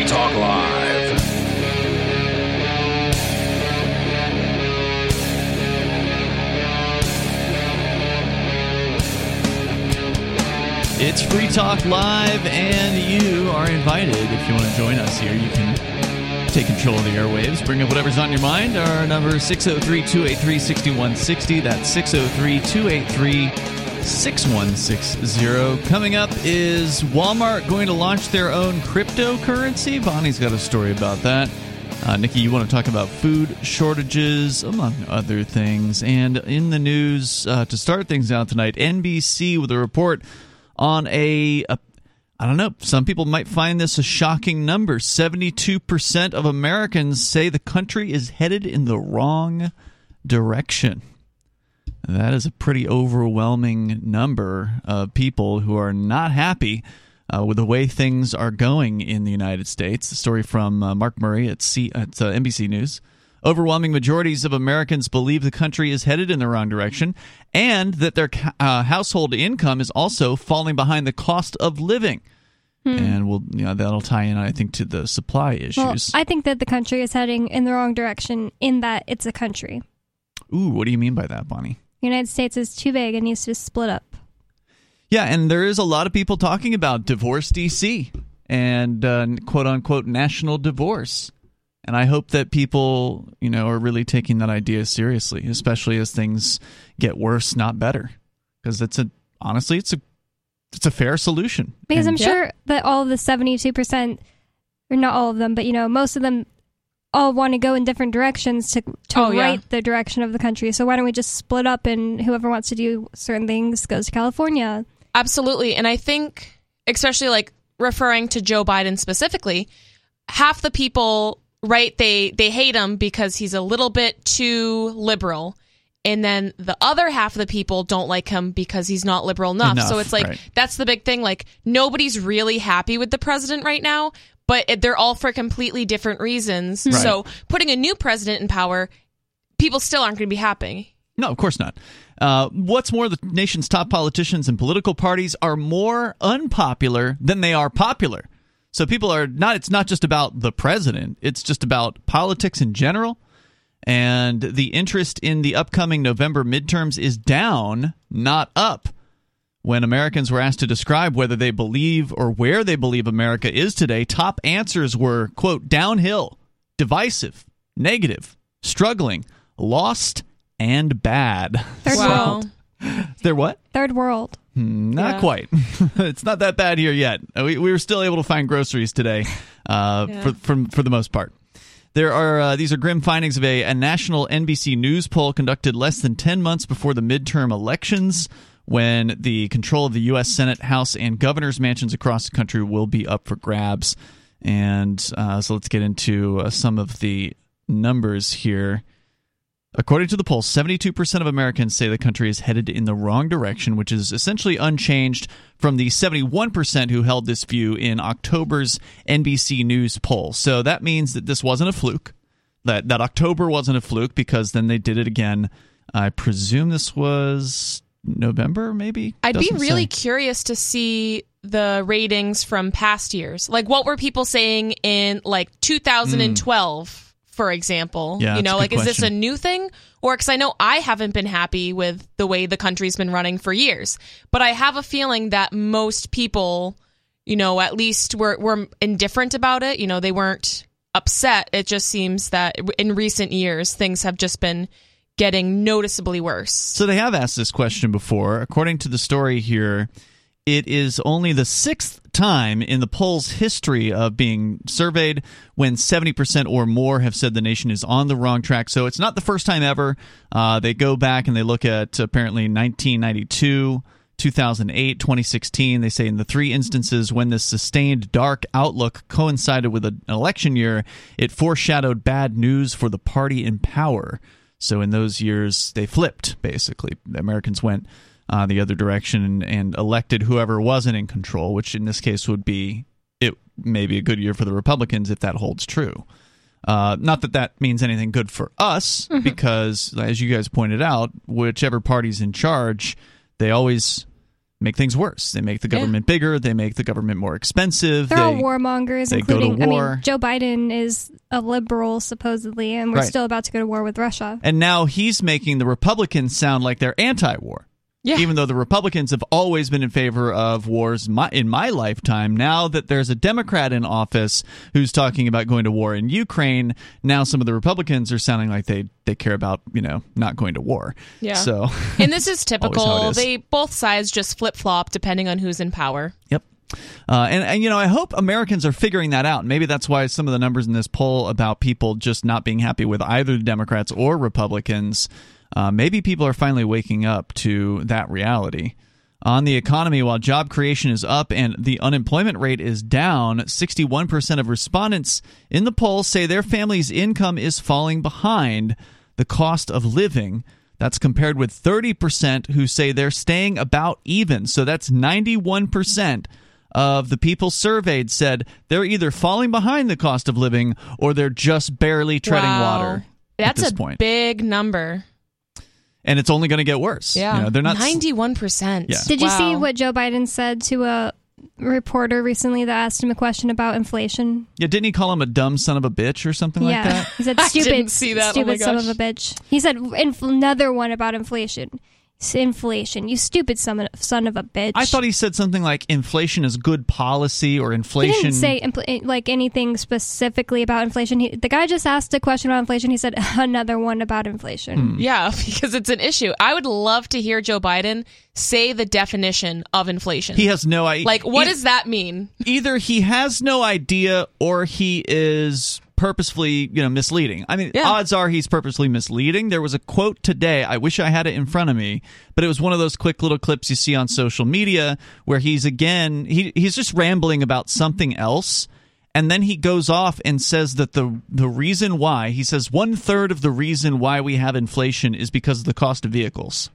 Free Talk Live. It's Free Talk Live, and you are invited. If you want to join us here, you can take control of the airwaves. Bring up whatever's on your mind. Our number is 603 283 6160. That's 603 283 6160. Coming up is Walmart going to launch their own cryptocurrency? Bonnie's got a story about that. Uh, Nikki, you want to talk about food shortages, among other things. And in the news, uh, to start things out tonight, NBC with a report on a, a I don't know. Some people might find this a shocking number. 72% of Americans say the country is headed in the wrong direction. That is a pretty overwhelming number of people who are not happy uh, with the way things are going in the United States. A story from uh, Mark Murray at, C- at uh, NBC News. Overwhelming majorities of Americans believe the country is headed in the wrong direction and that their uh, household income is also falling behind the cost of living. Hmm. And we'll, you know, that'll tie in, I think, to the supply issues. Well, I think that the country is heading in the wrong direction in that it's a country. Ooh, what do you mean by that, Bonnie? The United States is too big and needs to split up. Yeah, and there is a lot of people talking about divorce DC and uh, quote unquote national divorce. And I hope that people, you know, are really taking that idea seriously, especially as things get worse, not better. Because it's a honestly, it's a it's a fair solution. Because and, I'm sure yeah. that all of the 72 percent, or not all of them, but you know, most of them all want to go in different directions to to oh, right yeah. the direction of the country. So why don't we just split up and whoever wants to do certain things goes to California? Absolutely, and I think especially like referring to Joe Biden specifically, half the people right they they hate him because he's a little bit too liberal and then the other half of the people don't like him because he's not liberal enough. enough so it's like right. that's the big thing like nobody's really happy with the president right now but they're all for completely different reasons right. so putting a new president in power people still aren't going to be happy no of course not uh, what's more the nation's top politicians and political parties are more unpopular than they are popular so people are not, it's not just about the president, it's just about politics in general. And the interest in the upcoming November midterms is down, not up. When Americans were asked to describe whether they believe or where they believe America is today, top answers were, quote, downhill, divisive, negative, struggling, lost, and bad. Third so, world. They're what? Third world. Hmm, not yeah. quite. it's not that bad here yet. We, we were still able to find groceries today, uh, yeah. for, for for the most part. There are uh, these are grim findings of a, a national NBC News poll conducted less than ten months before the midterm elections, when the control of the U.S. Senate, House, and governors' mansions across the country will be up for grabs. And uh, so let's get into uh, some of the numbers here. According to the poll, 72% of Americans say the country is headed in the wrong direction, which is essentially unchanged from the 71% who held this view in October's NBC News poll. So that means that this wasn't a fluke. That that October wasn't a fluke because then they did it again. I presume this was November, maybe. I'd Doesn't be really say. curious to see the ratings from past years. Like, what were people saying in like 2012? Mm for example? Yeah, you know, like good is this a new thing? Or because I know I haven't been happy with the way the country's been running for years, but I have a feeling that most people, you know, at least were were indifferent about it. You know, they weren't upset. It just seems that in recent years things have just been getting noticeably worse. So they have asked this question before. According to the story here, it is only the sixth time in the poll's history of being surveyed when 70% or more have said the nation is on the wrong track. So it's not the first time ever. Uh, they go back and they look at apparently 1992. 2008, 2016, they say in the three instances when this sustained dark outlook coincided with an election year, it foreshadowed bad news for the party in power. So in those years, they flipped, basically. The Americans went uh, the other direction and, and elected whoever wasn't in control, which in this case would be it may be a good year for the Republicans if that holds true. Uh, not that that means anything good for us, because as you guys pointed out, whichever party's in charge, they always make things worse. They make the government bigger. They make the government more expensive. They're they, all warmongers, they go to including. I war. mean, Joe Biden is a liberal supposedly, and we're Right. still about to go to war with Russia. And now he's making the Republicans sound like they're anti-war. Yeah. Even though the Republicans have always been in favor of wars my, in my lifetime, now that there's a Democrat in office who's talking about going to war in Ukraine, now some of the Republicans are sounding like they they care about you know not going to war. Yeah. So And this is typical. is. They both sides just flip flop depending on who's in power. Yep. Uh, and, and, you know, I hope Americans are figuring that out. Maybe that's why some of the numbers in this poll about people just not being happy with either the Democrats or Republicans, uh, maybe people are finally waking up to that reality. On the economy, while job creation is up and the unemployment rate is down, 61% of respondents in the poll say their family's income is falling behind the cost of living. That's compared with 30% who say they're staying about even. So that's 91% of the people surveyed said they're either falling behind the cost of living or they're just barely treading Wow. water That's at this a point. big number. And it's only going to get worse. Yeah. You know, they're not ninety-one percent. Yeah. Did you see what Joe Biden said to a reporter recently that asked him a question about inflation? Yeah, didn't he call him a dumb son of a bitch or something yeah, like that? he said I stupid, didn't see that. Oh stupid my son of a bitch. He said inf- another one about inflation. S- Inflation, you stupid son of, son of a bitch. I thought he said something like inflation is good policy or He inflation. didn't say impl- like anything specifically about inflation. He, the guy just asked a question about inflation. He said another one about inflation. Hmm. Yeah, because it's an issue. I would love to hear Joe Biden say the definition of inflation. he has no idea. like, what does that mean? either he has no idea or he is purposefully you know misleading. I mean Yeah. odds are he's purposely misleading. There was a quote today. I wish i had it in front of me but it was one of those quick little clips you see on social media where he's again he, he's just rambling about something else. And then he goes off and says that the the reason why he says one third of the reason why we have inflation is because of the cost of vehicles.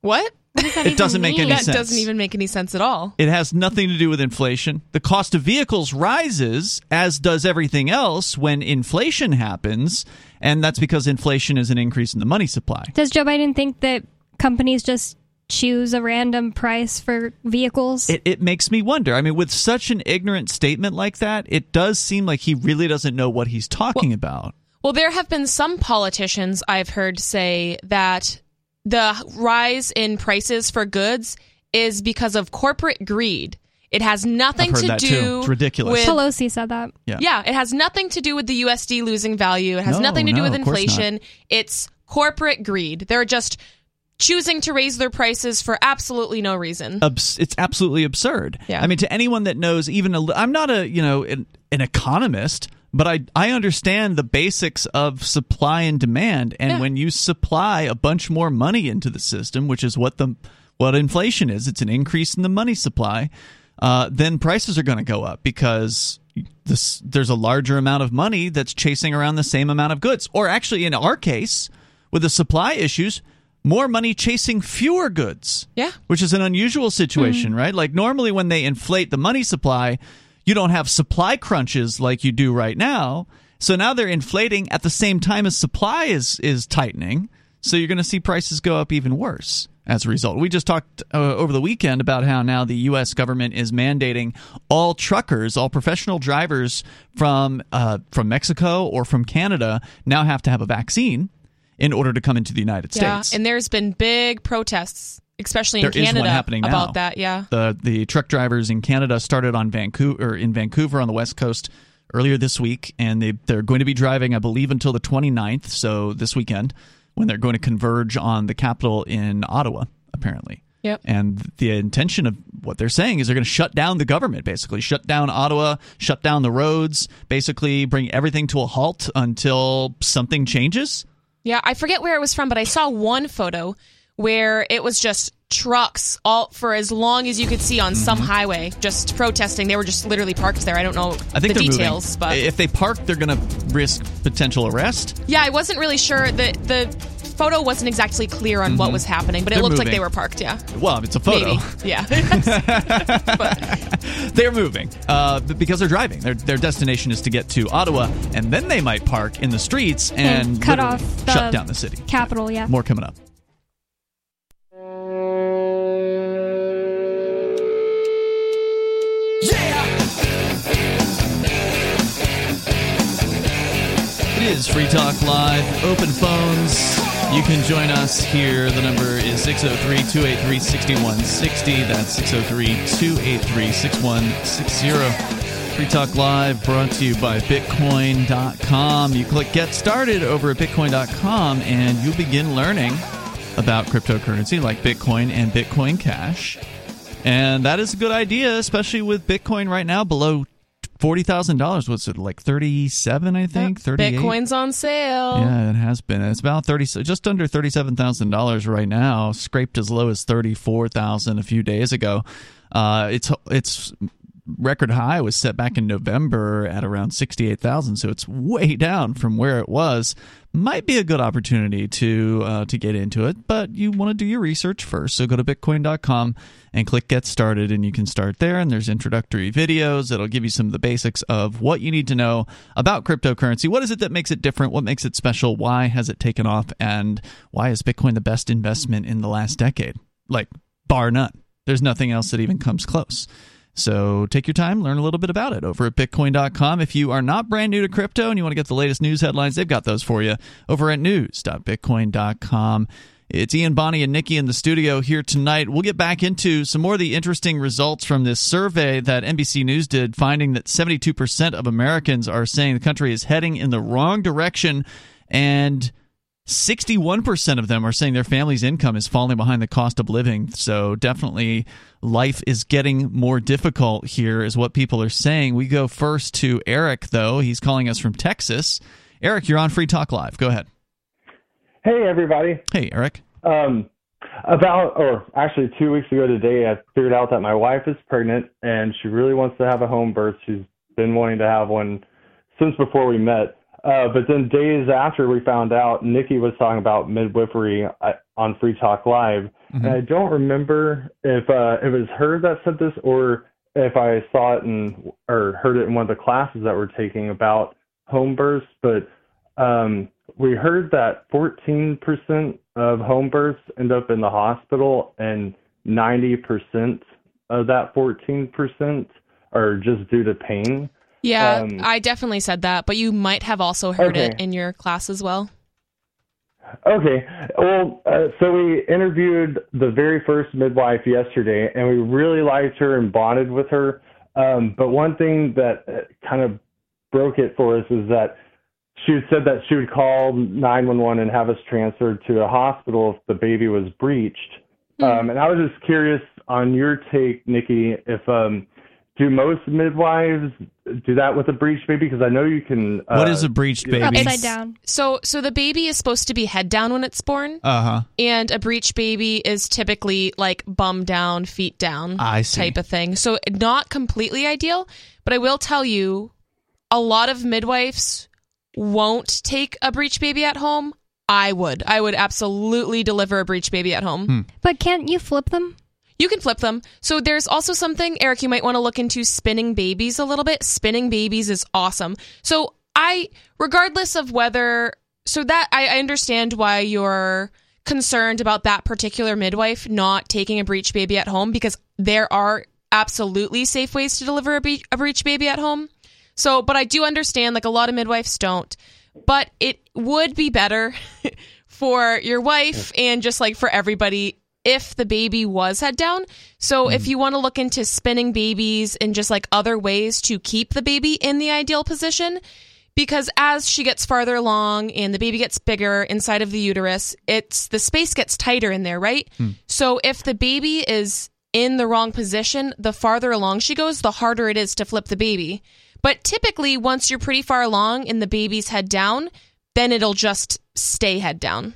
What? It doesn't make any that sense doesn't even make any sense at all. It has nothing to do with inflation. The cost of vehicles rises, as does everything else, when inflation happens. And that's because inflation is an increase in the money supply. Does Joe Biden think that companies just choose a random price for vehicles? It, it makes me wonder. I mean, with such an ignorant statement like that, it does seem like he really doesn't know what he's talking about. Well, there have been some politicians I've heard say that the rise in prices for goods is because of corporate greed. It has nothing I've heard to that do too. It's ridiculous. with Pelosi said that. Yeah. Yeah, it has nothing to do with the USD losing value. It has No, nothing to do with of course not. inflation. It's corporate greed. They're just choosing to raise their prices for absolutely no reason. abs- it's absolutely absurd. Yeah. I mean, to anyone that knows even a li- I'm not a, you know, an, an economist, but I I understand the basics of supply and demand and Yeah. when you supply a bunch more money into the system, which is what the what inflation is, it's an increase in the money supply, uh, then prices are going to go up because this there's a larger amount of money that's chasing around the same amount of goods. Or actually in our case, with the supply issues, more money chasing fewer goods Yeah. which is an unusual situation, right? Like normally when they inflate the money supply, you don't have supply crunches like you do right now. So now they're inflating at the same time as supply is is tightening. So you're going to see prices go up even worse as a result. We just talked uh, over the weekend about how now the U.S. government is mandating all truckers, all professional drivers from uh, from Mexico or from Canada now have to have a vaccine in order to come into the United yeah, States. and there's been big protests, especially in There is one Canada, happening now. about that. Yeah. The the truck drivers in Canada started on Vancouver or in Vancouver on the west coast earlier this week and they they're going to be driving I believe until the 29th, so this weekend when they're going to converge on the capital in Ottawa apparently. Yep. And the intention of what they're saying is they're going to shut down the government, basically shut down Ottawa, shut down the roads, basically bring everything to a halt until something changes. Yeah, I forget where it was from, but I saw one photo where it was just trucks all for as long as you could see on some highway just protesting. They were just literally parked there. I don't know I think the details, moving. but if they park, they're going to risk potential arrest. yeah, I wasn't really sure. The the photo wasn't exactly clear on what was happening, but it Mm-hmm. They're looked like they were parked. Yeah, Well, it's a photo. maybe. Yeah. they're moving uh, because they're driving. Their their destination is to get to Ottawa, and then they might park in the streets and, And cut off shut down the city. Capital, yeah. More coming up. Is Free Talk Live, open phones. You can join us here. The number is 603 283 6160. That's 603 283 6160. Free Talk Live brought to you by Bitcoin.com. You click Get Started over at Bitcoin.com and you'll begin learning about cryptocurrency like Bitcoin and Bitcoin Cash. And that is a good idea, especially with Bitcoin right now below forty thousand dollars. What's it like thirty seven? I think eight. Bitcoin's on sale. Yeah, it has been. It's about thirty, just under thirty-seven thousand dollars right now. Scraped as low as thirty-four thousand a few days ago. Uh, it's it's record high was set back in November at around sixty-eight thousand, so it's way down from where it was. Might be a good opportunity to uh, to get into it, but you want to do your research first. So go to Bitcoin.com and click Get Started, and you can start there. And there's introductory videos that'll give you some of the basics of what you need to know about cryptocurrency. What is it that makes it different? What makes it special? Why has it taken off? And why is Bitcoin the best investment in the last decade? Like, bar none. There's nothing else that even comes close. So take your time, learn a little bit about it over at bitcoin.com. If you are not brand new to crypto and you want to get the latest news headlines, they've got those for you over at news.bitcoin.com. It's Ian Bonnie and Nikki in the studio here tonight. We'll get back into some more of the interesting results from this survey that NBC News did, finding that 72% of Americans are saying the country is heading in the wrong direction and 61% of them are saying their family's income is falling behind the cost of living. So definitely life is getting more difficult here, is what people are saying. We go first to Eric, though. He's calling us from Texas. Eric, you're on Free Talk Live. Go ahead. Hey, everybody. Hey, Eric. Um, about, or actually two weeks ago today, I figured out that my wife is pregnant and she really wants to have a home birth. She's been wanting to have one since before we met. Uh, but then days after we found out, Nikki was talking about midwifery uh, on Free Talk Live, Mm-hmm. and I don't remember if uh, it was her that said this or if I saw it in or heard it in one of the classes that we're taking about home births. But um, we heard that 14% of home births end up in the hospital, and 90% of that 14% are just due to pain. Yeah, Um, I definitely said that, but you might have also heard it in your class as well. Okay. Well, uh, so we interviewed the very first midwife yesterday, and we really liked her and bonded with her. Um, but one thing that uh, kind of broke it for us is that she said that she would call 911 and have us transferred to a hospital if the baby was breached. Um, and I was just curious on your take, Nikki, if um, do most midwives do that with a breech baby? Because I know you can. Uh, What is a breech baby? Upside down. So, so the baby is supposed to be head down when it's born, Uh huh. and a breech baby is typically like bum down, feet down, I see. type of thing. So, not completely ideal, but I will tell you, a lot of midwives won't take a breech baby at home. I would. I would absolutely deliver a breech baby at home. Hmm. But can't you flip them? You can flip them. So there's also something, Eric, you might want to look into spinning babies a little bit. Spinning babies is awesome. So I, regardless of whether so that I, I understand why you're concerned about that particular midwife not taking a breech baby at home because there are absolutely safe ways to deliver a, a breech baby at home. So, but I do understand like a lot of midwives don't. But it would be better for your wife and just like for everybody if the baby was head down. So mm. if you want to look into spinning babies and just like other ways to keep the baby in the ideal position, because as she gets farther along and the baby gets bigger inside of the uterus, it's the space gets tighter in there, right? Mm. So if the baby is in the wrong position, the farther along she goes, the harder it is to flip the baby. But typically, once you're pretty far along and the baby's head down, then it'll just stay head down.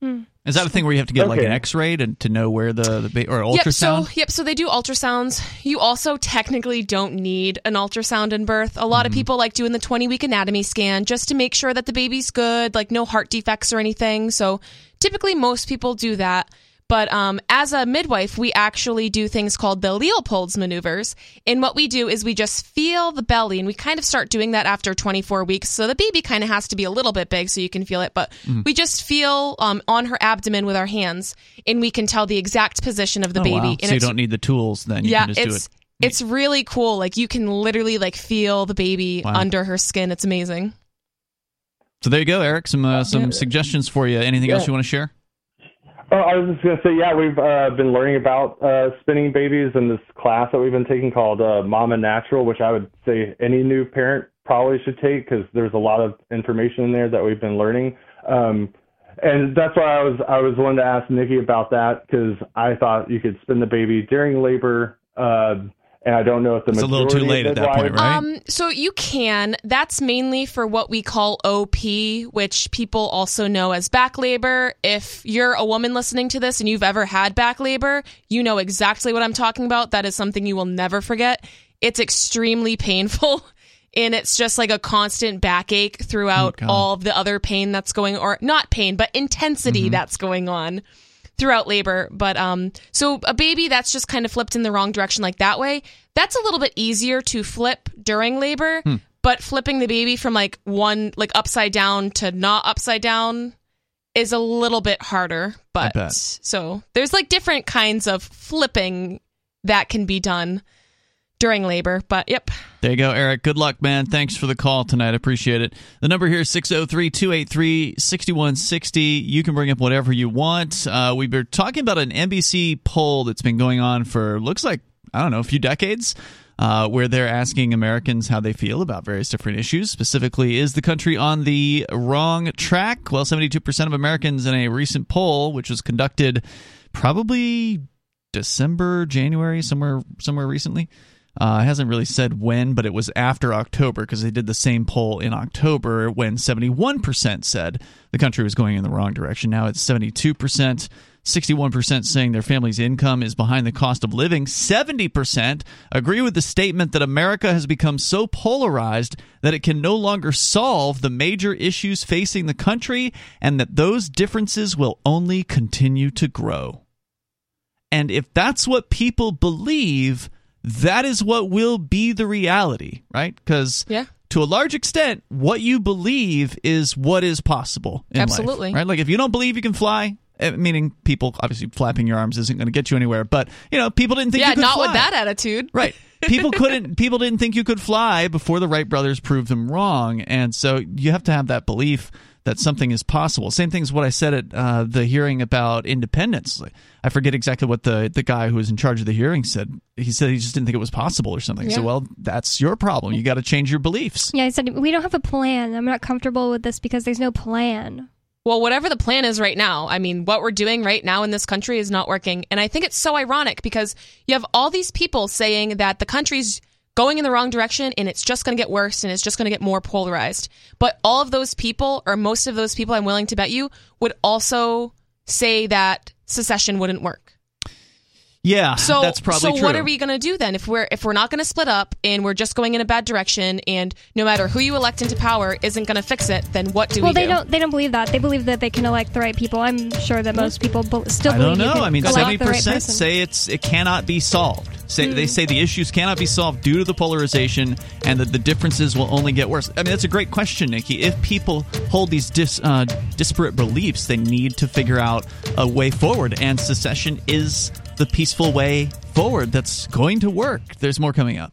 Hmm. Is that a thing where you have to get okay. like an X-ray to, to know where the, the ba- or ultrasound? Yep. So yep. So they do ultrasounds. You also technically don't need an ultrasound in birth. A lot mm-hmm. of people like doing the 20 week anatomy scan just to make sure that the baby's good, like no heart defects or anything. So typically most people do that. But um, as a midwife, we actually do things called the Leopold's maneuvers. And what we do is we just feel the belly, and we kind of start doing that after 24 weeks. So the baby kind of has to be a little bit big so you can feel it. But mm. we just feel um, on her abdomen with our hands, and we can tell the exact position of the oh, baby. Wow. And so you don't need the tools then. You yeah, it's it. it's really cool. Like you can literally like feel the baby wow. under her skin. It's amazing. So there you go, Eric. Some uh, some yeah. suggestions for you. Anything yeah. else you want to share? Oh, I was just gonna say, yeah, we've uh, been learning about uh, spinning babies in this class that we've been taking called uh, Mama Natural, which I would say any new parent probably should take because there's a lot of information in there that we've been learning. Um, and that's why I was I was wanting to ask Nikki about that because I thought you could spin the baby during labor. Uh, and I don't know if the it's a little too late at that point, right? Um, so you can. That's mainly for what we call OP, which people also know as back labor. If you're a woman listening to this and you've ever had back labor, you know exactly what I'm talking about. That is something you will never forget. It's extremely painful. And it's just like a constant backache throughout oh, all of the other pain that's going, or not pain, but intensity mm-hmm. that's going on throughout labor. But um, so a baby that's just kind of flipped in the wrong direction like that way, that's a little bit easier to flip during labor. Hmm. But flipping the baby from like one like upside down to not upside down is a little bit harder. But so there's like different kinds of flipping that can be done during labor. But yep. There you go, Eric. Good luck, man. Thanks for the call tonight. Appreciate it. The number here is 603 283 6160. You can bring up whatever you want. Uh, we were talking about an NBC poll that's been going on for, looks like, I don't know, a few decades. Uh, where they're asking Americans how they feel about various different issues. Specifically, is the country on the wrong track? Well, 72% of Americans in a recent poll, which was conducted probably December, January, somewhere somewhere recently, uh, hasn't really said when, but it was after October because they did the same poll in October when 71% said the country was going in the wrong direction. Now it's 72%. 61% saying their family's income is behind the cost of living. 70% agree with the statement that America has become so polarized that it can no longer solve the major issues facing the country and that those differences will only continue to grow. And if that's what people believe, that is what will be the reality, right? Because yeah. to a large extent, what you believe is what is possible. Absolutely. Life, right? Like if you don't believe you can fly, eh, meaning people obviously flapping your arms isn't going to get you anywhere, but you know people didn't think yeah, you could not fly. with that attitude, right? People couldn't. People didn't think you could fly before the Wright brothers proved them wrong, and so you have to have that belief that something is possible. Same thing as what I said at uh, the hearing about independence. I forget exactly what the the guy who was in charge of the hearing said. He said he just didn't think it was possible or something. Yeah. So well, that's your problem. You got to change your beliefs. Yeah, I said we don't have a plan. I'm not comfortable with this because there's no plan. Well, whatever the plan is right now, I mean, what we're doing right now in this country is not working. And I think it's so ironic because you have all these people saying that the country's going in the wrong direction and it's just going to get worse and it's just going to get more polarized. But all of those people, or most of those people, I'm willing to bet you, would also say that secession wouldn't work. Yeah, So that's probably so true. what are we going to do then if we're if we're not going to split up and we're just going in a bad direction and no matter who you elect into power isn't going to fix it, then what do well, we they do? don't. They don't believe that. They believe that they can elect the right people. I'm sure that most people be- still I believe don't you know. can I mean, seventy the right percent say it's it cannot be solved. Say Hmm. they say the issues cannot be solved due to the polarization, and that the differences will only get worse. I mean, that's a great question, Nikki. If people hold these dis, uh, disparate beliefs, they need to figure out a way forward, and secession is the peaceful way forward. That's going to work. There's more coming up.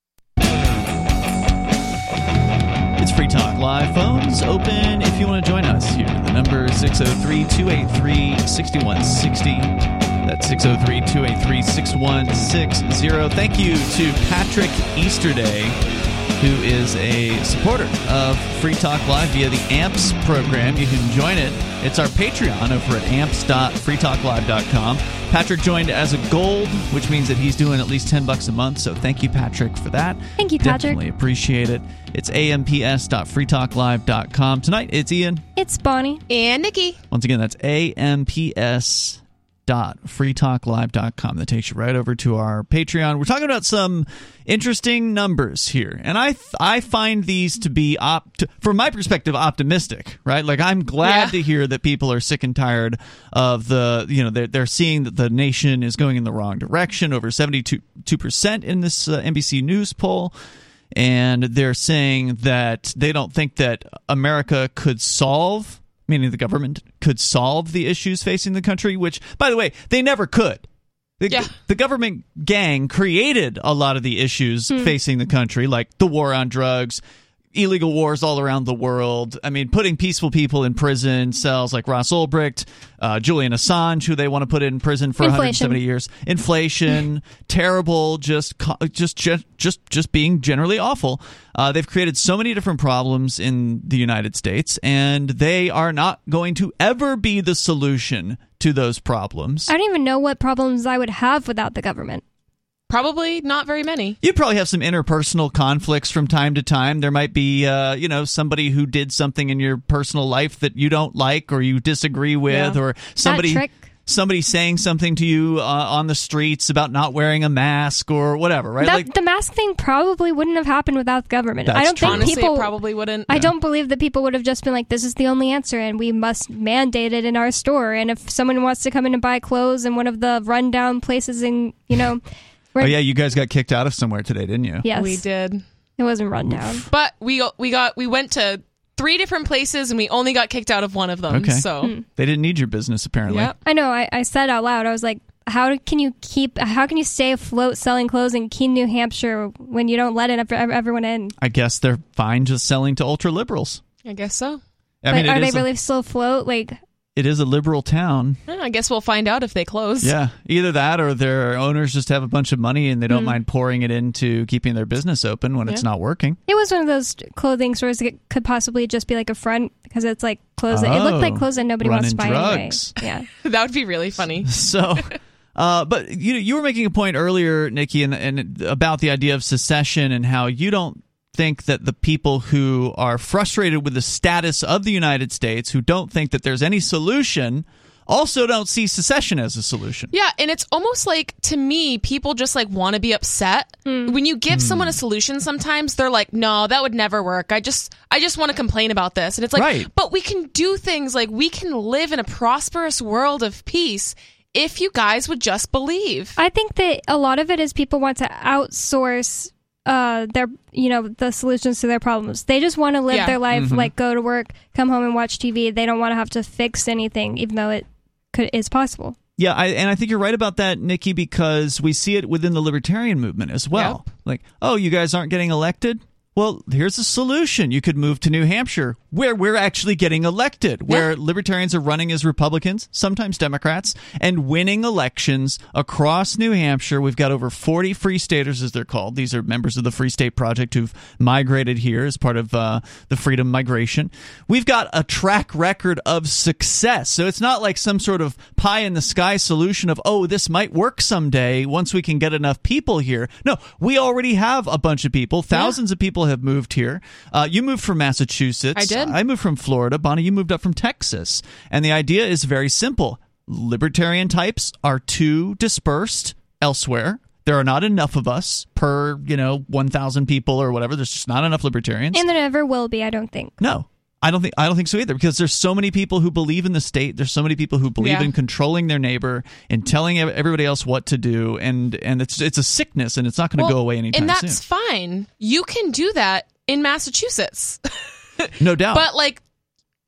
It's Free Talk Live. Phones open if you want to join us here. The number is 603 283 6160. That's 603 283 6160. Thank you to Patrick Easterday, who is a supporter of Free Talk Live via the AMPS program. You can join it. It's our Patreon over at amps.freetalklive.com. Patrick joined as a gold, which means that he's doing at least 10 bucks a month. So thank you, Patrick, for that. Thank you, Patrick. Definitely appreciate it. It's amps.freetalklive.com. Tonight, it's Ian. It's Bonnie and Nikki. Once again, that's amps.freetalklive.com. That takes you right over to our Patreon. We're talking about some interesting numbers here, and I th- I find these to be opt from my perspective optimistic, right? Like I'm glad Yeah. to hear that people are sick and tired of the you know they're, they're seeing that the nation is going in the wrong direction. Over seventy two percent in this uh, NBC News poll and they're saying that they don't think that America could solve, meaning the government could solve the issues facing the country, which, by the way, they never could. The, Yeah. the government gang created a lot of the issues hmm. facing the country, like the war on drugs, illegal wars all around the world. I mean, putting peaceful people in prison cells like Ross Ulbricht, uh, Julian Assange, who they want to put in prison for Inflation. 170 years. Inflation, terrible, just just just just just being generally awful. Uh, they've created so many different problems in the United States, and they are not going to ever be the solution to those problems. I don't even know what problems I would have without the government. Probably not very many. You probably have some interpersonal conflicts from time to time. There might be, uh, you know, somebody who did something in your personal life that you don't like or you disagree with, Yeah. or somebody somebody saying something to you uh, on the streets about not wearing a mask or whatever, right? That, like, the mask thing probably wouldn't have happened without the government. I don't true. think Honestly, people it probably wouldn't. I don't believe that people would have just been like, "This is the only answer, and we must mandate it in our store." And if someone wants to come in and buy clothes in one of the rundown places, in you know, where, oh yeah, you guys got kicked out of somewhere today, didn't you? yes, We did. It wasn't rundown. But we we got we went to three different places and we only got kicked out of one of them. Okay. So Hmm. They didn't need your business apparently. Yep. I know. I, I said out loud, I was like, "How can you keep? How can you stay afloat selling clothes in Keene, New Hampshire, when you don't let it, everyone in?" I guess they're fine just selling to ultra liberals. I guess so. I but mean, are they is a- really still afloat? Like, it is a liberal town. I guess we'll find out if they close. Yeah, either that or their owners just have a bunch of money and they don't mind pouring it into keeping their business open when it's not working. it was one of those clothing stores that could possibly just be like a front because it's like clothes. that, it looked like Oh, clothes that nobody wants to buy running anyway. Yeah. that would be really funny. So, uh, but you you were making a point earlier, Nikki, and, and about the idea of secession and how you don't think that the people who are frustrated with the status of the United States, who don't think that there's any solution, also don't see secession as a solution. Yeah, and it's almost like to me, people just like want to be upset. Hmm. When you give hmm. someone a solution, sometimes they're like, "No, that would never work. I just, I just want to complain about this." And it's like, Right. but we can do things like we can live in a prosperous world of peace if you guys would just believe. I think that a lot of it is people want to outsource uh their you know the solutions to their problems. They just want to live Yeah. their life Mhm. like go to work, come home and watch TV. They don't want to have to fix anything even though it could is possible. Yeah, I, and I think you're right about that, Nikki, because we see it within the libertarian movement as well. Like, oh, you guys aren't getting elected? Well, here's a solution. You could move to New Hampshire, where we're actually getting elected, where libertarians are running as Republicans, sometimes Democrats, and winning elections across New Hampshire. We've got over 40 Free Staters, as they're called. These are members of the Free State Project who've migrated here as part of uh, the Freedom Migration. We've got a track record of success. So it's not like some sort of pie in the sky solution of, oh, this might work someday once we can get enough people here. No, we already have a bunch of people. Thousands of people have moved here. Uh, you moved from Massachusetts. I did. I moved from Florida. Bonnie, you moved up from Texas. And the idea is very simple libertarian types are too dispersed elsewhere. There are not enough of us per, you know, 1,000 people or whatever. There's just not enough libertarians. And there never will be, I don't think. No. I don't think I don't think so either because there's so many people who believe in the state. There's so many people who believe Yeah. in controlling their neighbor and telling everybody else what to do, and and it's it's a sickness and it's not going to Well, go away anytime And that's soon. fine. You can do that in Massachusetts. No doubt. But like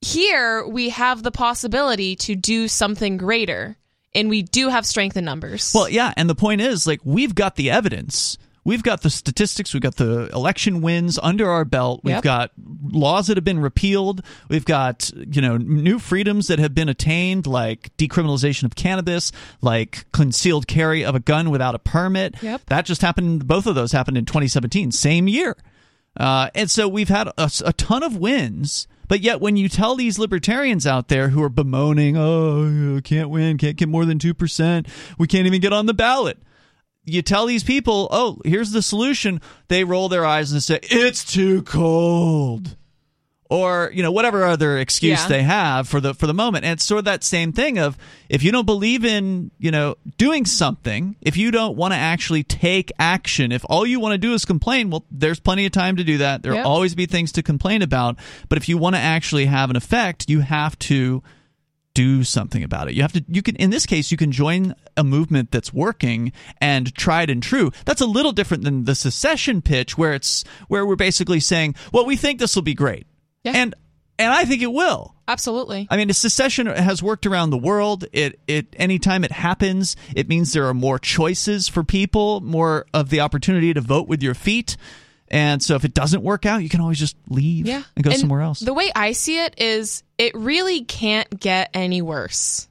here we have the possibility to do something greater and we do have strength in numbers. Well, yeah, and the point is, like, we've got the evidence. We've got the statistics. We've got the election wins under our belt. We've Yep. got laws that have been repealed. We've got, you know, new freedoms that have been attained, like decriminalization of cannabis, like concealed carry of a gun without a permit. Yep. That just happened. Both of those happened in 2017, same year. Uh, and so we've had a, a ton of wins. But yet, when you tell these libertarians out there who are bemoaning, oh, can't win, can't get more than 2%, we can't even get on the ballot. You tell these people, oh, here's the solution. They roll their eyes and say, it's too cold. Or, you know, whatever other excuse Yeah. they have for the for the moment. And it's sort of that same thing of if you don't believe in, you know, doing something, if you don't want to actually take action, if all you want to do is complain, well, there's plenty of time to do that. There'll Yep. always be things to complain about. But if you want to actually have an effect, you have to do something about it. You have to you can in this case you can join a movement that's working and tried and true. That's a little different than the secession pitch where it's where we're basically saying, "Well, we think this will be great." Yeah. And and I think it will. Absolutely. I mean, secession has worked around the world. It it anytime it happens, it means there are more choices for people, more of the opportunity to vote with your feet. And so if it doesn't work out, you can always just leave Yeah. and go somewhere else. The way I see it is it really can't get any worse.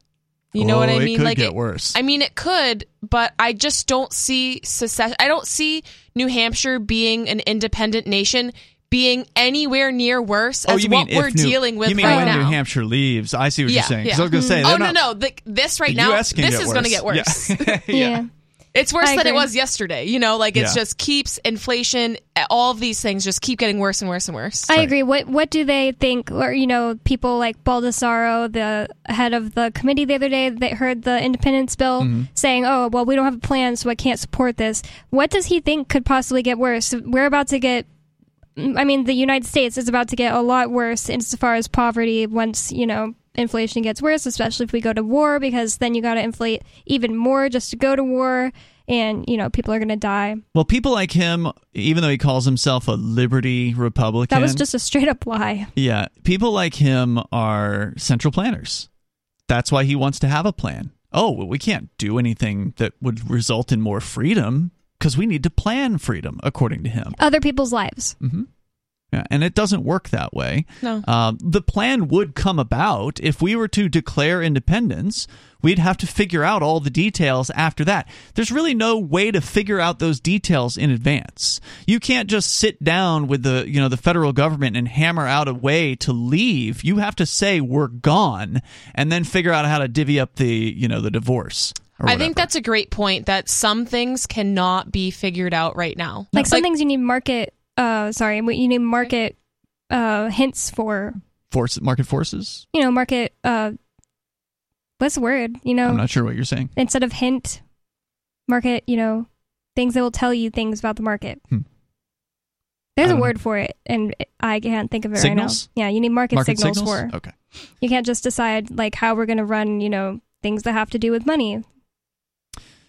You know what Oh, I it mean? could like get it- worse. I mean it could, but I just don't see secession I don't see New Hampshire being an independent nation being anywhere near worse Oh, as what we're New- dealing with You mean right when now. New Hampshire leaves? I see what yeah, you're saying. yeah. I was going to say, oh they're no, no, the, this right the now, US can this get is going to get worse. Yeah. Yeah. It's worse than it was yesterday. You know, like it's Yeah. just keeps inflation. All of these things just keep getting worse and worse and worse. I agree. What what do they think? Or you know, people like Baldasaro, the head of the committee the other day, that heard the independence bill, Mm-hmm. saying, "Oh, well, we don't have a plan, so I can't support this." What does he think could possibly get worse? We're about to get. I mean, the United States is about to get a lot worse insofar as poverty once you know inflation gets worse, especially if we go to war, because then you got to inflate even more just to go to war, and you know people are going to die. Well, people like him, even though he calls himself a liberty Republican, That was just a straight up lie. yeah. People like him are central planners. That's why he wants to have a plan. Oh, well, we can't do anything that would result in more freedom because we need to plan freedom, according to him. Other people's lives. Yeah, and it doesn't work that way. No. Um, the plan would come about if we were to declare independence. We'd have to figure out all the details after that. There's really no way to figure out those details in advance. You can't just sit down with the you know the federal government and hammer out a way to leave. You have to say we're gone, and then figure out how to divvy up the you know the divorce. Or I think that's a great point that some things cannot be figured out right now. Like some things you need market. Uh, sorry, you need market uh hints for. force market forces. You know, market. Uh, what's the word? You know, I'm not sure what you're saying. instead of hint, market. You know, things that will tell you things about the market. Hmm. There's a don't word for it, and I can't think of it Signals? right now. Yeah, you need market, Market signals, signals? for. Okay. You can't just decide like how we're going to run. You know, things that have to do with money.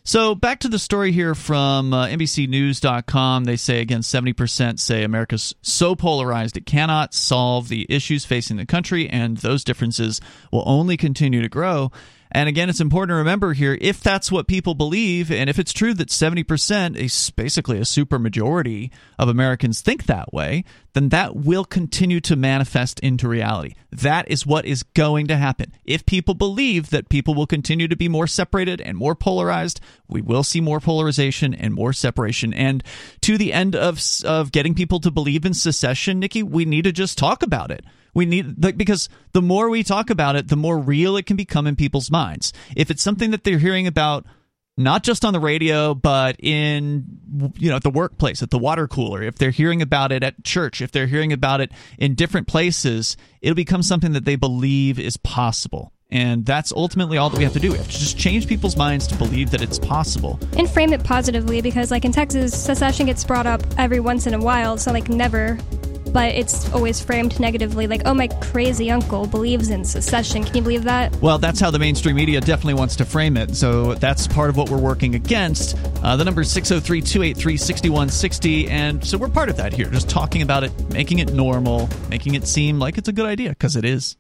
So back to the story here from uh, NBCNews.com. They say again, 70% say America's so polarized it cannot solve the issues facing the country, and those differences will only continue to grow. And again, it's important to remember here if that's what people believe, and if it's true that 70% is basically a supermajority of Americans think that way, then that will continue to manifest into reality. That is what is going to happen. If people believe that people will continue to be more separated and more polarized, we will see more polarization and more separation. And to the end of, of getting people to believe in secession, Nikki, we need to just talk about it. We need like because the more we talk about it, the more real it can become in people's minds. If it's something that they're hearing about not just on the radio but in you know at the workplace at the water cooler if they're hearing about it at church if they're hearing about it in different places it'll become something that they believe is possible and that's ultimately all that we have to do. We have to just change people's minds to believe that it's possible. And frame it positively because, like in Texas, secession gets brought up every once in a while, so like never but it's always framed negatively like, oh, my crazy uncle believes in secession. Can you believe that? Well, that's how the mainstream media definitely wants to frame it. So that's part of what we're working against. Uh, the number is 603 283 6160. And so we're part of that here, just talking about it, making it normal, making it seem like it's a good idea, because it is.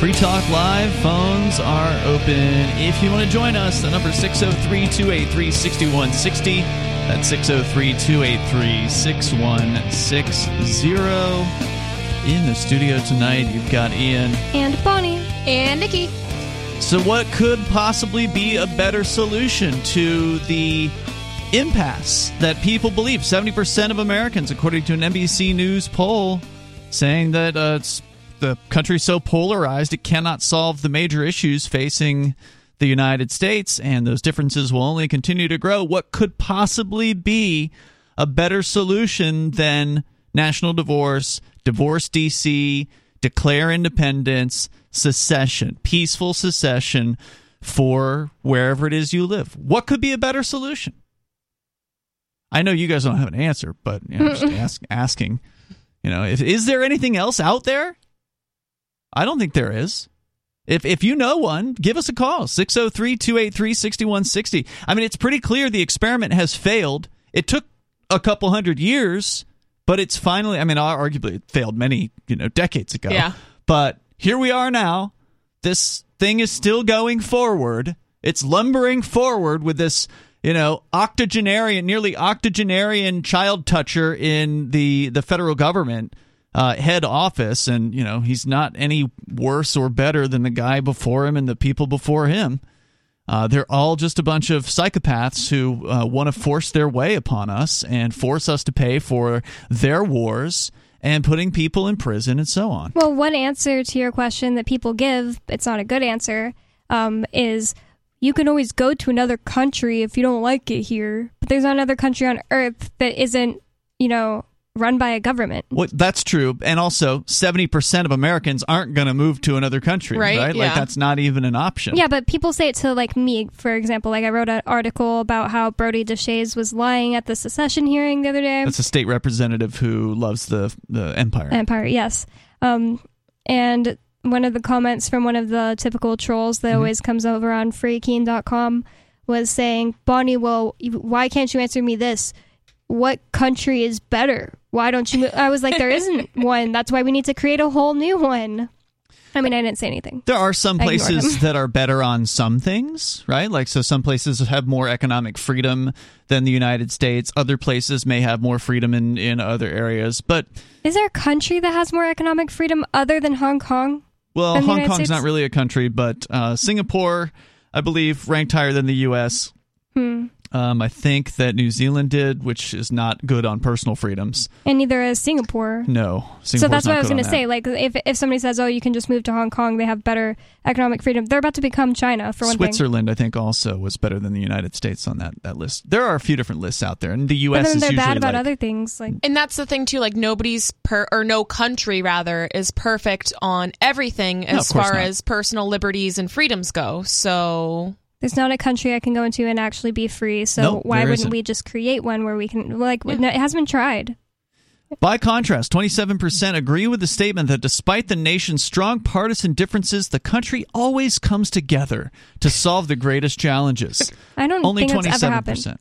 Free Talk Live phones are open. If you want to join us, the number 603 283 6160. That's 603 283 6160. In the studio tonight, you've got Ian. And Bonnie. And Nikki. So, what could possibly be a better solution to the impasse that people believe? 70% of Americans, according to an NBC News poll, saying that uh, it's the country's so polarized it cannot solve the major issues facing the United States, and those differences will only continue to grow. What could possibly be a better solution than national divorce, divorce DC, declare independence, secession, peaceful secession for wherever it is you live? What could be a better solution? I know you guys don't have an answer, but you know, just ask, asking. You know, if, is there anything else out there? I don't think there is. If if you know one, give us a call 603-283-6160. I mean, it's pretty clear the experiment has failed. It took a couple hundred years, but it's finally I mean, arguably it failed many, you know, decades ago. Yeah. But here we are now. This thing is still going forward. It's lumbering forward with this you know, octogenarian, nearly octogenarian child toucher in the the federal government uh, head office, and you know he's not any worse or better than the guy before him and the people before him. Uh, they're all just a bunch of psychopaths who uh, want to force their way upon us and force us to pay for their wars and putting people in prison and so on. Well, one answer to your question that people give, it's not a good answer, um, is you can always go to another country if you don't like it here. But there's not another country on earth that isn't, you know, run by a government. Well, that's true. And also, 70% of Americans aren't going to move to another country, right? right? Yeah. Like, that's not even an option. Yeah, but people say it to, like, me, for example. Like, I wrote an article about how Brodie Deshaies was lying at the secession hearing the other day. That's a state representative who loves the, the empire. Empire, yes. Um, and one of the comments from one of the typical trolls that mm-hmm. always comes over on freekeene.com was saying, Bonnie, well, why can't you answer me this? What country is better? why don't you move? I was like, there isn't one. That's why we need to create a whole new one. I mean, I didn't say anything. There are some places that are better on some things, right? Like, so some places have more economic freedom than the United States. Other places may have more freedom in, in other areas. But is there a country that has more economic freedom other than Hong Kong? Well, Hong Kong's States? not really a country, but uh, Singapore, I believe, ranked higher than the U.S. Hmm. Um, I think that New Zealand did, which is not good on personal freedoms. And neither is Singapore. No, Singapore's so that's what I was going to say. Like, if if somebody says, "Oh, you can just move to Hong Kong," they have better economic freedom. They're about to become China for one Switzerland, thing. I think, also was better than the United States on that, that list. There are a few different lists out there, and the U.S. But then they're bad about like, other things. Like, and that's the thing too. Like, nobody's per or no country rather is perfect on everything as no, far not. as personal liberties and freedoms go. So There's not a country I can go into and actually be free. So Nope, why wouldn't isn't. we just create one where we can like no, it hasn't been tried. By contrast, 27% agree with the statement that despite the nation's strong partisan differences, the country always comes together to solve the greatest challenges. I don't Only think that's ever 27%. happened.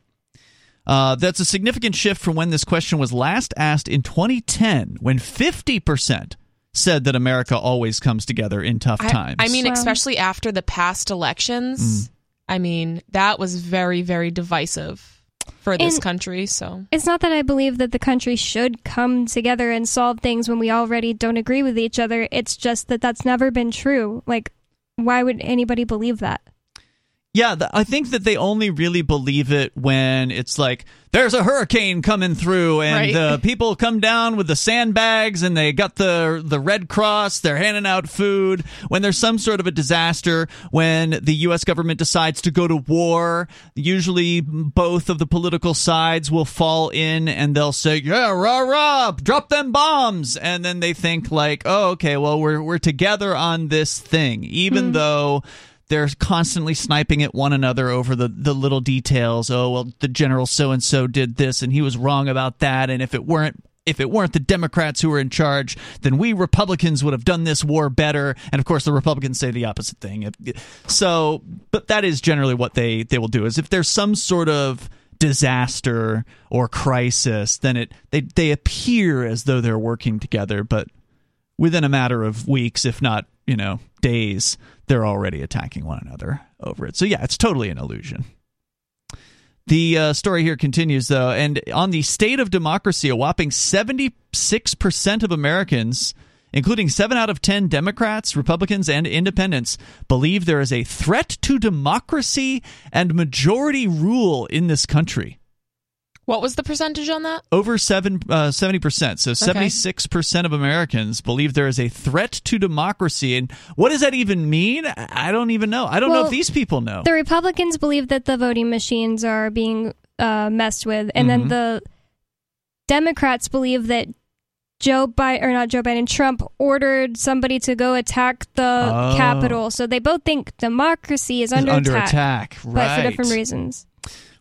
Uh, that's a significant shift from when this question was last asked in 2010, when 50% said that America always comes together in tough I, times. I mean, especially after the past elections. Mm. I mean, that was very, very divisive for this And- country. So It's not that I believe that the country should come together and solve things when we already don't agree with each other. It's just that that's never been true. Like, why would anybody believe that? Yeah, th- I think that they only really believe it when it's like there's a hurricane coming through and Right. the people come down with the sandbags and they got the the Red Cross, they're handing out food. When there's some sort of a disaster, when the US government decides to go to war, usually both of the political sides will fall in and they'll say, "Yeah, rah rah, drop them bombs." And then they think like, "Oh, okay, well we're we're together on this thing." Even hmm. though they're constantly sniping at one another over the, the little details. Oh well, the general so and so did this, and he was wrong about that. And if it weren't if it weren't the Democrats who were in charge, then we Republicans would have done this war better. And of course, the Republicans say the opposite thing. So, but that is generally what they they will do. Is if there's some sort of disaster or crisis, then it they they appear as though they're working together, but within a matter of weeks, if not, you know, days, they're already attacking one another over it. So, yeah, it's totally an illusion. The uh, story here continues, though, and on the state of democracy, a whopping 76% of Americans, including 7 out of 10 Democrats, Republicans, and independents, believe there is a threat to democracy and majority rule in this country what was the percentage on that? over seven uh, seventy percent. So seventy six percent of Americans believe there is a threat to democracy. And what does that even mean? I don't even know. I don't know if these people know. The Republicans believe that the voting machines are being uh, messed with, and Mhm. then the Democrats believe that Joe Biden or not Joe Biden, Trump ordered somebody to go attack the Oh. Capitol. So they both think democracy is Is under, under attack, attack, but for different reasons.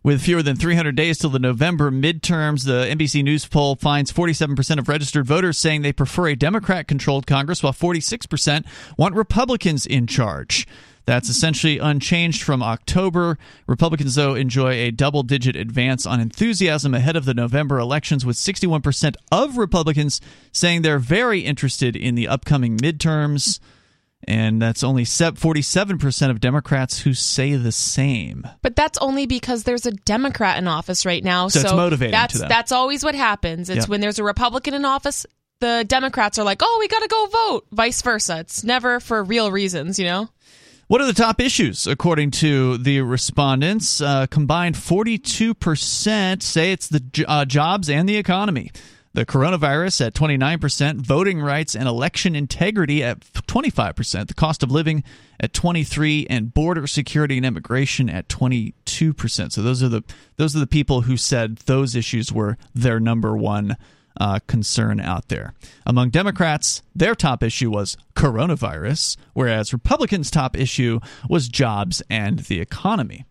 With fewer than 300 days till the November midterms, the NBC News poll finds 47% of registered voters saying they prefer a Democrat controlled Congress, while 46% want Republicans in charge. That's essentially unchanged from October. Republicans, though, enjoy a double digit advance on enthusiasm ahead of the November elections, with 61% of Republicans saying they're very interested in the upcoming midterms. And that's only 47% of Democrats who say the same. But that's only because there's a Democrat in office right now. So So, it's motivating That's that's always what happens. It's Yep. when there's a Republican in office, the Democrats are like, "Oh, we got to go vote." Vice versa. It's never for real reasons, you know. What are the top issues according to the respondents? Uh, combined 42% say it's the uh, jobs and the economy. The coronavirus at 29%, voting rights and election integrity at 25%, the cost of living at 23 and border security and immigration at 22%. So those are the those are the people who said those issues were their number one uh, concern out there. Among Democrats, their top issue was coronavirus, whereas Republicans' top issue was jobs and the economy.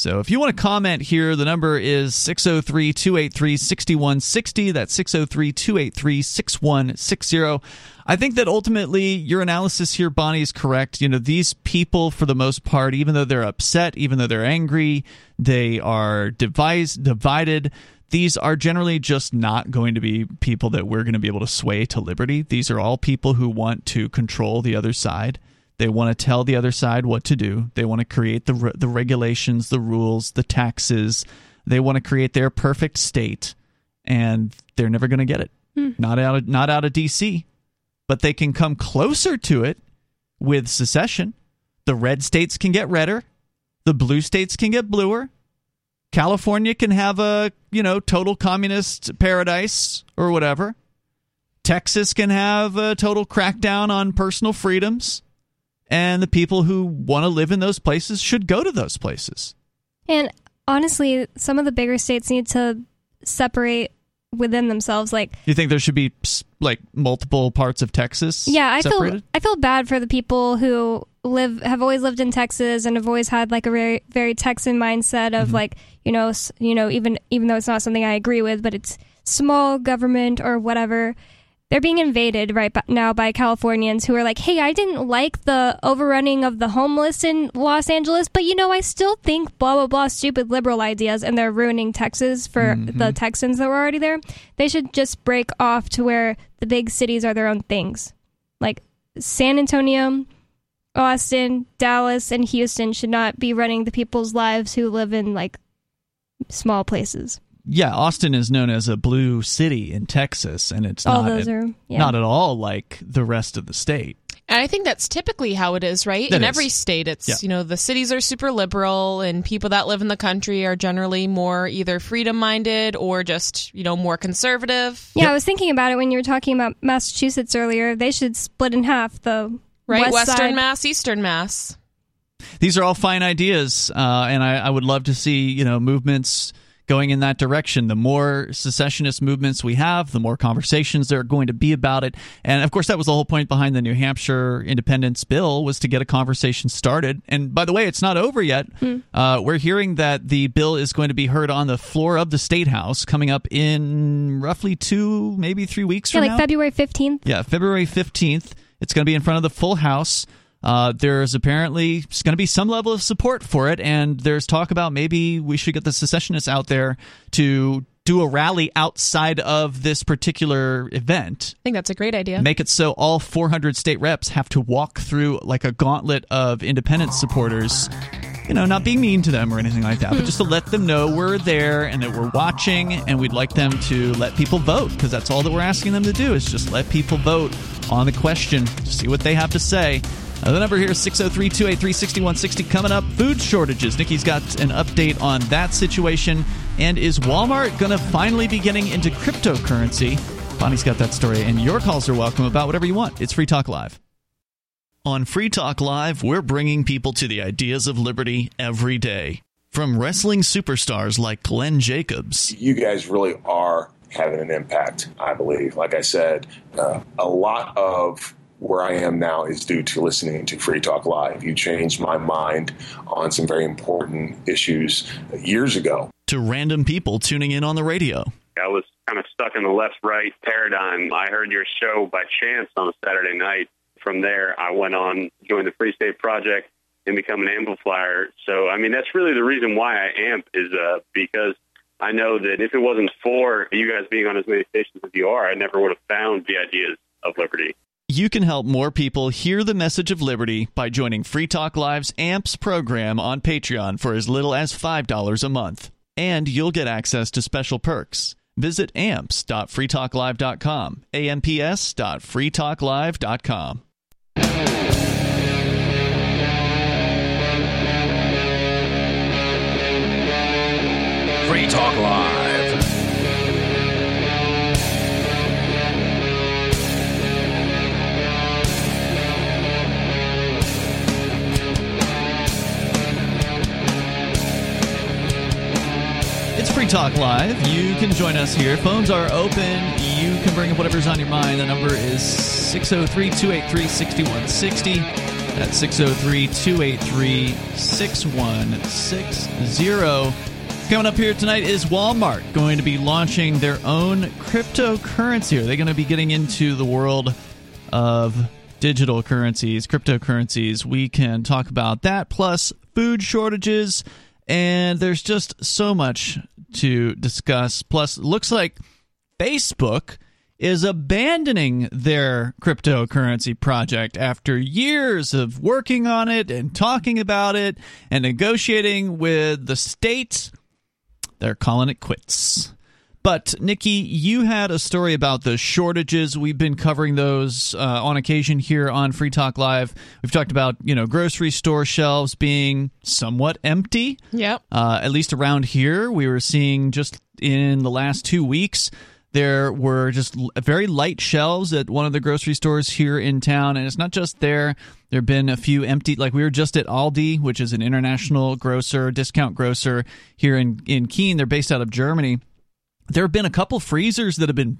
So if you want to comment here, the number is 603 283 6160. That's 603 283 6160. I think that ultimately your analysis here, Bonnie, is correct. You know, these people, for the most part, even though they're upset, even though they're angry, they are devised, divided. These are generally just not going to be people that we're going to be able to sway to liberty. These are all people who want to control the other side. They want to tell the other side what to do. They want to create the the regulations, the rules, the taxes. They want to create their perfect state, and they're never going to get it. Hmm. Not out of not out of D.C., but they can come closer to it with secession. The red states can get redder. The blue states can get bluer. California can have a you know total communist paradise or whatever. Texas can have a total crackdown on personal freedoms and the people who want to live in those places should go to those places. And honestly, some of the bigger states need to separate within themselves. Like, You think there should be like multiple parts of Texas? yeah, I separated? feel I feel bad for the people who live have always lived in Texas and have always had like a very very Texan mindset of mm-hmm. like you know you know even even though it's not something I agree with, but it's small government or whatever they're being invaded right now by Californians who are like, hey, I didn't like the overrunning of the homeless in Los Angeles, but you know, I still think blah, blah, blah, stupid liberal ideas, and they're ruining Texas for mm-hmm. the Texans that were already there. They should just break off to where the big cities are their own things. Like San Antonio, Austin, Dallas, and Houston should not be running the people's lives who live in like small places yeah, Austin is known as a blue city in Texas, and it's all not those at, are yeah. not at all like the rest of the state. And I think that's typically how it is, right? That in is. every state, it's Yeah. you know the cities are super liberal, and people that live in the country are generally more either freedom minded or just you know more conservative. Yeah, I was thinking about it when you were talking about Massachusetts earlier. They should split in half the Right, west Western side. Mass, Eastern Mass. These are all fine ideas, uh, and I, I would love to see you know movements going in that direction. The more secessionist movements we have, the more conversations there are going to be about it. And of course, that was the whole point behind the New Hampshire independence bill was to get a conversation started. And by the way, it's not over yet. Uh, we're hearing that the bill is going to be heard on the floor of the state house coming up in roughly two, maybe three weeks Yeah, from like now. February 15th. Yeah, February 15th. It's going to be in front of the full house. Uh, there's apparently going to be some level of support for it, and there's talk about maybe we should get the secessionists out there to do a rally outside of this particular event. I think that's a great idea. Make it so all 400 state reps have to walk through like a gauntlet of independent supporters. You know, not being mean to them or anything like that, but just to let them know we're there and that we're watching, and we'd like them to let people vote because that's all that we're asking them to do is just let people vote on the question, see what they have to say. Uh, the number here is 603 283 6160. Coming up, food shortages. Nikki's got an update on that situation. And is Walmart going to finally be getting into cryptocurrency? Bonnie's got that story, and your calls are welcome about whatever you want. It's Free Talk Live. On Free Talk Live, we're bringing people to the ideas of liberty every day. From wrestling superstars like Glenn Jacobs you guys really are having an impact, I believe. Like I said, uh, a lot of where I am now is due to listening to Free Talk Live. You changed my mind on some very important issues years ago. to random people tuning in on the radio. I was kind of stuck in the left right paradigm. I heard your show by chance on a Saturday night. From there, I went on, joined the Free State Project, and become an amplifier. So, I mean, that's really the reason why I amp is uh, because I know that if it wasn't for you guys being on as many stations as you are, I never would have found the ideas of liberty. You can help more people hear the message of liberty by joining Free Talk Live's AMPS program on Patreon for as little as $5 a month. And you'll get access to special perks. Visit amps.freetalklive.com, amps.freetalklive.com. Free Talk Live. It's Free Talk Live. You can join us here. Phones are open. You can bring up whatever's on your mind. The number is 603 283 6160. That's 603 283 6160. Coming up here tonight is Walmart going to be launching their own cryptocurrency. Are they going to be getting into the world of digital currencies, cryptocurrencies? We can talk about that, plus food shortages, and there's just so much to discuss. Plus, looks like Facebook is abandoning their cryptocurrency project after years of working on it and talking about it and negotiating with the state. They're calling it quits. But Nikki, you had a story about the shortages. We've been covering those uh, on occasion here on Free Talk Live. We've talked about you know grocery store shelves being somewhat empty. Yep. Uh, at least around here, we were seeing just in the last two weeks. There were just very light shelves at one of the grocery stores here in town, and it's not just there. There have been a few empty, like we were just at Aldi, which is an international grocer, discount grocer here in in Keene. They're based out of Germany there have been a couple freezers that have been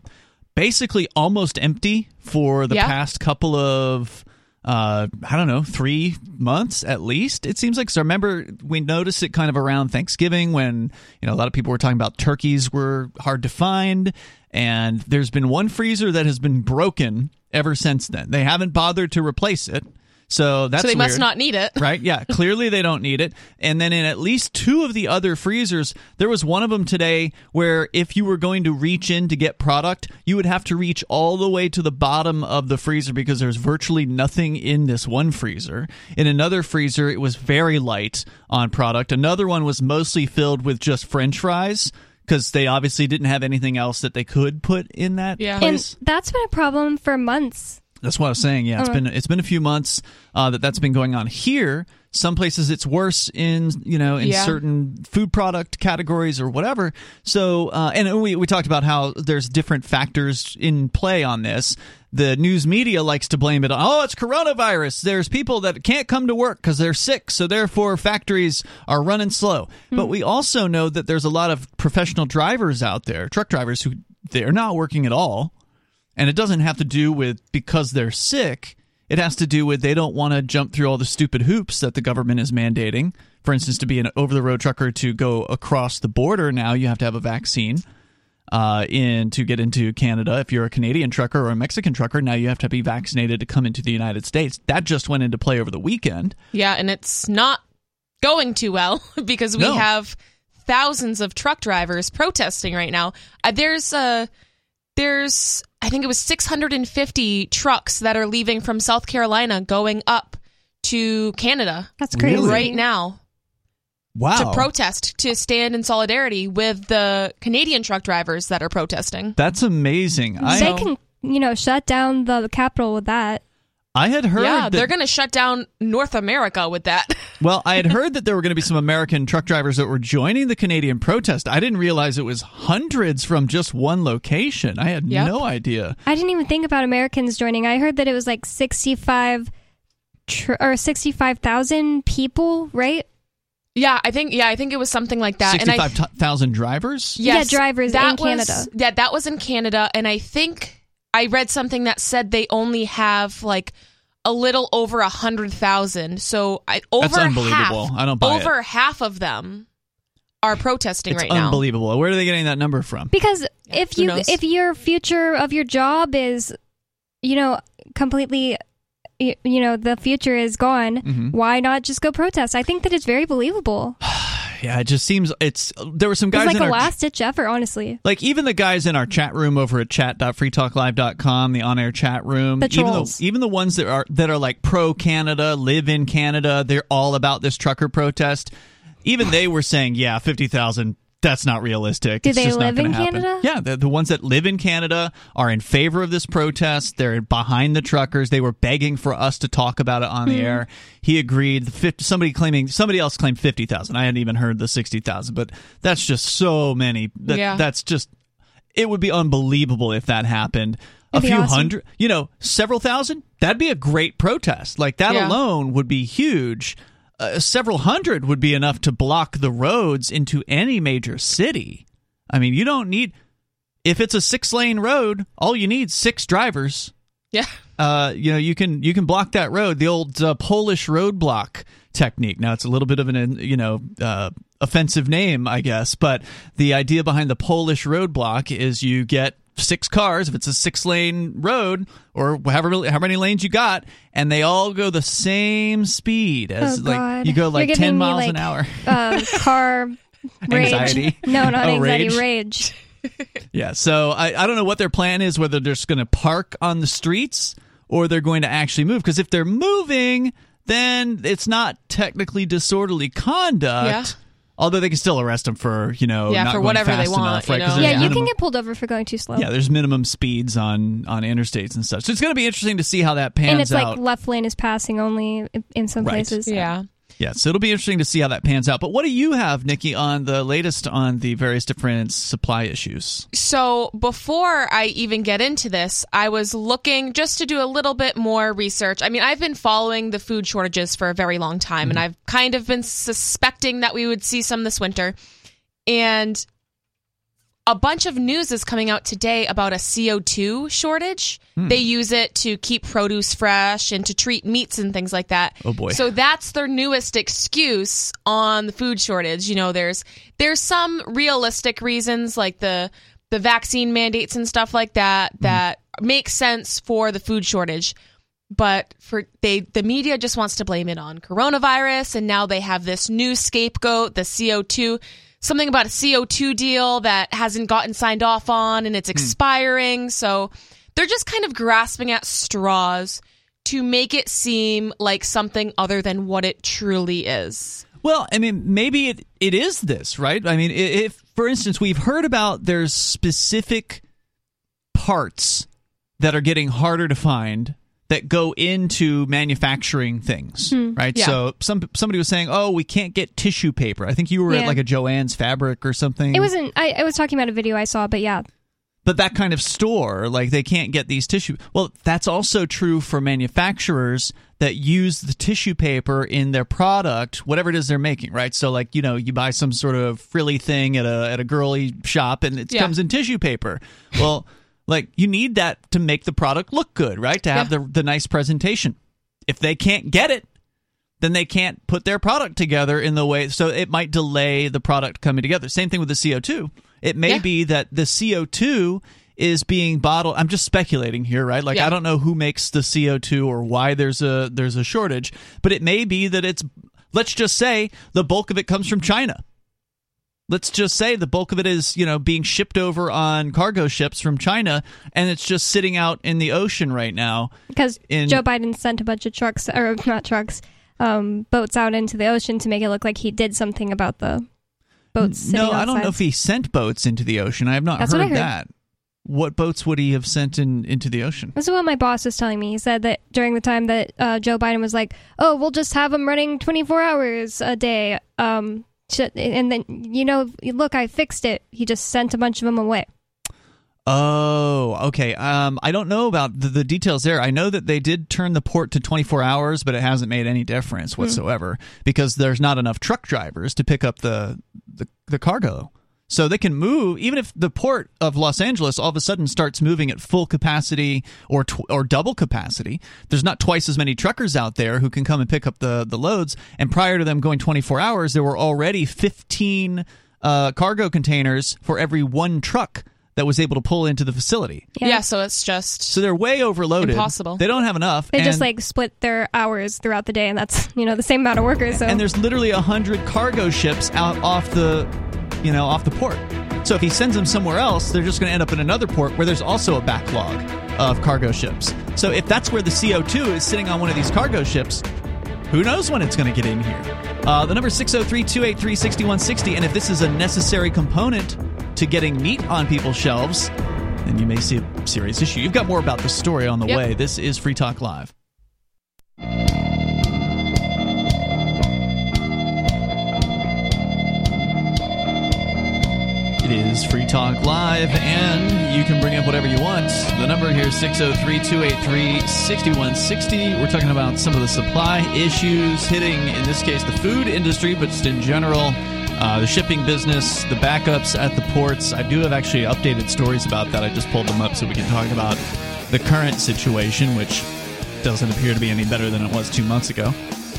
basically almost empty for the Yeah. past couple of uh, I don't know, three months at least. It seems like. So remember, we noticed it kind of around Thanksgiving when you know a lot of people were talking about turkeys were hard to find, and there's been one freezer that has been broken ever since then. They haven't bothered to replace it. So that's so they weird, must not need it, right? Yeah, clearly they don't need it. And then in at least two of the other freezers, there was one of them today where if you were going to reach in to get product, you would have to reach all the way to the bottom of the freezer because there's virtually nothing in this one freezer. In another freezer, it was very light on product. Another one was mostly filled with just French fries because they obviously didn't have anything else that they could put in that Yeah. place. And that's been a problem for months. That's what I was saying. Yeah, it's been it's been a few months uh, that that's been going on here. Some places it's worse in you know in Yeah. certain food product categories or whatever. So uh, and we we talked about how there's different factors in play on this. The news media likes to blame it on oh it's coronavirus. There's people that can't come to work because they're sick, so therefore factories are running slow. But we also know that there's a lot of professional drivers out there, truck drivers who they're not working at all and it doesn't have to do with because they're sick. It has to do with they don't want to jump through all the stupid hoops that the government is mandating. For instance, to be an over the road trucker to go across the border now, you have to have a vaccine. Uh, in to get into Canada, if you're a Canadian trucker or a Mexican trucker, now you have to be vaccinated to come into the United States. That just went into play over the weekend. Yeah, and it's not going too well because we No. have thousands of truck drivers protesting right now. Uh, there's uh there's I think it was 650 trucks that are leaving from South Carolina going up to Canada. That's crazy. Really? Right now Wow, to protest to stand in solidarity with the Canadian truck drivers that are protesting. that's amazing. I they can, you know, shut down the capital with that. I had heard yeah, that they're going to shut down North America with that. Well, I had heard that there were going to be some American truck drivers that were joining the Canadian protest. I didn't realize it was hundreds from just one location. I had Yep. no idea. I didn't even think about Americans joining. I heard that it was like 65 tr- or 65,000 people, right? yeah, I think yeah, I think it was something like that. and I Sixty-five thousand drivers. Yes, Yeah, drivers that in was- Canada. Yeah, that was in Canada, and I think I read something that said they only have like a little over a hundred thousand. So I over That's unbelievable. half- I don't buy it. over half of them are protesting It's right now. unbelievable. Where are they getting that number from? Because if you knows? if your future of your job is, you know, completely, y- you know, the future is gone, Mm-hmm. why not just go protest? I think that it's very believable. Yeah, it just seems it's. There were some guys It's like a last ditch effort, honestly. like even the guys in our chat room over at chat.freetalklive.com the on-air chat room The even the, even the ones that are that are like pro canada live in canada they're all about this trucker protest even they were saying yeah 50,000 that's not realistic. Do It's they just not live in happen. Canada? Yeah, the, the ones that live in Canada are in favor of this protest. They're behind the truckers. They were begging for us to talk about it on the Hmm. air. He agreed. The 50, somebody claiming somebody else claimed fifty thousand. I hadn't even heard the sixty thousand, but that's just so many. That, Yeah. That's just. It would be unbelievable if that happened. A It'd be few awesome. hundred, you know, several thousand. That'd be a great protest. Like that Yeah. alone would be huge. Uh, several hundred would be enough to block the roads into any major city. I mean, you don't need if it's a six lane road, all you need six drivers. Yeah. Uh, you know, you can you can block that road. The old uh, Polish roadblock technique. Now it's a little bit of an you know uh, offensive name, I guess, but the idea behind the Polish roadblock is you get six cars if it's a six lane road or however how many lanes you got, and they all go the same speed as oh like God. you go like ten miles like, an hour. um, car rage. Anxiety? No, not Oh, anxiety. rage? Rage. Yeah, so I, I don't know what their plan is, whether they're just going to park on the streets or they're going to actually move. Because if they're moving, then it's not technically disorderly conduct. Yeah. Although they can still arrest them for you know Yeah, not for going whatever they want, enough, you know? there's Yeah, you minimum- can get pulled over for going too slow. yeah, there's minimum speeds on on interstates and such. So it's going to be interesting to see how that pans out. and it's out. like left lane is passing only in some Right. places. Yeah. Yeah, so it'll be interesting to see how that pans out. But what do you have, Nikki, on the latest on the various different supply issues? So before I even get into this, I was looking just to do a little bit more research. I mean, I've been following the food shortages for a very long time, and mm-hmm. I've kind of been suspecting that we would see some this winter. And a bunch of news is coming out today about a CO2 shortage. Hmm. They use it to keep produce fresh and to treat meats and things like that. Oh, boy. So that's their newest excuse on the food shortage. You know, there's there's some realistic reasons like the the vaccine mandates and stuff like that Hmm. that make sense for the food shortage. But for they the media just wants to blame it on coronavirus and now they have this new scapegoat, the CO2 something about a CO2 deal that hasn't gotten signed off on and it's expiring. So they're just kind of grasping at straws to make it seem like something other than what it truly is. Well, I mean, maybe it, it is this, right? I mean, if, for instance, we've heard about there's specific parts that are getting harder to find that go into manufacturing things, Hmm. right? Yeah. So some somebody was saying, "Oh, we can't get tissue paper." I think you were at like a Joanne's Fabric or something. It wasn't. I, I was talking about a video I saw, but yeah, but that kind of store like they can't get these tissue well that's also true for manufacturers that use the tissue paper in their product whatever it is they're making right? So like you know you buy some sort of frilly thing at a at a girly shop and it Yeah. comes in tissue paper. Well like you need that to make the product look good right? To have the the nice presentation. If they can't get it then they can't put their product together in the way so it might delay the product coming together. Same thing with the co2 it may Yeah. be that the co2 is being bottled i'm just speculating here right like Yeah. i don't know who makes the co2 or why there's a there's a shortage but it may be that it's let's just say the bulk of it comes from china let's just say the bulk of it is you know being shipped over on cargo ships from china and it's just sitting out in the ocean right now because In- Joe Biden sent a bunch of trucks or not trucks, um, boats out into the ocean to make it look like he did something about the boats. No, I don't know if he sent boats into the ocean. I have not heard, what heard. that. What boats would he have sent in into the ocean? This is what my boss was telling me. He said that during the time that uh, Joe Biden was like, "Oh, we'll just have them running 24 hours a day," um, and then you know, look, I fixed it. He just sent a bunch of them away. Oh, okay. Um, I don't know about the, the details there. I know that they did turn the port to 24 hours, but it hasn't made any difference whatsoever because there's not enough truck drivers to pick up the, the the cargo. So they can move even if the port of Los Angeles all of a sudden starts moving at full capacity or tw- or double capacity. There's not twice as many truckers out there who can come and pick up the the loads. And prior to them going 24 hours, there were already 15 uh, cargo containers for every one truck that was able to pull into the facility. Yeah, so it's just So they're way overloaded. Impossible. They don't have enough. They just like split their hours throughout the day, and that's you know the same amount of workers. So and there's literally a hundred cargo ships out off the, you know, off the port. So if he sends them somewhere else, they're just going to end up in another port where there's also a backlog of cargo ships. So if that's where the CO2 is sitting on one of these cargo ships, who knows when it's going to get in here? Uh, the number is 603 283 6160. And if this is a necessary component to getting meat on people's shelves, then you may see a serious issue. You've got more about the story on the Yep. way. This is Free Talk Live. It is Free Talk Live, and you can bring up whatever you want. The number here is 603 283 6160. We're talking about some of the supply issues hitting, in this case, the food industry, but just in general, uh, the shipping business, the backups at the ports. I do have actually updated stories about that. I just pulled them up so we can talk about the current situation, which doesn't appear to be any better than it was two months ago.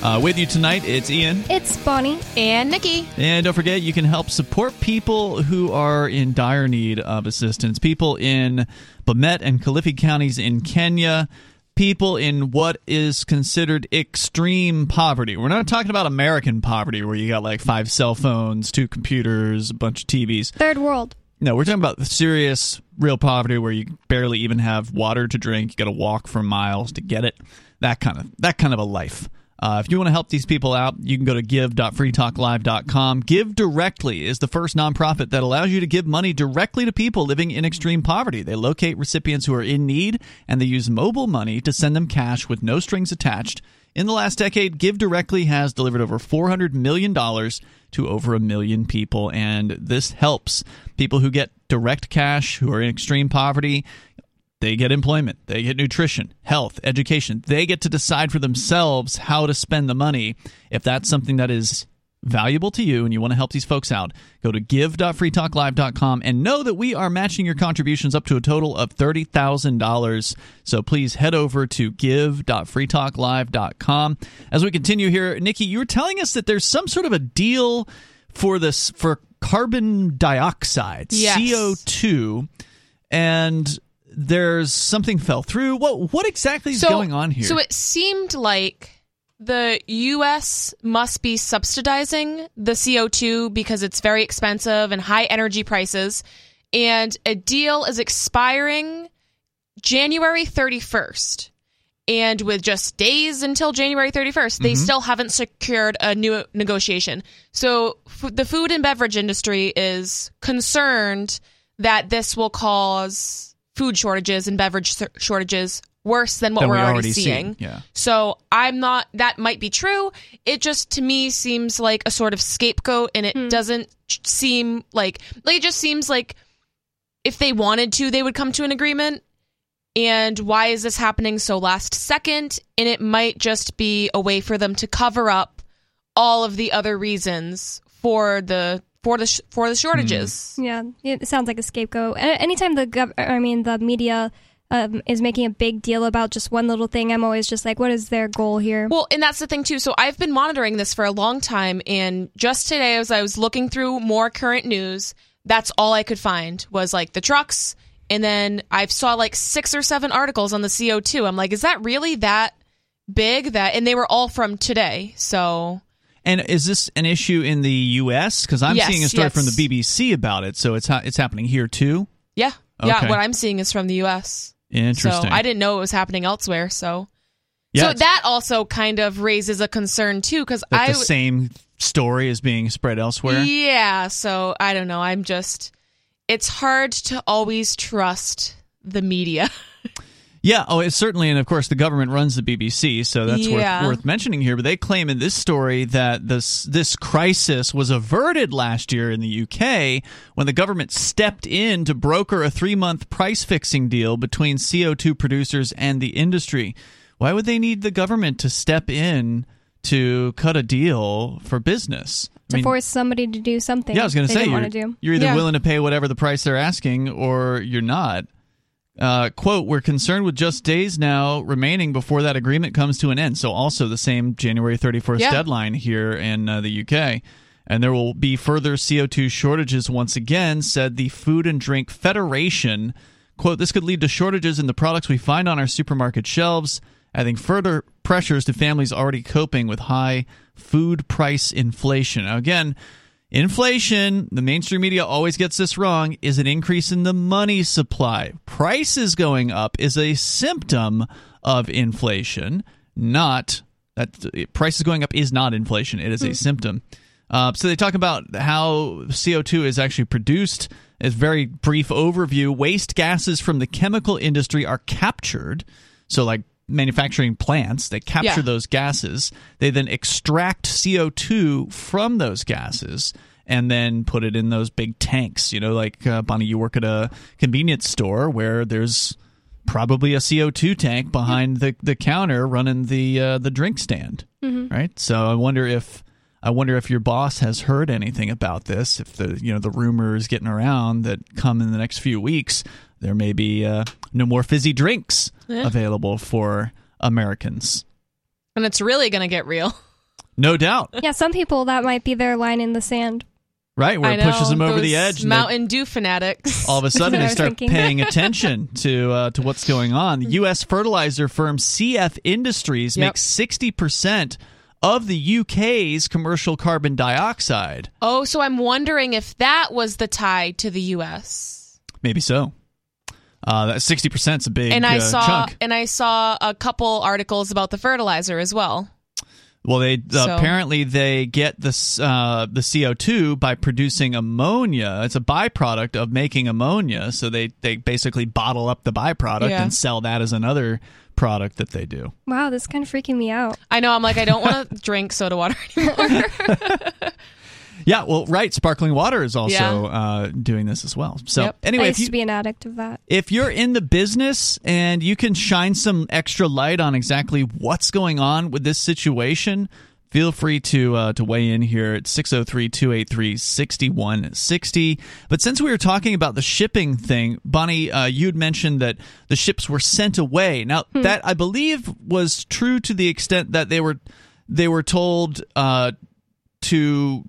Uh, with you tonight, it's Ian. it's Bonnie. and Nikki. And don't forget, you can help support people who are in dire need of assistance. People in Bomet and Kilifi counties in Kenya. People in what is considered extreme poverty. We're not talking about American poverty where you got like five cell phones, two computers, a bunch of TVs. Third world. No, we're talking about serious, real poverty where you barely even have water to drink. You got to walk for miles to get it. That kind of that kind of a life. Uh, if you want to help these people out, you can go to give.freetalklive.com. Give Directly is the first nonprofit that allows you to give money directly to people living in extreme poverty. They locate recipients who are in need and they use mobile money to send them cash with no strings attached. In the last decade, Give Directly has delivered over $400 million to over a million people, and this helps people who get direct cash, who are in extreme poverty. They get employment, they get nutrition, health, education. They get to decide for themselves how to spend the money if that's something that is valuable to you and you want to help these folks out, go to give.freetalklive.com and know that we are matching your contributions up to a total of $30,000. So please head over to give.freetalklive.com. As we continue here, Nikki, you were telling us that there's some sort of a deal for this for carbon dioxide, Yes. CO2, and there's something fell through. What what exactly is going on here? So it seemed like the US must be subsidizing the CO2 because it's very expensive and high energy prices. And a deal is expiring January 31st. And with just days until January 31st, they Mhm. still haven't secured a new negotiation. So f- the food and beverage industry is concerned that this will cause food shortages and beverage shortages worse than what Than we're we already, already see, seeing. yeah. So I'm not, that might be true. It just to me seems like a sort of scapegoat and it hmm. doesn't seem like, like it just seems like if they wanted to, they would come to an agreement. And why is this happening so last second? And it might just be a way for them to cover up all of the other reasons for the for the sh- for the shortages. Yeah, it sounds like a scapegoat. Anytime the gov- I mean the media um, is making a big deal about just one little thing, I'm always just like, what is their goal here? Well, and that's the thing too. So I've been monitoring this for a long time, and just today, as I was looking through more current news, that's all I could find was like the trucks, and then I saw like six or seven articles on the CO2. I'm like, is that really that big? That and they were all from today. So And is this an issue in the U.S.? Because I'm Yes, seeing a story yes. from the BBC about it, so it's ha- it's happening here too. yeah, yeah. What I'm seeing is from the U.S. Interesting. So I didn't know it was happening elsewhere. So. Yeah, so that also kind of raises a concern too, because I the same story is being spread elsewhere. Yeah, so I don't know. I'm just it's hard to always trust the media. Yeah, oh, it's certainly, and of course, the government runs the BBC, so that's Yeah. worth, worth mentioning here. But they claim in this story that this this crisis was averted last year in the UK when the government stepped in to broker a three month price fixing deal between CO two producers and the industry. Why would they need the government to step in to cut a deal for business? I to mean, force somebody to do something. yeah, I was going to say you're, want to do. you're either Yeah. willing to pay whatever the price they're asking or you're not. Uh, quote, we're concerned with just days now remaining before that agreement comes to an end. So, also the same January 31st Yeah. deadline here in uh, the UK. And there will be further CO2 shortages once again, said the Food and Drink Federation. Quote, this could lead to shortages in the products we find on our supermarket shelves, adding further pressures to families already coping with high food price inflation. Now, again, Inflation, the mainstream media always gets this wrong, is an increase in the money supply. Prices going up is a symptom of inflation, not that prices going up is not inflation. It is a symptom. Uh, so they talk about how CO2 is actually produced. As very brief overview, waste gases from the chemical industry are captured. So like manufacturing plants, they capture Yeah. those gases. They then extract CO2 from those gases and then put it in those big tanks. You know, like uh, Bonnie, you work at a convenience store where there's probably a CO2 tank behind the, the counter running the uh, the drink stand, Mhm. right? So I wonder if I wonder if your boss has heard anything about this. If the you know the rumors getting around that come in the next few weeks, there may be uh, no more fizzy drinks Yeah. available for Americans. and it's really going to get real. No doubt, Yeah, some people that might be their line in the sand. right? Where I it pushes know, them over the edge. Mountain Dew fanatics. all of a sudden they start thinking. paying attention to uh, to what's going on. The U.S. fertilizer firm CF Industries Yep. makes sixty percent of the UK's commercial carbon dioxide. Oh, so I'm wondering if that was the tie to the U.S. Maybe so. Uh, that sixty percent is a big and I uh, saw chunk. and I saw a couple articles about the fertilizer as well. Well, they So- apparently they get this uh, the CO two by producing ammonia. It's a byproduct of making ammonia. So they they basically bottle up the byproduct Yeah. and sell that as another product that they do. Wow, this is kind of freaking me out. I know. I'm like, I don't want to drink soda water anymore. Yeah, well, right. Sparkling water is also Yeah. uh, doing this as well. So Yep. anyway, I if you to be an addict of that. if you're in the business and you can shine some extra light on exactly what's going on with this situation, Feel free to uh, to weigh in here at 603-283-6160. But since we were talking about the shipping thing, Bonnie, uh, you'd mentioned that the ships were sent away. Now, hmm. that I believe was true to the extent that they were they were told uh, to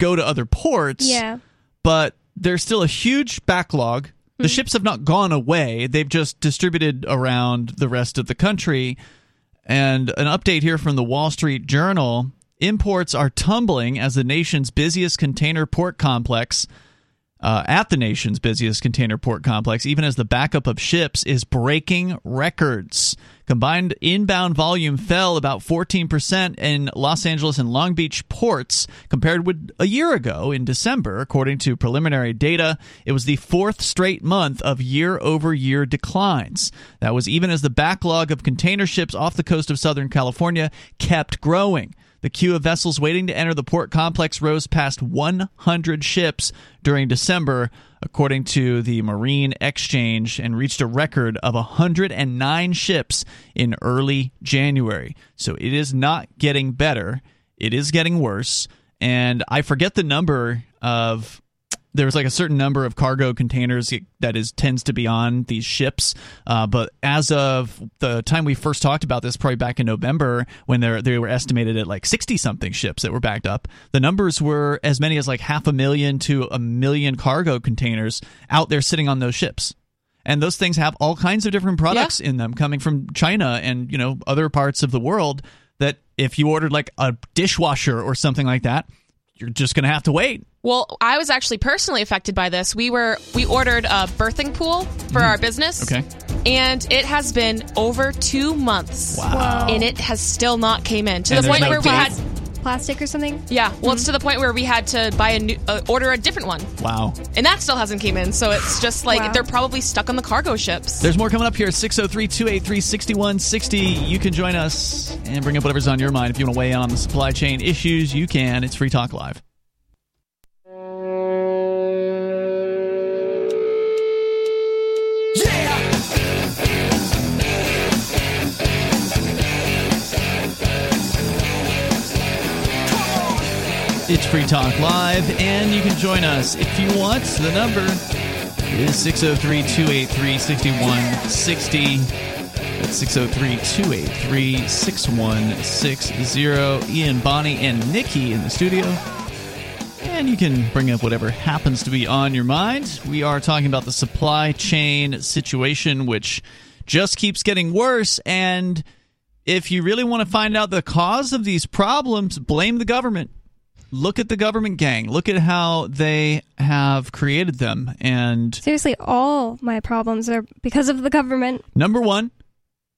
go to other ports. Yeah. But there's still a huge backlog. The hmm. ships have not gone away. They've just distributed around the rest of the country and an update here from the Wall Street Journal imports are tumbling as the nation's busiest container port complex. Uh, at the nation's busiest container port complex, even as the backup of ships is breaking records. Combined inbound volume fell about 14% in Los Angeles and Long Beach ports compared with a year ago in December, according to preliminary data. It was the fourth straight month of year over year declines. That was even as the backlog of container ships off the coast of Southern California kept growing. The queue of vessels waiting to enter the port complex rose past 100 ships during December, according to the Marine Exchange, and reached a record of 109 ships in early January. So it is not getting better, it is getting worse. And I forget the number of there's like a certain number of cargo containers that is tends to be on these ships. Uh, but as of the time we first talked about this, probably back in November, when they they were estimated at like sixty something ships that were backed up, the numbers were as many as like half a million to a million cargo containers out there sitting on those ships. And those things have all kinds of different products yeah. in them coming from China and you know other parts of the world. That if you ordered like a dishwasher or something like that, you're just going to have to wait well, I was actually personally affected by this. We were we ordered a birthing pool for mm. our business. Okay. And it has been over two months. Wow. And it has still not came in to and the point no where we had plastic or something. Yeah. Well, mm-hmm. it's to the point where we had to buy a new uh, order a different one. Wow. And that still hasn't came in. So it's just like wow. they're probably stuck on the cargo ships. There's more coming up here. 603-283-6160. You can join us and bring up whatever's on your mind. If you want to weigh in on the supply chain issues, you can. It's Free Talk Live. It's Free Talk Live, and you can join us if you want. The number is 603 283 6160. That's 603 283 6160. Ian, Bonnie, and Nikki in the studio. And you can bring up whatever happens to be on your mind. We are talking about the supply chain situation, which just keeps getting worse. And if you really want to find out the cause of these problems, blame the government look at the government gang. Look at how they have created them. And seriously, all my problems are because of the government. Number one,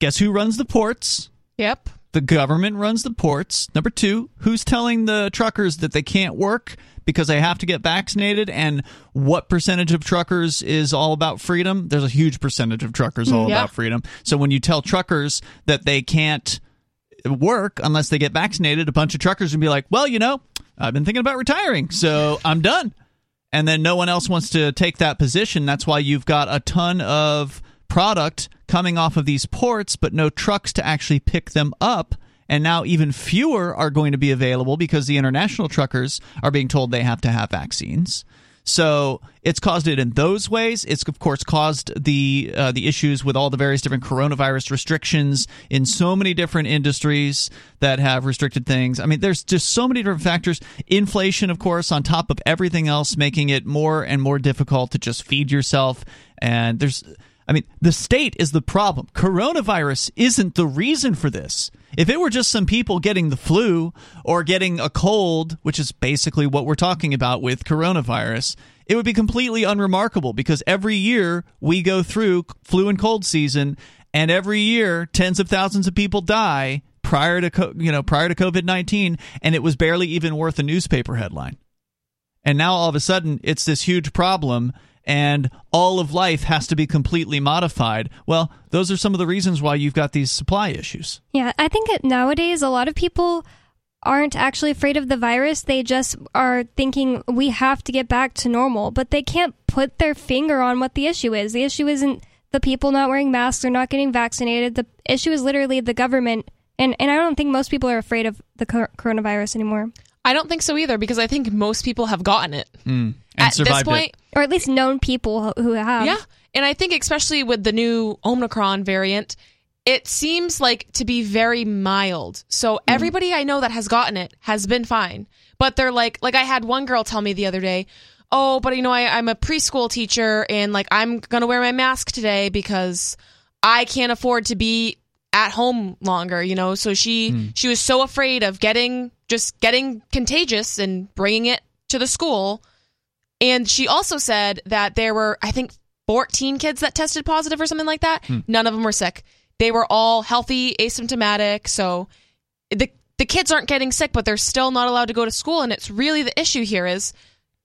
guess who runs the ports? Yep. The government runs the ports. Number two, who's telling the truckers that they can't work because they have to get vaccinated? And what percentage of truckers is all about freedom? There's a huge percentage of truckers all mm, yeah. about freedom. So when you tell truckers that they can't work unless they get vaccinated, a bunch of truckers would be like, well, you know, I've been thinking about retiring, so I'm done. And then no one else wants to take that position. That's why you've got a ton of product coming off of these ports, but no trucks to actually pick them up. And now even fewer are going to be available because the international truckers are being told they have to have vaccines. So it's caused it in those ways. It's of course caused the uh, the issues with all the various different coronavirus restrictions in so many different industries that have restricted things. I mean, there's just so many different factors. Inflation, of course, on top of everything else, making it more and more difficult to just feed yourself. And there's I mean, the state is the problem. Coronavirus isn't the reason for this. If it were just some people getting the flu or getting a cold, which is basically what we're talking about with coronavirus, it would be completely unremarkable because every year we go through flu and cold season and every year tens of thousands of people die prior to you know prior to COVID-19 and it was barely even worth a newspaper headline. And now all of a sudden it's this huge problem and all of life has to be completely modified. Well, those are some of the reasons why you've got these supply issues. Yeah, I think nowadays a lot of people aren't actually afraid of the virus. They just are thinking we have to get back to normal, but they can't put their finger on what the issue is. The issue isn't the people not wearing masks or not getting vaccinated. The issue is literally the government And and I don't think most people are afraid of the coronavirus anymore. I don't think so either because I think most people have gotten it. Mm. At this point, it. Or at least known people who have. Yeah. And I think especially with the new Omicron variant, it seems like to be very mild. So mm. everybody I know that has gotten it has been fine. But they're like like I had one girl tell me the other day, "Oh, but you know I I'm a preschool teacher and like I'm going to wear my mask today because I can't afford to be at home longer, you know. So she mm. she was so afraid of getting just getting contagious and bringing it to the school. And she also said that there were I think 14 kids that tested positive or something like that. Mm. None of them were sick. They were all healthy, asymptomatic. So the the kids aren't getting sick, but they're still not allowed to go to school and it's really the issue here is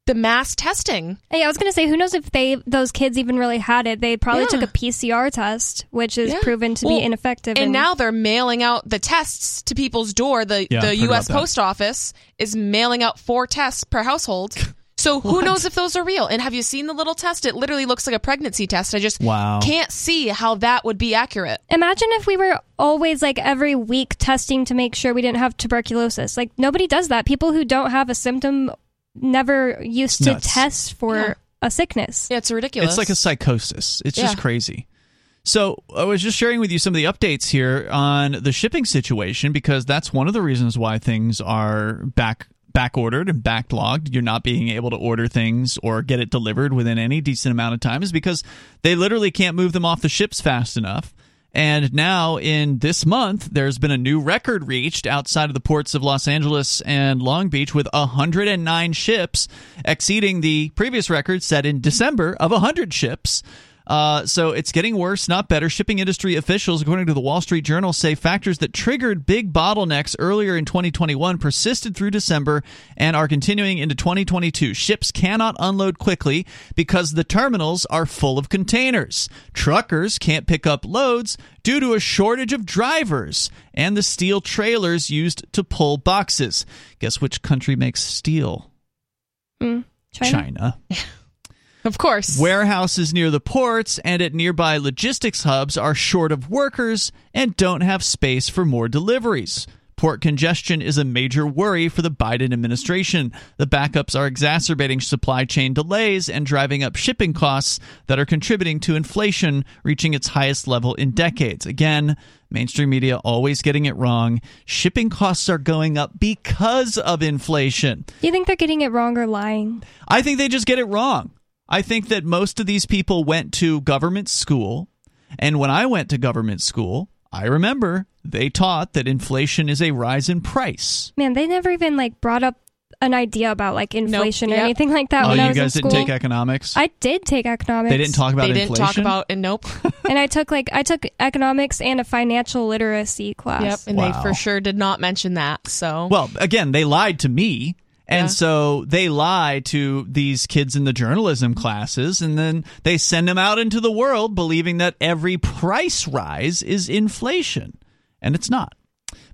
the mass testing. Hey, I was going to say, who knows if they those kids even really had it? They probably yeah. took a PCR test, which is yeah. proven to well, be ineffective. And, and, now they're mailing out the tests to people's door. The yeah, the U.S. Post Office is mailing out four tests per household. So who knows if those are real? And have you seen the little test? It literally looks like a pregnancy test. I just wow. can't see how that would be accurate. Imagine if we were always like every week testing to make sure we didn't have tuberculosis. Like nobody does that. People who don't have a symptom never used to Nuts. test for Yeah. a sickness. Yeah, it's ridiculous. It's like a psychosis. It's Yeah. just crazy. So I was just sharing with you some of the updates here on the shipping situation because that's one of the reasons why things are back back ordered and backlogged. You're not being able to order things or get it delivered within any decent amount of time is because they literally can't move them off the ships fast enough. And now, in this month, there's been a new record reached outside of the ports of Los Angeles and Long Beach with 109 ships, exceeding the previous record set in December of 100 ships. Uh, so it's getting worse, not better. Shipping industry officials, according to the Wall Street Journal, say factors that triggered big bottlenecks earlier in 2021 persisted through December and are continuing into 2022. Ships cannot unload quickly because the terminals are full of containers. Truckers can't pick up loads due to a shortage of drivers and the steel trailers used to pull boxes. Guess which country makes steel? Mm, China. China. Of course. Warehouses near the ports and at nearby logistics hubs are short of workers and don't have space for more deliveries. Port congestion is a major worry for the Biden administration. The backups are exacerbating supply chain delays and driving up shipping costs that are contributing to inflation reaching its highest level in decades. Again, mainstream media always getting it wrong. Shipping costs are going up because of inflation. You think they're getting it wrong or lying? I think they just get it wrong. I think that most of these people went to government school. And when I went to government school, I remember they taught that inflation is a rise in price. Man, they never even like brought up an idea about like inflation Nope. or Yep. anything like that oh, when I you was guys in didn't school. take economics? I did take economics. they didn't talk about they didn't inflation. talk about and nope. and I took like I took economics and a financial literacy class. yep, and Wow. they for sure did not mention that. So Well, again, they lied to me. And Yeah. so they lie to these kids in the journalism classes, and then they send them out into the world believing that every price rise is inflation. And it's not.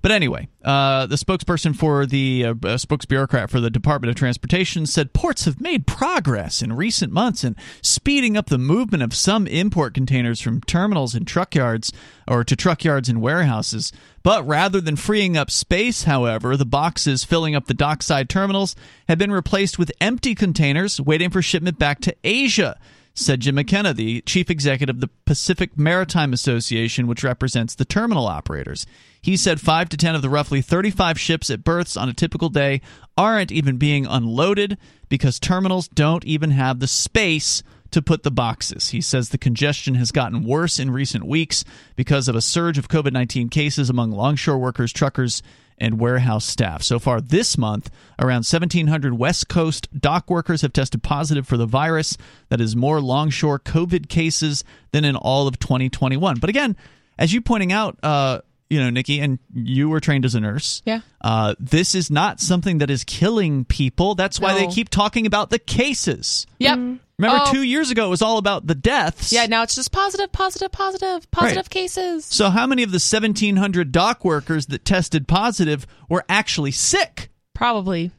But anyway, uh, the spokesperson for the uh, uh, spokesbureaucrat for the Department of Transportation said ports have made progress in recent months in speeding up the movement of some import containers from terminals and truck yards or to truck yards and warehouses. But rather than freeing up space, however, the boxes filling up the dockside terminals have been replaced with empty containers waiting for shipment back to Asia said Jim McKenna, the chief executive of the Pacific Maritime Association, which represents the terminal operators. He said five to 10 of the roughly 35 ships at berths on a typical day aren't even being unloaded because terminals don't even have the space to put the boxes. He says the congestion has gotten worse in recent weeks because of a surge of COVID 19 cases among longshore workers, truckers, and warehouse staff. So far this month, around 1,700 West Coast dock workers have tested positive for the virus. That is more longshore COVID cases than in all of 2021. But again, as you pointing out, uh, you know, Nikki, and you were trained as a nurse. Yeah. Uh, this is not something that is killing people. That's why they keep talking about the cases. Yep. Remember, Oh. two years ago, it was all about the deaths. Yeah, now it's just positive, positive, positive, positive Right. cases. So, how many of the 1,700 dock workers that tested positive were actually sick? Probably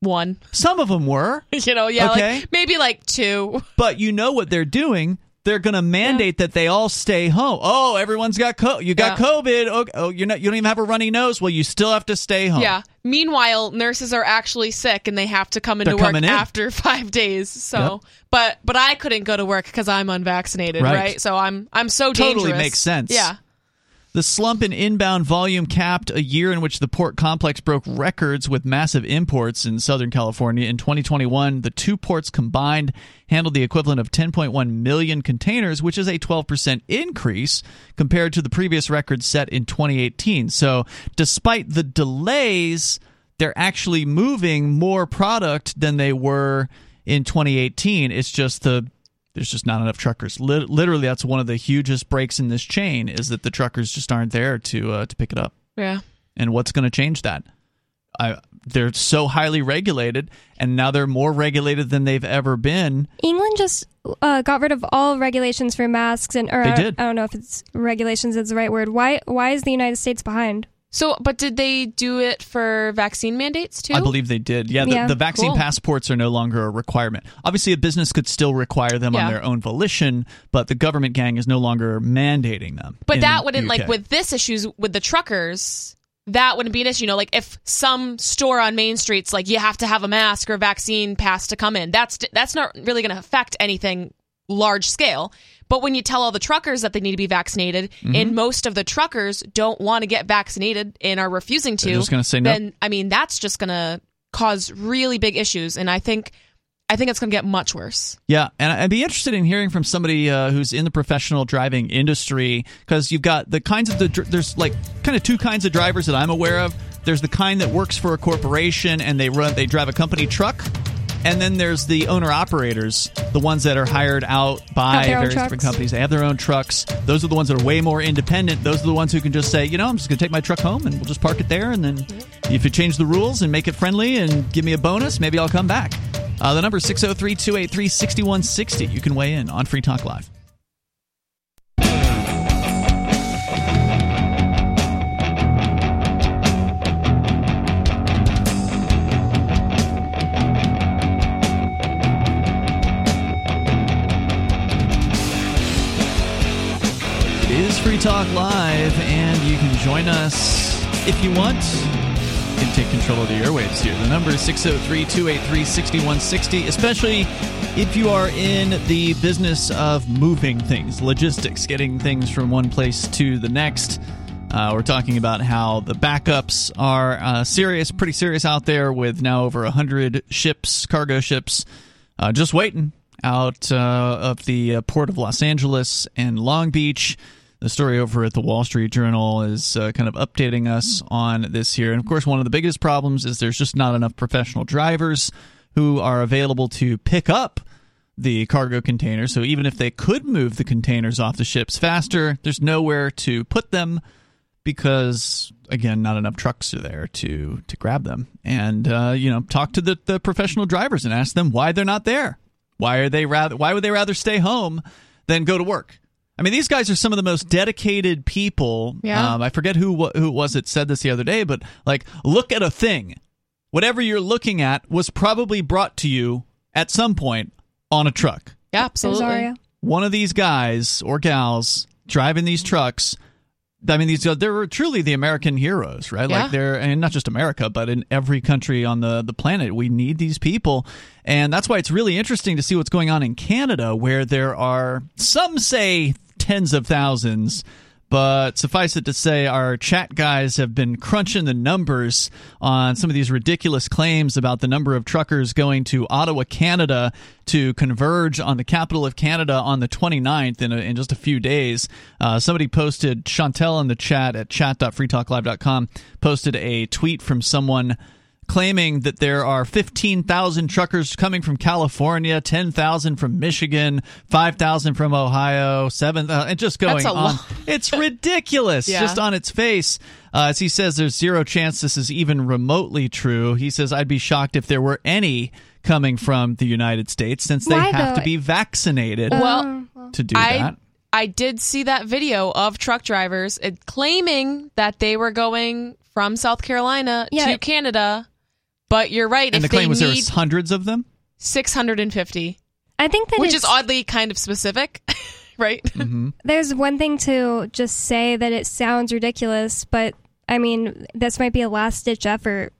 one. Some of them were. You know, yeah, Okay. like maybe like two. But you know what they're doing? They're going to mandate that they all stay home. Oh, everyone's got co- you got Yeah. COVID. Oh, oh, you're not you don't even have a runny nose. Well, you still have to stay home. Yeah. Meanwhile, nurses are actually sick and they have to come into They're work in. after five days. So, Yep. but but I couldn't go to work because I'm unvaccinated, Right. right. So I'm I'm so Totally dangerous. makes sense. Yeah. The slump in inbound volume capped a year in which the port complex broke records with massive imports in Southern California. In 2021, the two ports combined handled the equivalent of 10.1 million containers, which is a 12% increase compared to the previous record set in 2018. So, despite the delays, they're actually moving more product than they were in 2018. It's just the there's just not enough truckers. Lit- literally, that's one of the hugest breaks in this chain is that the truckers just aren't there to uh, to pick it up. Yeah. And what's going to change that? I, they're so highly regulated, and now they're more regulated than they've ever been. England just uh, got rid of all regulations for masks and or They I- did. I don't know if it's regulations is the right word. Why why is the United States behind? So, but did they do it for vaccine mandates too? I believe they did. Yeah, the, Yeah. the vaccine Cool. passports are no longer a requirement. Obviously, a business could still require them on their own volition, but the government gang is no longer mandating them. But that wouldn't like with this issues with the truckers. That wouldn't be an issue. You know, like if some store on Main Street's like you have to have a mask or vaccine pass to come in. That's that's not really going to affect anything large scale. But when you tell all the truckers that they need to be vaccinated, Mm-hmm. and most of the truckers don't want to get vaccinated and are refusing to, They're just gonna say no. then I mean that's just going to cause really big issues. And I think I think it's going to get much worse. Yeah, and I'd be interested in hearing from somebody uh, who's in the professional driving industry because you've got the kinds of the there's like kind of two kinds of drivers that I'm aware of. There's the kind that works for a corporation and they run they drive a company truck. And then there's the owner operators, the ones that are hired out by Have their own various different companies. They have their own trucks. Those are the ones that are way more independent. Those are the ones who can just say, you know, I'm just going to take my truck home and we'll just park it there. And then if you change the rules and make it friendly and give me a bonus, maybe I'll come back. Uh, the number is 603 283 6160. You can weigh in on Free Talk Live. Talk Live, and you can join us if you want. You can take control of the airwaves here. The number is 603 283 6160, especially if you are in the business of moving things, logistics, getting things from one place to the next. Uh, we're talking about how the backups are uh, serious, pretty serious out there, with now over 100 ships, cargo ships, uh, just waiting out uh, of the uh, port of Los Angeles and Long Beach. The story over at the Wall Street Journal is uh, kind of updating us on this here. And of course, one of the biggest problems is there's just not enough professional drivers who are available to pick up the cargo containers. So even if they could move the containers off the ships faster, there's nowhere to put them because again not enough trucks are there to to grab them and uh, you know talk to the, the professional drivers and ask them why they're not there why are they rather why would they rather stay home than go to work i mean these guys are some of the most dedicated people Yeah. um, i forget who who it was that said this the other day but like look at a thing whatever you're looking at was probably brought to you at some point on a truck Yeah, absolutely. One of these guys or gals driving these trucks I mean, these they're truly the American heroes, right? Yeah. Like they're, and not just America, but in every country on the the planet, we need these people, and that's why it's really interesting to see what's going on in Canada, where there are some say tens of thousands. But suffice it to say, our chat guys have been crunching the numbers on some of these ridiculous claims about the number of truckers going to Ottawa, Canada to converge on the capital of Canada on the 29th in, a, in just a few days. Uh, somebody posted, Chantel in the chat at chat.freetalklive.com, posted a tweet from someone claiming that there are 15,000 truckers coming from California, 10,000 from Michigan, 5,000 from Ohio, 7,000, and just going That's a on. lot. It's ridiculous Yeah. just on its face. Uh, as he says, there's zero chance this is even remotely true. He says, I'd be shocked if there were any coming from the United States since they Why, have though? to be vaccinated Well, to do I that. I did see that video of truck drivers uh, claiming that they were going from South Carolina Yeah. to Canada. But you're right. And if the claim they was there need was hundreds of them? 650, I think that which it's, is oddly kind of specific. right? Mm-hmm. There's one thing to just say that it sounds ridiculous, but I mean, this might be a last ditch effort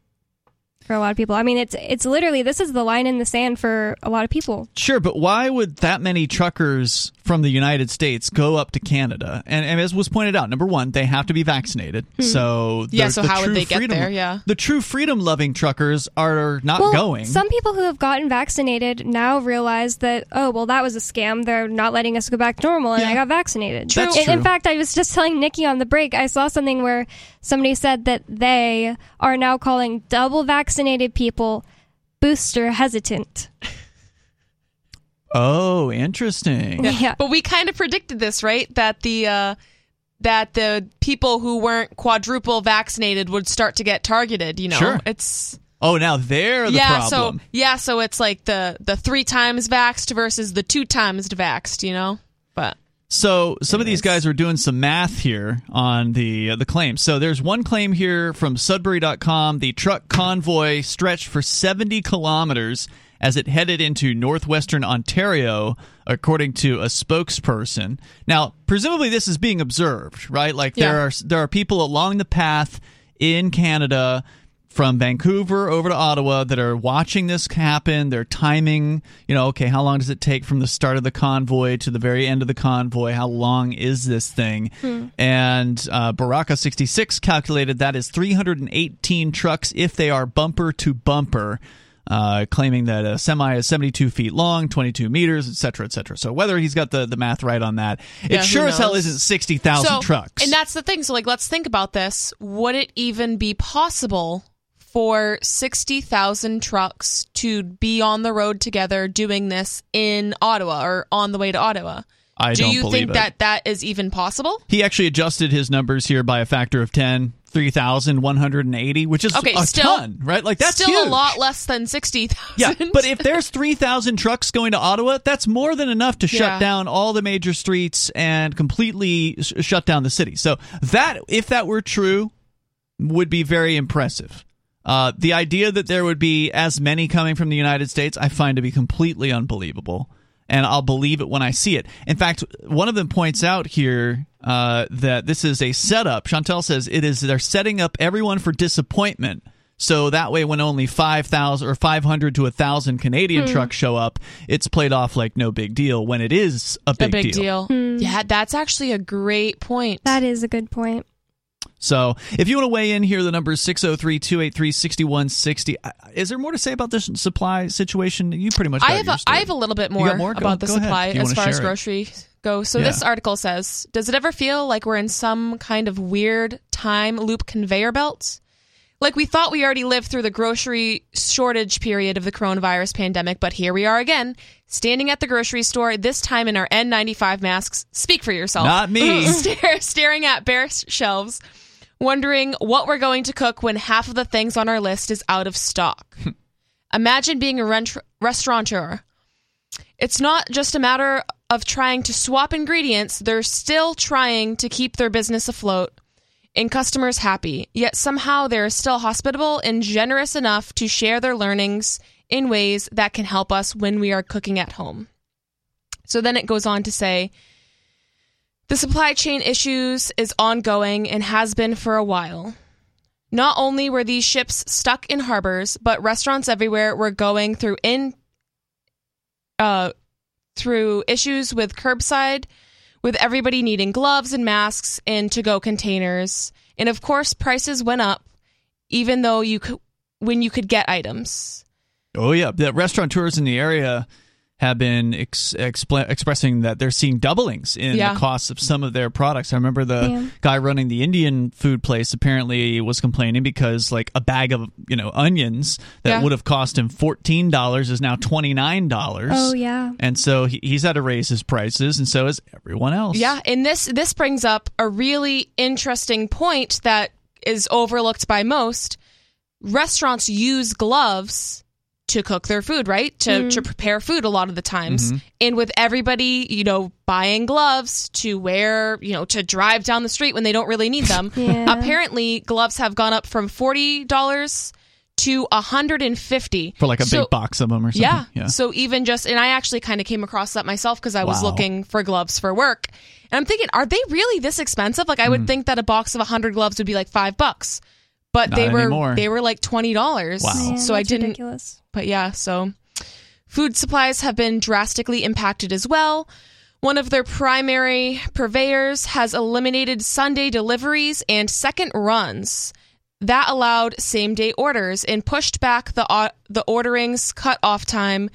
for a lot of people. I mean, it's it's literally this is the line in the sand for a lot of people. Sure, but why would that many truckers from the United States go up to Canada? And, and as was pointed out, number one, they have to be vaccinated. Hmm. So Yeah, the- so the how would true they get freedom- there? Yeah. the true freedom loving truckers are not well, going. some people who have gotten vaccinated now realize that oh well that was a scam. They're not letting us go back to normal, and I got vaccinated. True. That's In, in fact, I was just telling Nikki on the break. I saw something where somebody said that they are now calling double vaccinated people booster hesitant. oh, interesting. Yeah. But we kind of predicted this, right? That the uh, that the people who weren't quadruple vaccinated would start to get targeted. You know, Sure. it's Oh, now they're the yeah. problem. So yeah, so it's like the the three times vaxxed versus the two times vaxxed. You know, but So some of these guys are doing some math here on the uh, the claims. So there's one claim here from Sudbury.com. The truck convoy stretched for 70 kilometers as it headed into northwestern Ontario, according to a spokesperson. Now, presumably this is being observed, right? Like there are there are people along the path in Canada from Vancouver over to Ottawa that are watching this happen. They're timing, you know, okay, how long does it take from the start of the convoy to the very end of the convoy? How long is this thing? Hmm. And uh, Baraka 66 calculated that is 318 trucks if they are bumper to bumper. Uh, claiming that a semi is 72 feet long, 22 meters, et cetera, et cetera. So whether he's got the, the math right on that, it Yeah, sure as hell isn't 60,000 So- trucks. And that's the thing. So, like, let's think about this. Would it even be possible for 60,000 trucks to be on the road together doing this in Ottawa or on the way to Ottawa? I Do you think it. that that is even possible? He actually adjusted his numbers here by a factor of 10, 3,180, which is Okay, a still- ton, right? Like that's still huge. a lot less than 60,000. Yeah, but if there's 3,000 trucks going to Ottawa, that's more than enough to Yeah. shut down all the major streets and completely sh- shut down the city. So that, if that were true, would be very impressive. Uh, the idea that there would be as many coming from the United States, I find to be completely unbelievable. And I'll believe it when I see it. In fact, one of them points out here uh, that this is a setup. Chantel says it is they're setting up everyone for disappointment. So that way, when only five thousand or five hundred to a thousand Canadian Hmm. trucks show up, it's played off like no big deal. When it is a big, a big deal. Yeah, that's actually a great point. That is a good point. So if you want to weigh in here, the number is 603 283 6160. Is there more to say about this supply situation? You pretty much I have your a, story. I have a little bit more, more? Go- about the go supply as far as groceries go. So Yeah. this article says, does it ever feel like we're in some kind of weird time loop conveyor belt? Like we thought we already lived through the grocery shortage period of the coronavirus pandemic, but here we are again, standing at the grocery store, this time in our N95 masks. Speak for yourself. Not me. Stare, staring at bare shelves, wondering what we're going to cook when half of the things on our list is out of stock. Imagine being a rent- restaurateur. It's not just a matter of trying to swap ingredients, they're still trying to keep their business afloat and customers happy, yet somehow they're still hospitable and generous enough to share their learnings in ways that can help us when we are cooking at home. So then it goes on to say the supply chain issues is ongoing and has been for a while. Not only were these ships stuck in harbors, but restaurants everywhere were going through in uh through issues with curbside, with everybody needing gloves and masks and to-go containers. And of course, prices went up even though you could when you could get items. Oh yeah, the restaurateurs in the area have been ex- expl- expressing that they're seeing doublings in Yeah. the costs of some of their products. I remember the Yeah. guy running the Indian food place apparently was complaining because like a bag of you know onions that Yeah. would have cost him fourteen dollars is now twenty nine dollars. Oh yeah. and so he, he's had to raise his prices, and so has everyone else. Yeah, and this this brings up a really interesting point that is overlooked by most. Restaurants use gloves to cook their food, right? To Mm. to prepare food a lot of the times. Mhm. And with everybody, you know, buying gloves to wear, you know, to drive down the street when they don't really need them. Yeah. Apparently, gloves have gone up from $40 to 150 for like a So- big box of them or something. yeah. yeah. So even just, and I actually kind of came across that myself because I was Wow. looking for gloves for work. And I'm thinking, are they really this expensive? Like I would Hmm. think that a box of 100 gloves would be like five bucks, but Not they were anymore. they were like twenty dollars. Wow. Man, so I didn't. ridiculous. But yeah, so food supplies have been drastically impacted as well. One of their primary purveyors has eliminated Sunday deliveries and second runs. That allowed same day orders and pushed back the o- the ordering's cutoff time,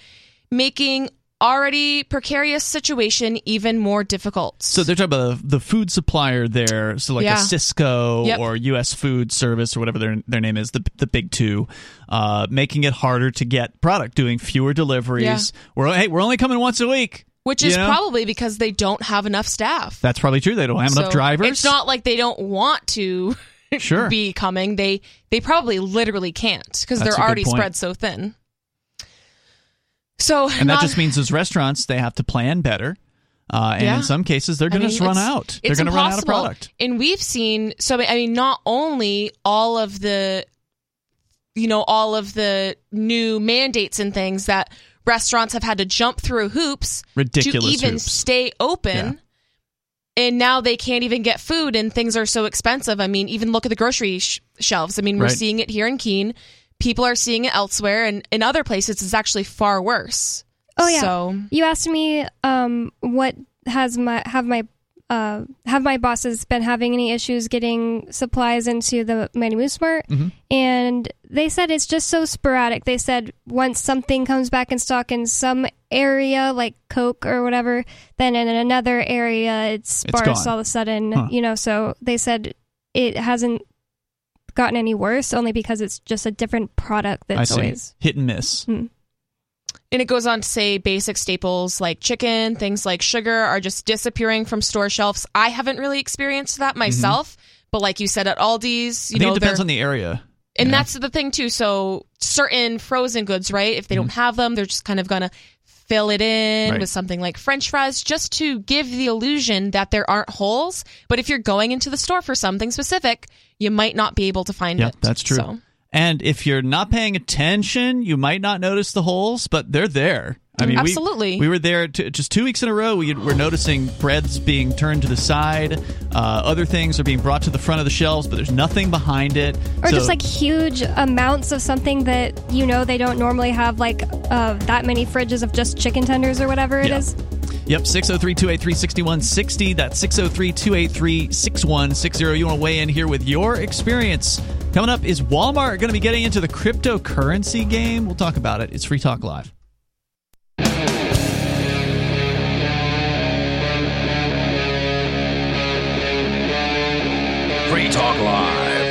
making already precarious situation even more difficult. So they're talking about the, food supplier there, so like Yeah. a Sysco Yep. or U.S. Food Service or whatever their their name is, the the big two, uh, making it harder to get product, doing fewer deliveries. Yeah. We're hey, we're only coming once a week, which you is know? probably because they don't have enough staff. That's probably true. They don't have enough drivers. It's not like they don't want to Sure. be coming. They they probably literally can't because they're already spread so thin. So and that not- just means those restaurants they have to plan better. Uh, and Yeah. in some cases, they're going to mean, run out. They're going to run out of product. And we've seen so I mean not only all of the you know all of the new mandates and things that restaurants have had to jump through hoops Ridiculous to even hoops. stay open. And now they can't even get food and things are so expensive. I mean, even look at the grocery sh- shelves. I mean, we're Right. seeing it here in Keene. People are seeing it elsewhere and in other places it's actually far worse. Oh yeah. So You asked me um, what has my have my uh, have my bosses been having any issues getting supplies into the Mighty Moose Mart? And they said it's just so sporadic. They said once something comes back in stock in some area, like Coke or whatever, then in another area it's It's sparse gone. all of a sudden. Huh. You know, so they said it hasn't gotten any worse, only because it's just a different product I that's see. always. Hit and miss. And it goes on to say basic staples like chicken, things like sugar are just disappearing from store shelves. I haven't really experienced that myself, but like you said at Aldi's, Mm-hmm. you I think know, it depends on the area. and you know? that's the thing too. So certain frozen goods, right? If they don't have them, they're just kind of gonna fill it in. Right. with something like French fries, just to give the illusion that there aren't holes. But if you're going into the store for something specific, you might not be able to find Yeah, it. that's true. So- And if you're not paying attention, you might not notice the holes, but they're there. I mean, we- Absolutely. We, were there t- just two weeks in a row. We were noticing breads being turned to the side. Uh, other things are being brought to the front of the shelves, but there's nothing behind it. Or So- just like huge amounts of something that you know they don't normally have like uh, that many fridges of just chicken tenders or whatever it Yeah. is. Yep, 603 283 6160. That's 603 283 6160. You want to weigh in here with your experience. Coming up, is Walmart going to be getting into the cryptocurrency game? We'll talk about it. It's Free Talk Live. Free Talk Live.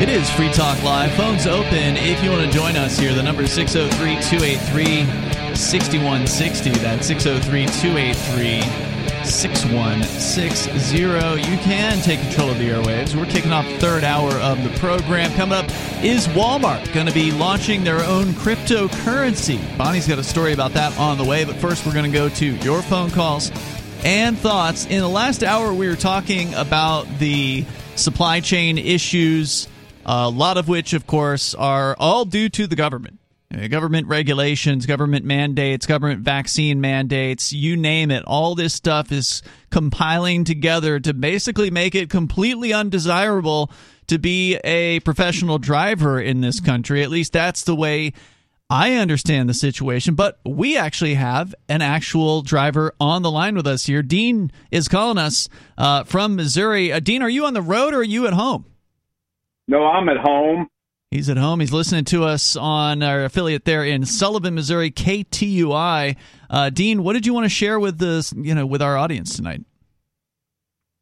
It is Free Talk Live. Phones open if you want to join us here. The number is 603 283 6160. That's 603 283 6160. You can take control of the airwaves. We're kicking off third hour of the program. Coming up, is Walmart going to be launching their own cryptocurrency? Bonnie's got a story about that on the way, but first we're going to go to your phone calls and thoughts. In the last hour, we were talking about the supply chain issues, uh, a lot of which, of course, are all due to the government. Uh, Government regulations, government mandates, government vaccine mandates, you name it. All this stuff is compiling together to basically make it completely undesirable to be a professional driver in this country. At least that's the way I understand the situation, but we actually have an actual driver on the line with us here. Dean is calling us uh, from Missouri. Uh, Dean, are you on the road or are you at home? No, I'm at home. He's at home. He's listening to us on our affiliate there in Sullivan, Missouri, KTUI. Uh, Dean, what did you want to share with this, you know, with our audience tonight?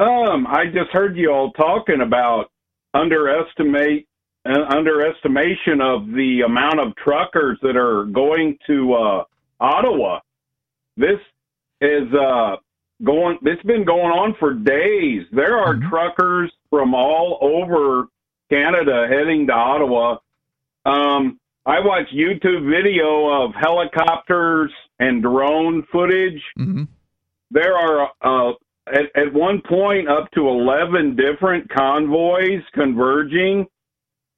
Um, I just heard you all talking about underestimate uh, underestimation of the amount of truckers that are going to uh, Ottawa. This is uh, going. It's been going on for days. There are truckers from all over Canada heading to Ottawa. Um, I watched YouTube video of helicopters and drone footage. Mm-hmm. There are uh, at, at one point up to 11 different convoys converging.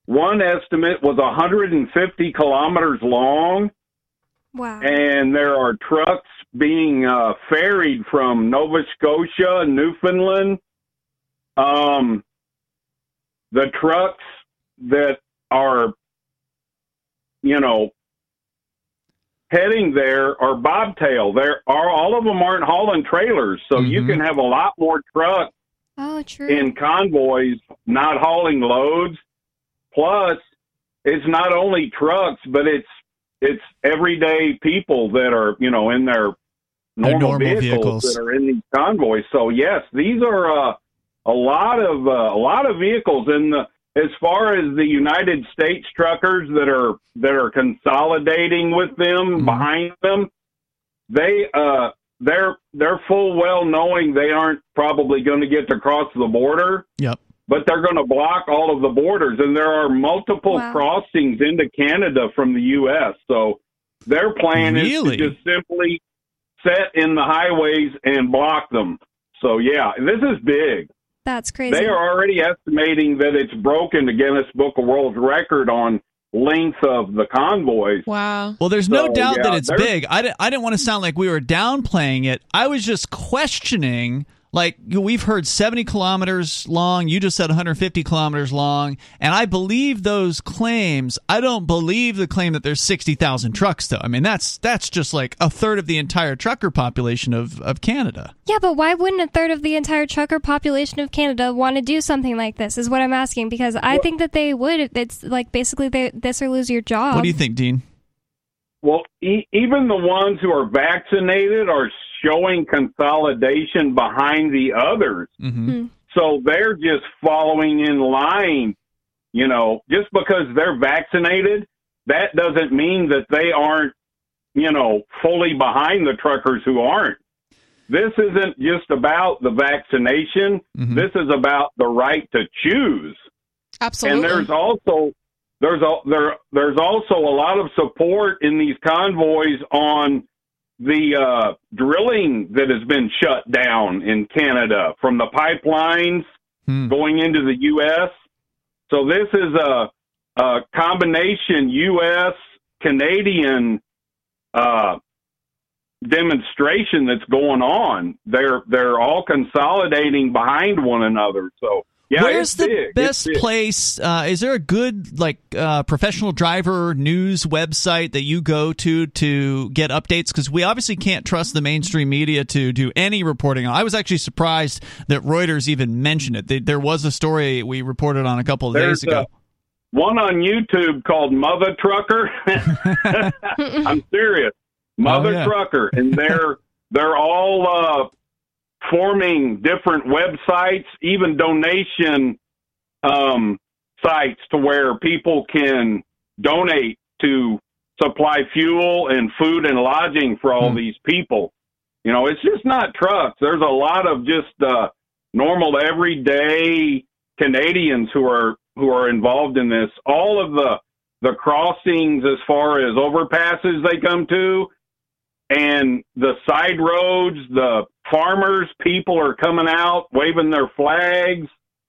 One estimate was 150 kilometers long. Wow. And there are trucks being uh, ferried from Nova Scotia, Newfoundland. Um, the trucks that are, you know, heading there are bobtail. There are all of them aren't hauling trailers, so you can have a lot more trucks Oh, true. in convoys not hauling loads. Plus, it's not only trucks, but it's it's everyday people that are you know in their Their normal, normal vehicles, vehicles. that are in these convoys. So yes, these are uh, a lot of uh, a lot of vehicles in the as far as the United States truckers that are that are consolidating with them behind them, they uh they're they're full well knowing they aren't probably going to get to cross the border, Yep. but they're going to block all of the borders, and there are multiple Wow. crossings into Canada from the U.S. So their plan Really? is to just simply set in the highways and block them. So yeah, this is big. That's crazy. They are already estimating that it's broken the Guinness Book of World Record on length of the convoys. Wow. Well, there's no doubt yeah, that it's big. I, di- I didn't want to sound like we were downplaying it. I was just questioning. Like we've heard 70 kilometers long. You just said 150 kilometers long, and I believe those claims. I don't believe the claim that there's 60,000 trucks, though. I mean, that's that's just like a third of the entire trucker population of of Canada. Yeah, but why wouldn't a third of the entire trucker population of Canada want to do something like this? Is what I'm asking because I think that they would. It's like basically they, this or lose your job. What do you think, Dean? Well, e- even the ones who are vaccinated are showing consolidation behind the others. Mm-hmm. So they're just following in line. You know, just because they're vaccinated, that doesn't mean that they aren't, you know, fully behind the truckers who aren't. This isn't just about the vaccination. This is about the right to choose. Absolutely. And there's also there's a, there there's also a lot of support in these convoys on the uh, drilling that has been shut down in Canada from the pipelines going into the U.S. So this is a, a combination U.S. Canadian uh, demonstration that's going on. They're they're all consolidating behind one another. So yeah, Where's the big. Best place? Uh, is there a good like uh, professional driver news website that you go to to get updates? Because we obviously can't trust the mainstream media to do any reporting. I was actually surprised that Reuters even mentioned it. They, there was a story we reported on a couple of There's days ago. uh, one on YouTube called Mother Trucker. I'm serious, Mother Oh, yeah. Trucker, and they're they're all uh, forming different websites, even donation um, sites to where people can donate to supply fuel and food and lodging for all these people. You know, it's just not trucks. There's a lot of just uh, normal, everyday Canadians who are who are involved in this. All of the the crossings, as far as overpasses they come to, and the side roads, the farmers, people are coming out waving their flags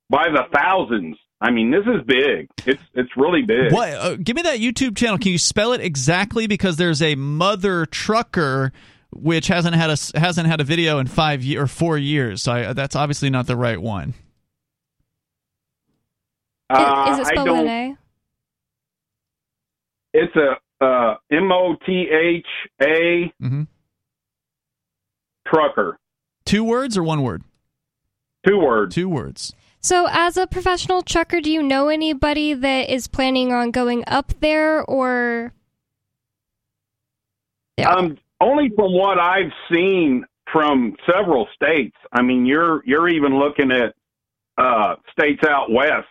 by the thousands. I mean, this is big. It's it's really big. What? Uh, give me that YouTube channel. Can you spell it exactly? Because there's a mother trucker which hasn't had a s- hasn't had a video in five ye- or four years. So I, that's obviously not the right one. Uh, is it spelled with an A? It's a uh, M O T H A Mhm. trucker. Two words or one word? Two words. Two words. So, as a professional trucker, do you know anybody that is planning on going up there, or Um, only from what I've seen from several states. I mean, you're you're even looking at uh, states out west.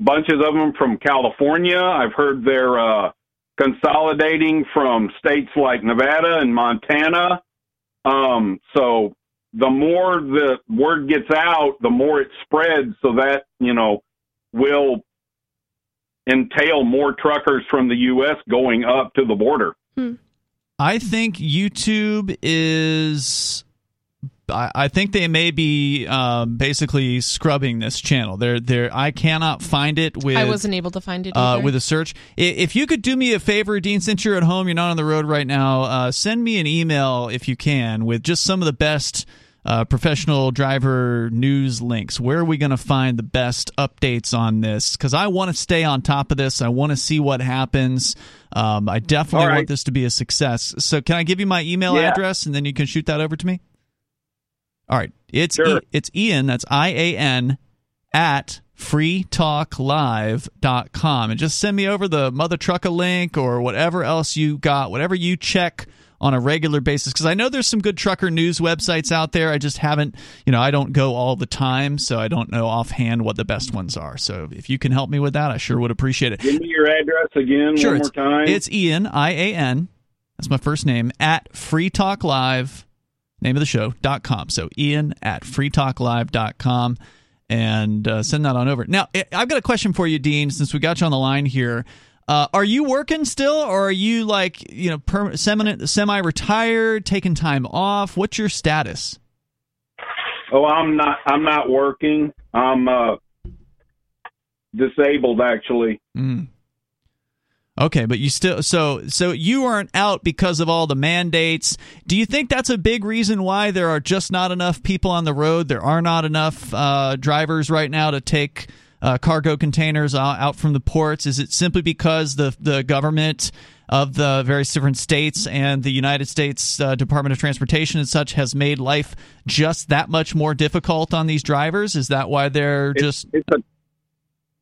Bunches of them from California. I've heard they're uh, consolidating from states like Nevada and Montana. Um, so the more the word gets out, the more it spreads. So that you know will entail more truckers from the U.S. going up to the border. I think YouTube is I, I think they may be um, basically scrubbing this channel. They're, they're, I cannot find it with. I wasn't able to find it uh, with a search. If you could do me a favor, Dean, since you're at home, you're not on the road right now. Uh, send me an email if you can with just some of the best uh, professional driver news links. Where are we going to find the best updates on this? Because I want to stay on top of this. I want to see what happens. Um, I definitely right. want this to be a success. So, can I give you my email yeah. address and then you can shoot that over to me? All right, it's sure. e- it's Ian. That's I A N at freetalklive.com and just send me over the mother trucker link or whatever else you got, whatever you check on a regular basis because I know there's some good trucker news websites out there. I just haven't, you know, I don't go all the time, so I don't know offhand what the best ones are. So if you can help me with that, I sure would appreciate it. Give me your address again sure, one more time. It's Ian I A N. That's my first name at Free Talk Live. Name of the show dot com. So Ian at freetalklive.com and uh, send that on over. Now, I've got a question for you, Dean, since we got you on the line here. Uh, are you working still, or are you like you know semi retired, taking time off? What's your status? Oh, I'm not. I'm not working. I'm uh, disabled, actually. Mm. Okay, but you still so so you aren't out because of all the mandates. Do you think that's a big reason why there are just not enough people on the road? There are not enough uh, drivers right now to take uh, cargo containers out from the ports? Is it simply because the the government of the various different states and the United States uh, Department of Transportation and such has made life just that much more difficult on these drivers? Is that why they're it's, just? It's a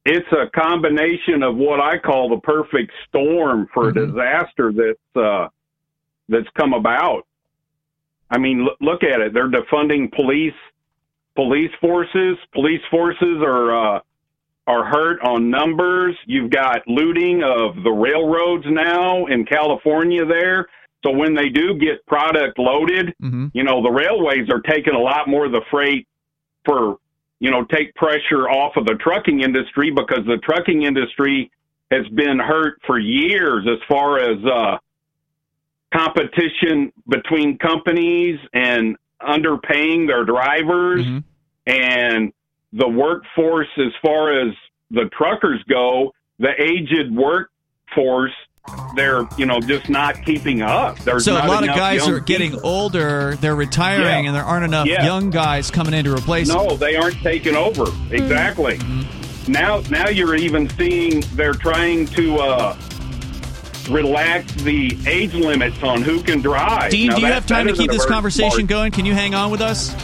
it's a combination of what I call the perfect storm for mm-hmm. disaster that's uh, that's come about. I mean, l- look at it. They're defunding police police forces. Police forces are uh, are hurt on numbers. You've got looting of the railroads now in California there. So when they do get product loaded, mm-hmm. you know, the railways are taking a lot more of the freight for, you know, take pressure off of the trucking industry because the trucking industry has been hurt for years as far as uh, competition between companies and underpaying their drivers mm-hmm. and the workforce as far as the truckers go, the aged workforce they're you know just not keeping up. There's so a lot of guys are people. getting older, they're retiring, yeah. and there aren't enough yeah. young guys coming in to replace. Them. No, them. they aren't taking over. Exactly. Mm-hmm. Now, now you're even seeing they're trying to uh, relax the age limits on who can drive. Dean, now, do you have time to keep this conversation going? Can you hang on with us?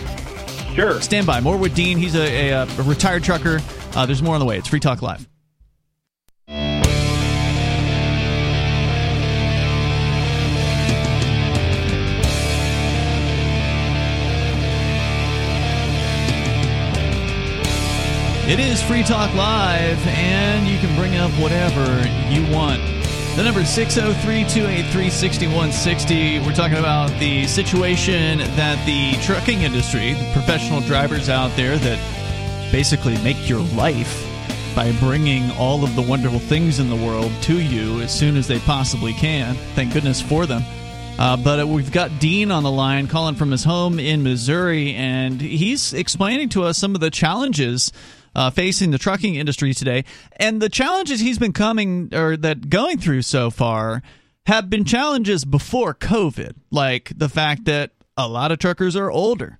Sure. Stand by. More with Dean. He's a, a, a retired trucker. Uh, there's more on the way. It's Free Talk Live. It is Free Talk Live, and you can bring up whatever you want. The number is 603 283 6160. We're talking about the situation that the trucking industry, the professional drivers out there that basically make your life by bringing all of the wonderful things in the world to you as soon as they possibly can. Thank goodness for them. Uh, but we've got Dean on the line calling from his home in Missouri, and he's explaining to us some of the challenges uh, facing the trucking industry today, and the challenges he's been coming or that going through so far have been challenges before COVID, like the fact that a lot of truckers are older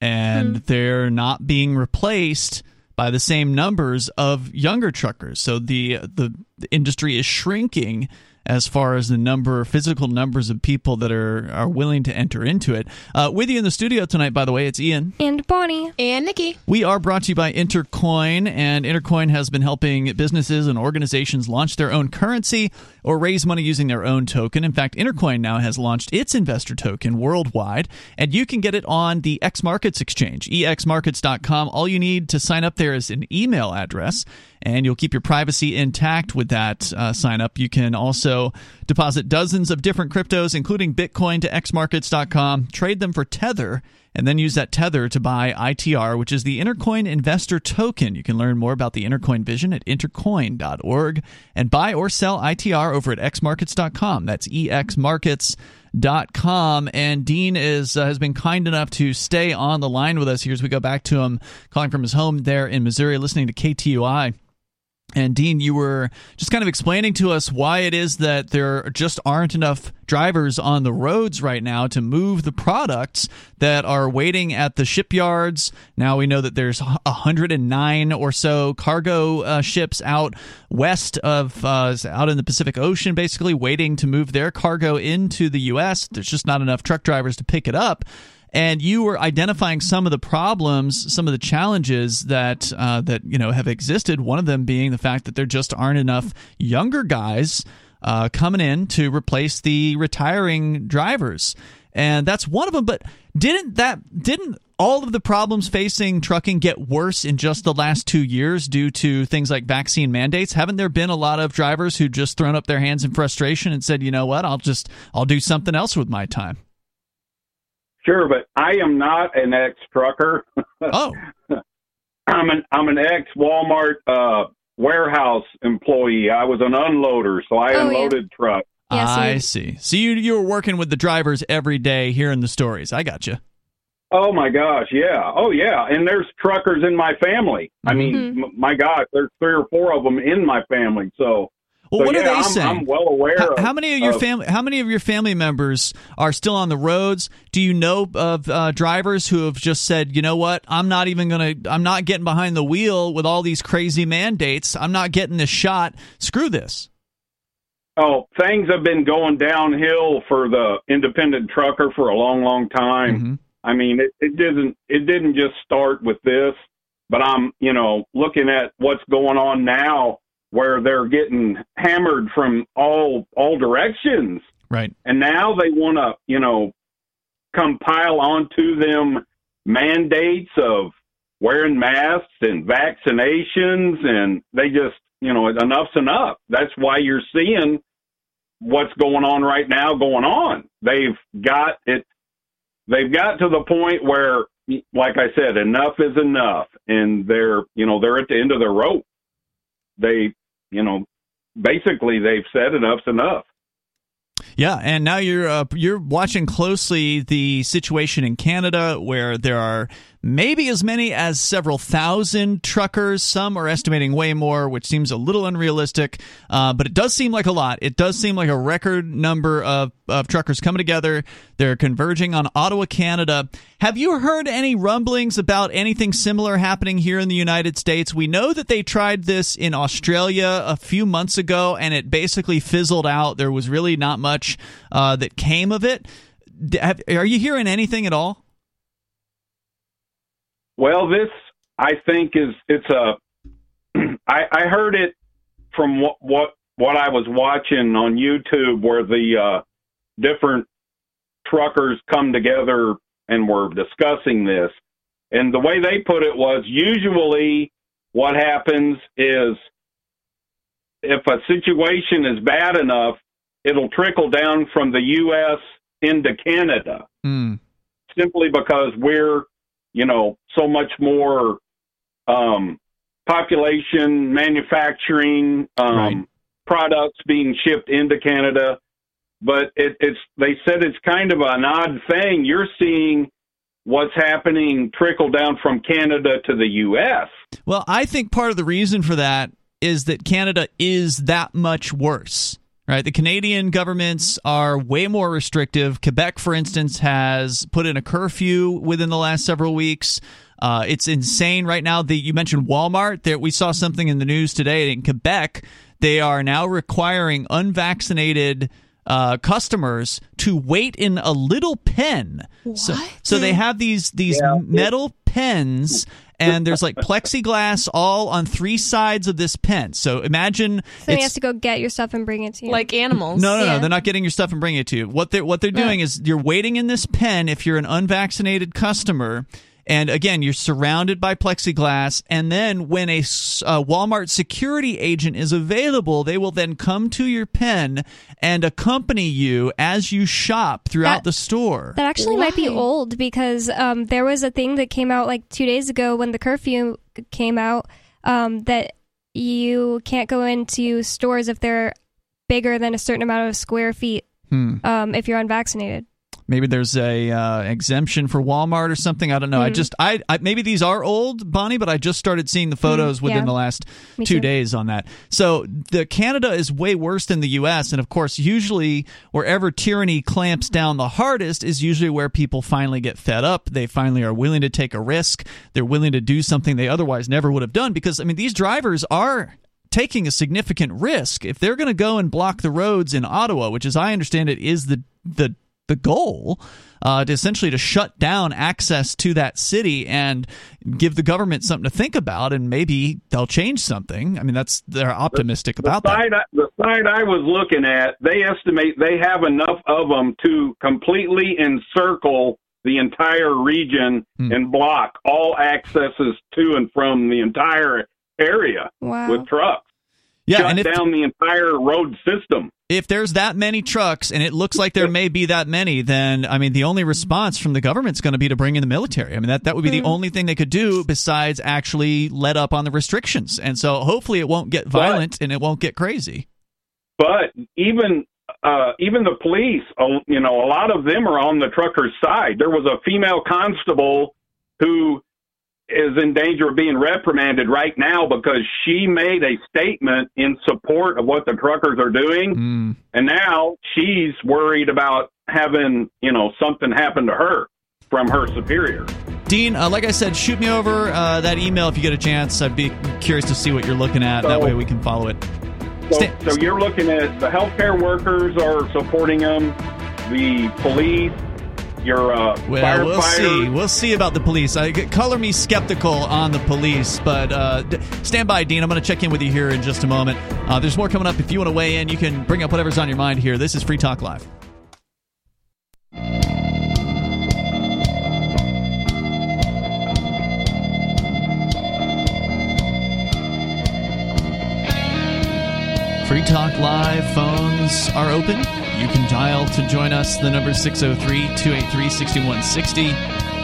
and mm. they're not being replaced by the same numbers of younger truckers. So the the, the industry is shrinking as far as the number, physical numbers of people that are, are willing to enter into it. Uh, with you in the studio tonight, by the way, it's Ian. And Bonnie. And Nikki. We are brought to you by Intercoin, and Intercoin has been helping businesses and organizations launch their own currency or raise money using their own token. In fact, Intercoin now has launched its investor token worldwide, and you can get it on the ExMarkets exchange, exmarkets.com. All you need to sign up there is an email address and you'll keep your privacy intact with that uh, sign up. You can also deposit dozens of different cryptos, including Bitcoin, to exmarkets.com, trade them for Tether, and then use that Tether to buy ITR, which is the Intercoin Investor Token. You can learn more about the Intercoin vision at intercoin.org and buy or sell ITR over at exmarkets.com. That's exmarkets.com com. And Dean is uh, has been kind enough to stay on the line with us here as we go back to him calling from his home there in Missouri, listening to KTUI. And Dean, you were just kind of explaining to us why it is that there just aren't enough drivers on the roads right now to move the products that are waiting at the shipyards. Now we know that there's 109 or so cargo uh, ships out west of uh, out in the Pacific Ocean, basically waiting to move their cargo into the U.S. There's just not enough truck drivers to pick it up and you were identifying some of the problems, some of the challenges that uh, that you know have existed. One of them being the fact that there just aren't enough younger guys uh, coming in to replace the retiring drivers, and that's one of them. But didn't that didn't all of the problems facing trucking get worse in just the last two years due to things like vaccine mandates? Haven't there been a lot of drivers who just thrown up their hands in frustration and said, "You know what? I'll just I'll do something else with my time." Sure, but I am not an ex trucker. Oh. I'm an I'm an ex Walmart uh, warehouse employee. I was an unloader, so I Oh, unloaded trucks. I see. So you you were working with the drivers every day hearing the stories. I got you. Oh my gosh, yeah. Oh yeah, and there's truckers in my family. I mean, Mm-hmm. m- my gosh, there's three or four of them in my family. So, Well, so, what yeah, are they I'm, saying? I'm well aware. How, of, how many of your of- family? How many of your family members are still on the roads? Do you know of uh, drivers who have just said, you know what, I'm not even gonna, I'm not getting behind the wheel with all these crazy mandates. I'm not getting this shot. Screw this. Oh, things have been going downhill for the independent trucker for a long, long time. Mm-hmm. I mean, it, it didn't it didn't just start with this, but I'm you know looking at what's going on now, where they're getting hammered from all all directions, Right. and now they want to you know compile onto them mandates of wearing masks and vaccinations, and they just you know enough's enough. That's why you're seeing what's going on right now going on. They've got it they've got to the point where like I said, enough is enough and they're you know, they're at the end of their rope. They you know, basically they've said enough's enough. Yeah, and now you're uh, you're watching closely the situation in Canada, where there are maybe as many as several thousand truckers. Some are estimating way more, which seems a little unrealistic, uh, but it does seem like a lot. It does seem like a record number of, of truckers coming together. They're converging on Ottawa, Canada. Have you heard any rumblings about anything similar happening here in the United States? We know that they tried this in Australia a few months ago, and it basically fizzled out. There was really not much uh, that came of it. Have- are you hearing anything at all? Well, this I think is it's a. I, I heard it from what what what I was watching on YouTube, where the uh, different truckers come together and were discussing this, and the way they put it was usually what happens is if a situation is bad enough, it'll trickle down from the U.S. into Canada Hmm. simply because we're, you know, so much more um, population, manufacturing, um, products being shipped into Canada. But it, it's they said it's kind of an odd thing. You're seeing what's happening trickle down from Canada to the U.S. Well, I think part of the reason for that is that Canada is that much worse. Right, the Canadian governments are way more restrictive. Quebec, for instance, has put in a curfew within the last several weeks. Uh, it's insane right now. The, you mentioned Walmart. There, we saw something in the news today in Quebec. They are now requiring unvaccinated uh, customers to wait in a little pen. So, so they have these these metal pens, and there's like plexiglass all on three sides of this pen. So imagine So you have to go get your stuff and bring it to you. Like animals. no, no, Yeah. no. They're not getting your stuff and bringing it to you. What they're what they're doing is you're waiting in this pen if you're an unvaccinated customer. And again, you're surrounded by plexiglass. And then when a s- a Walmart security agent is available, they will then come to your pen and accompany you as you shop throughout That- the store. That actually might be old because um, there was a thing that came out like two days ago when the curfew came out um, that you can't go into stores if they're bigger than a certain amount of square feet. hmm. um, if you're unvaccinated. Maybe there's a uh, exemption for Walmart or something. I don't know. Mm. I hmm. just I, I, maybe these are old, Bonnie, but I just started seeing the hmm. photos mm, within the last Me two too. days on that. So the Canada is way worse than the U.S. And of course, usually wherever tyranny clamps down the hardest is usually where people finally get fed up. They finally are willing to take a risk. They're willing to do something they otherwise never would have done because I mean these drivers are taking a significant risk if they're going to go and block the roads in Ottawa, which, as I understand it, is the the the goal uh, to essentially to shut down access to that city and give the government something to think about, and maybe they'll change something. I mean, that's they're optimistic the, about the side that. I, the side I was looking at, they estimate they have enough of them to completely encircle the entire region hmm. and block all accesses to and from the entire area wow. with trucks. Yeah, shut and if, down the entire road system. If there's that many trucks, and it looks like there may be that many, then I mean, the only response from the government's going to be to bring in the military. I mean, that that would be the mm. only thing they could do besides actually let up on the restrictions. And so, hopefully, it won't get violent but, and it won't get crazy. But even uh, even the police, uh, you know, a lot of them are on the truckers' side. There was a female constable who is in danger of being reprimanded right now because she made a statement in support of what the truckers are doing. Mm. And now she's worried about having, you know, something happen to her from her superior. Dean, uh, like I said, shoot me over uh, that email if you get a chance. I'd be curious to see what you're looking at. So, that way we can follow it. So, so you're looking at the healthcare workers are supporting them, the police, your uh, well, we'll see. We'll see about the police. I color me skeptical on the police, but uh, stand by, Dean. I'm going to check in with you here in just a moment. Uh, there's more coming up. If you want to weigh in, you can bring up whatever's on your mind here. This is Free Talk Live. Free Talk Live phones are open. You can dial to join us. The number is 603 283 6160.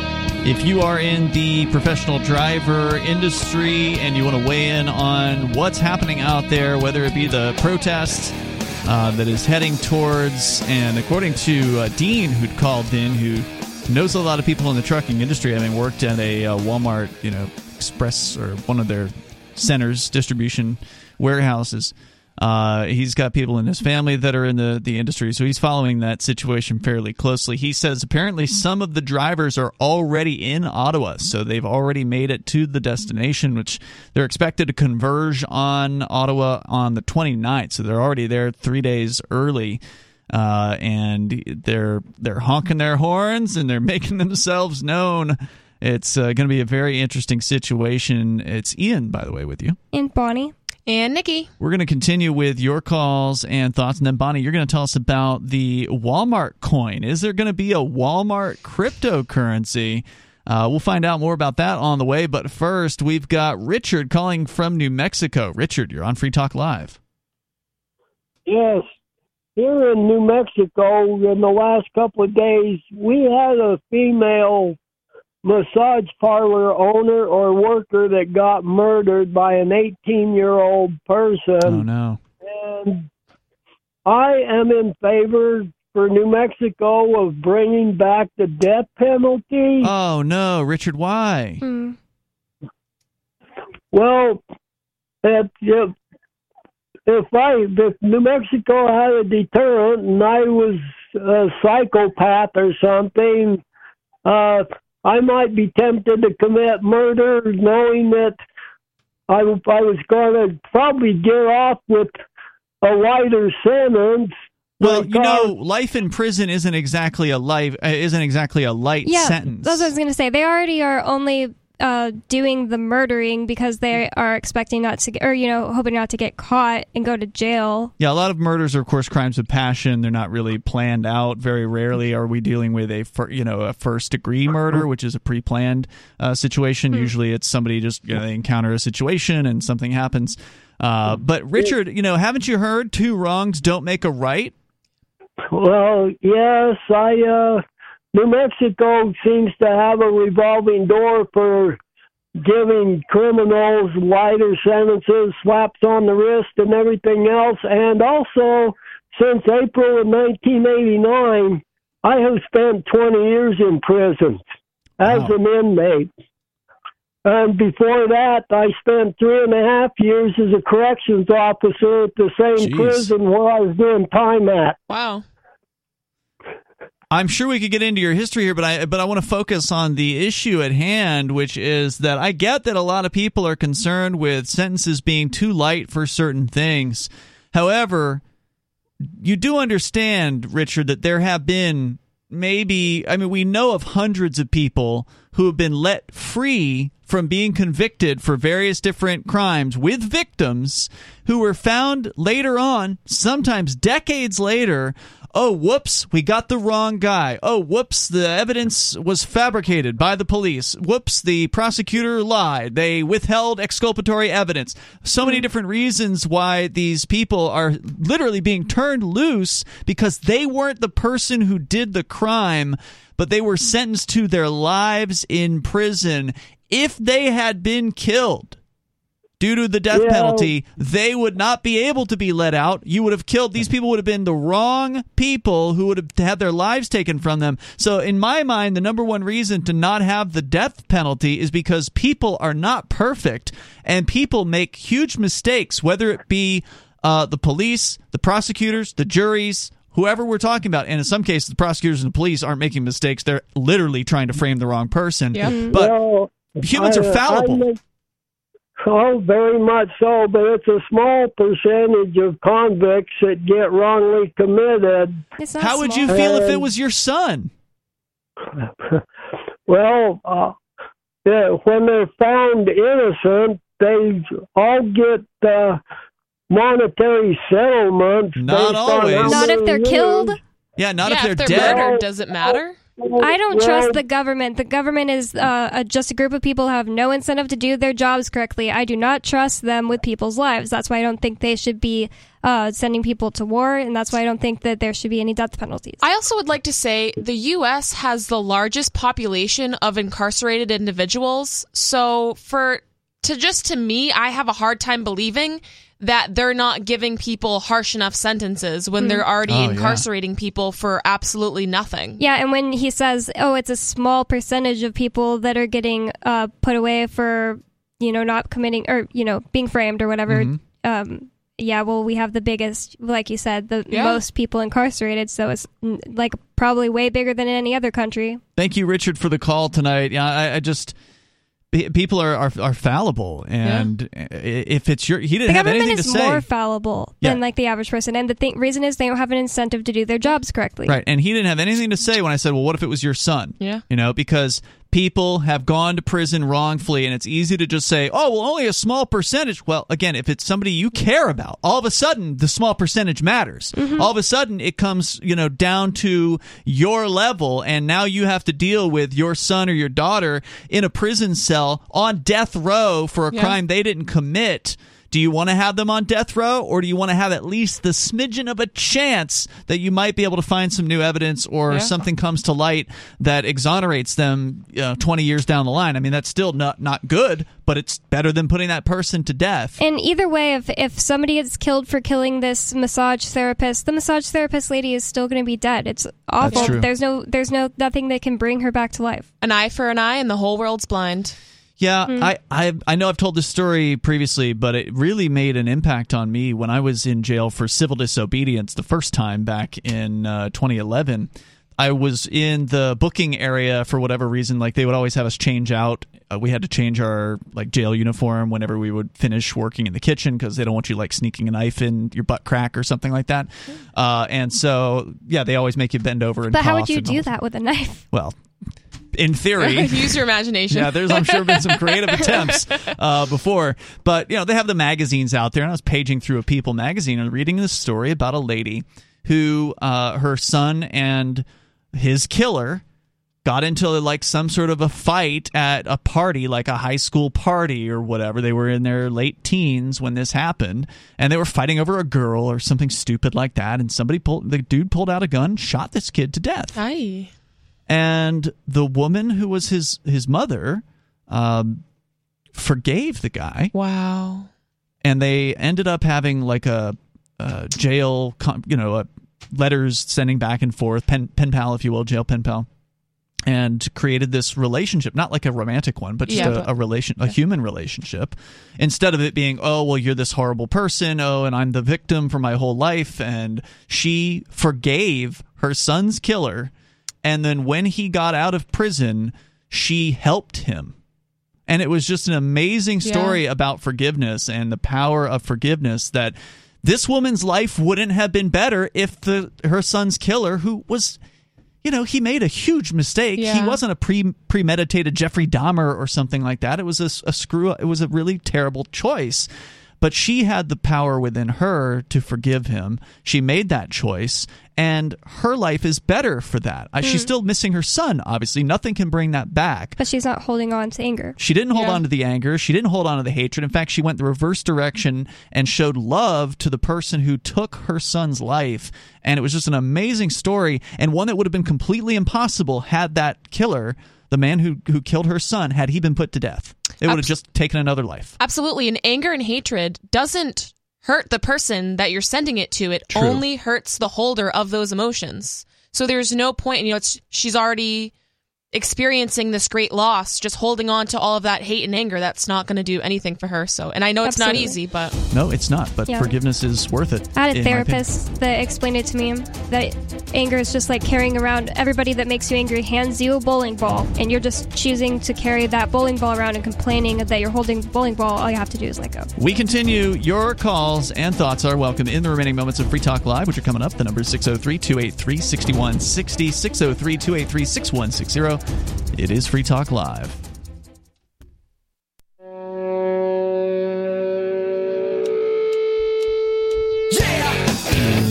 If you are in the professional driver industry and you want to weigh in on what's happening out there, whether it be the protest uh, that is heading towards, and according to uh, Dean, who'd called in, who knows a lot of people in the trucking industry, having worked at a uh, Walmart, you know, Express or one of their centers, distribution warehouses. Uh, he's got people in his family that are in the, the industry, so he's following that situation fairly closely. He says apparently some of the drivers are already in Ottawa, so they've already made it to the destination, which they're expected to converge on Ottawa on the 29th, so they're already there three days early. Uh, and they're they're honking their horns and they're making themselves known. It's uh, going to be a very interesting situation. It's Ian, by the way, with you. And Bonnie. And Nikki. We're going to continue with your calls and thoughts. And then, Bonnie, you're going to tell us about the Walmart coin. Is there going to be a Walmart cryptocurrency? Uh, we'll find out more about that on the way. But first, we've got Richard calling from New Mexico. Richard, you're on Free Talk Live. Yes. Here in New Mexico, in the last couple of days, we had a female massage parlor owner or worker that got murdered by an 18 year old person. Oh, no. And I am in favor for New Mexico of bringing back the death penalty. Oh, no. Richard, why? Hmm. Well, if, if, if I if New Mexico had a deterrent and I was a psychopath or something, uh, I might be tempted to commit murder knowing that I, I was going to probably get off with a lighter sentence. Well, you know, life in prison isn't exactly a life uh, isn't exactly a light yeah, sentence. That's what I was going to say. They already are only uh, doing the murdering because they are expecting not to get, or you know, hoping not to get caught and go to jail. Yeah, a lot of murders are, of course, crimes of passion. They're not really planned out. Very rarely are we dealing with a, fir- you know, a first degree murder, which is a pre-planned uh, situation. Mm-hmm. Usually, it's somebody just you know, they encounter a situation and something happens. Uh, but Richard, you know, haven't you heard two wrongs don't make a right? Well, yes, I uh, New Mexico seems to have a revolving door for giving criminals lighter sentences, slaps on the wrist, and everything else. And also, since April of 1989, I have spent 20 years in prison as Wow. an inmate. And before that, I spent three and a half years as a corrections officer at the same Jeez. prison where I was doing time at. Wow. I'm sure we could get into your history here, but I but I want to focus on the issue at hand, which is that I get that a lot of people are concerned with sentences being too light for certain things. However, you do understand, Richard, that there have been maybe I mean we know of hundreds of people who have been let free from being convicted for various different crimes with victims who were found later on, sometimes decades later, oh whoops, we got the wrong guy. Oh whoops, the evidence was fabricated by the police. Whoops, the prosecutor lied. They withheld exculpatory evidence. So many different reasons why these people are literally being turned loose because they weren't the person who did the crime, but they were sentenced to their lives in prison. If they had been killed, due to the death Yeah. penalty, they would not be able to be let out. You would have killed these people would have been the wrong people who would have had their lives taken from them. So in my mind, the number one reason to not have the death penalty is because people are not perfect and people make huge mistakes, whether it be uh, the police, the prosecutors, the juries, whoever we're talking about. And in some cases, the prosecutors and the police aren't making mistakes. They're literally trying to frame the wrong person. Yep. But Well, humans are I- I fallible. make- Oh, very much so, but it's a small percentage of convicts that get wrongly committed. It's not How would you small. feel if it was your son? well, uh, yeah, when they're found innocent, they all get uh, monetary settlements. Not based always. Not if they're years. killed. Yeah, not yeah, if they're, they're dead. murdered, does it matter? I don't Well- trust the government. The government is uh, a, just a group of people who have no incentive to do their jobs correctly. I do not trust them with people's lives. That's why I don't think they should be uh, sending people to war, and that's why I don't think that there should be any death penalties. I also would like to say the U.S. has the largest population of incarcerated individuals. So, for to just to me, I have a hard time believing that they're not giving people harsh enough sentences when they're already Oh, yeah. incarcerating people for absolutely nothing. Yeah, and when he says, "Oh, it's a small percentage of people that are getting uh, put away for you know not committing or you know being framed or whatever," um, yeah, well, we have the biggest, like you said, the Yeah. most people incarcerated, so it's like probably way bigger than in any other country. Thank you, Richard, for the call tonight. Yeah, I, I just pe- people are, are are fallible, and i if it's your, he The didn't have government anything to is more fallible Yeah. than like the average person, and the thing, reason is they don't have an incentive to do their jobs correctly. Right, and he didn't have anything to say when I said, "Well, what if it was your son?" Yeah. you know, because people have gone to prison wrongfully, and it's easy to just say, "Oh, well, only a small percentage." Well, again, if it's somebody you care about, all of a sudden the small percentage matters. Mm-hmm. All of a sudden, it comes, you know, down to your level, and now you have to deal with your son or your daughter in a prison cell on death row for a Yeah. crime they didn't commit. Do you want to have them on death row, or do you want to have at least the smidgen of a chance that you might be able to find some new evidence or Yeah. something comes to light that exonerates them uh, 20 years down the line? I mean, that's still not, not good, but it's better than putting that person to death. And either way, if if somebody is killed for killing this massage therapist, the massage therapist lady is still going to be dead. It's awful. true. There's no there's no nothing that can bring her back to life. An eye for an eye, and the whole world's blind. Yeah, I, I I know I've told this story previously, but it really made an impact on me when I was in jail for civil disobedience the first time back in uh, 2011. I was in the booking area for whatever reason. Like they would always have us change out. Uh, we had to change our like jail uniform whenever we would finish working in the kitchen because they don't want you like sneaking a knife in your butt crack or something like that. Uh, and so yeah, they always make you bend over and. But how would you do that with a knife? Well, in theory, Use your imagination. yeah, there's I'm sure been some creative attempts uh, before, but you know they have the magazines out there, and I was paging through a People magazine and reading this story about a lady who uh, her son and his killer got into like some sort of a fight at a party like a high school party or whatever they were in their late teens when this happened and they were fighting over a girl or something stupid like that and somebody pulled the dude pulled out a gun shot this kid to death Aye. And the woman who was his his mother um, forgave the guy, Wow. and they ended up having like a uh, jail, you know, letters sending back and forth, pen pen pal, if you will, jail pen pal and created this relationship. Not like a romantic one but just Yeah, a, but- a relation a human relationship. Instead of it being oh well you're this horrible person. Oh and i'm the victim for my whole life. And she forgave her son's killer and then when he got out of prison she helped him and it was just an amazing Yeah. story about forgiveness and the power of forgiveness that this woman's life wouldn't have been better if the her son's killer who was you know, he made a huge mistake. He wasn't a pre premeditated Jeffrey Dahmer or something like that. It was a, a screw. It was a really terrible choice. But she had the power within her to forgive him. She made that choice, and her life is better for that. Uh, She's Mm. still missing her son. Obviously, nothing can bring that back. But she's not holding on to anger. She didn't hold Yeah. on to the anger. She didn't hold on to the hatred. In fact, she went the reverse direction and showed love to the person who took her son's life. And it was just an amazing story and one that would have been completely impossible had that killer, the man who, who killed her son, had he been put to death. It would have just taken another life. Absolutely. And anger and hatred doesn't hurt the person that you're sending it to. It True. only hurts the holder of those emotions. So there's no point, you know, it's she's already experiencing this great loss, just holding on to all of that hate and anger. That's not going to do anything for her. So, and I know it's Absolutely. not easy, but No, it's not. But Yeah. forgiveness is worth it. I had a in my opinion. therapist that explained it to me that anger is just like carrying around everybody that makes you angry hands you a bowling ball, and you're just choosing to carry that bowling ball around and complaining that you're holding the bowling ball. All you have to do is let go. We continue. Your calls and thoughts are welcome in the remaining moments of Free Talk Live, which are coming up. The number is 603 283 6160. 603 283 6160. It is Free Talk Live.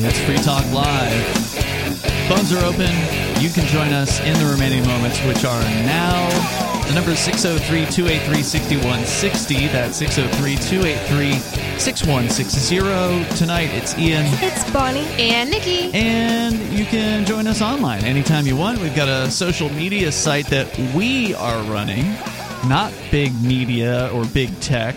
That's Free Talk Live. Phones are open. You can join us in the remaining moments, which are now. The number is 603 283 6160. That's 603 283 6160. Tonight it's Ian. It's Bonnie. And Nikki. And you can join us online anytime you want. We've got a social media site that we are running, not big media or big tech,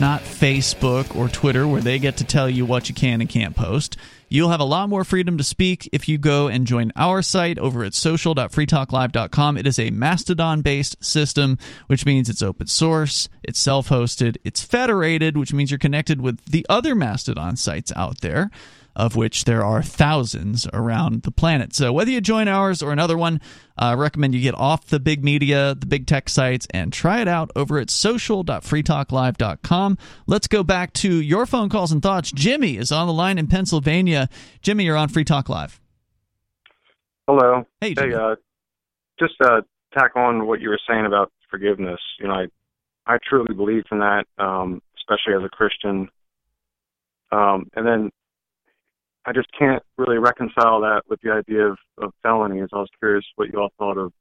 not Facebook or Twitter, where they get to tell you what you can and can't post. You'll have a lot more freedom to speak if you go and join our site over at social.freetalklive.com. It is a Mastodon based system, which means it's open source, it's self hosted, it's federated, which means you're connected with the other Mastodon sites out there of which there are thousands around the planet. So whether you join ours or another one, I recommend you get off the big media, the big tech sites, and try it out over at social.freetalklive.com. Let's go back to your phone calls and thoughts. Jimmy is on the line in Pennsylvania. Jimmy, you're on Free Talk Live. Hello. Hey, Jimmy. uh, just uh, tack on what you were saying about forgiveness. You know, I I truly believe in that, um, especially as a Christian. Um, and then I just can't really reconcile that with the idea of, of felonies. I was curious what you all thought of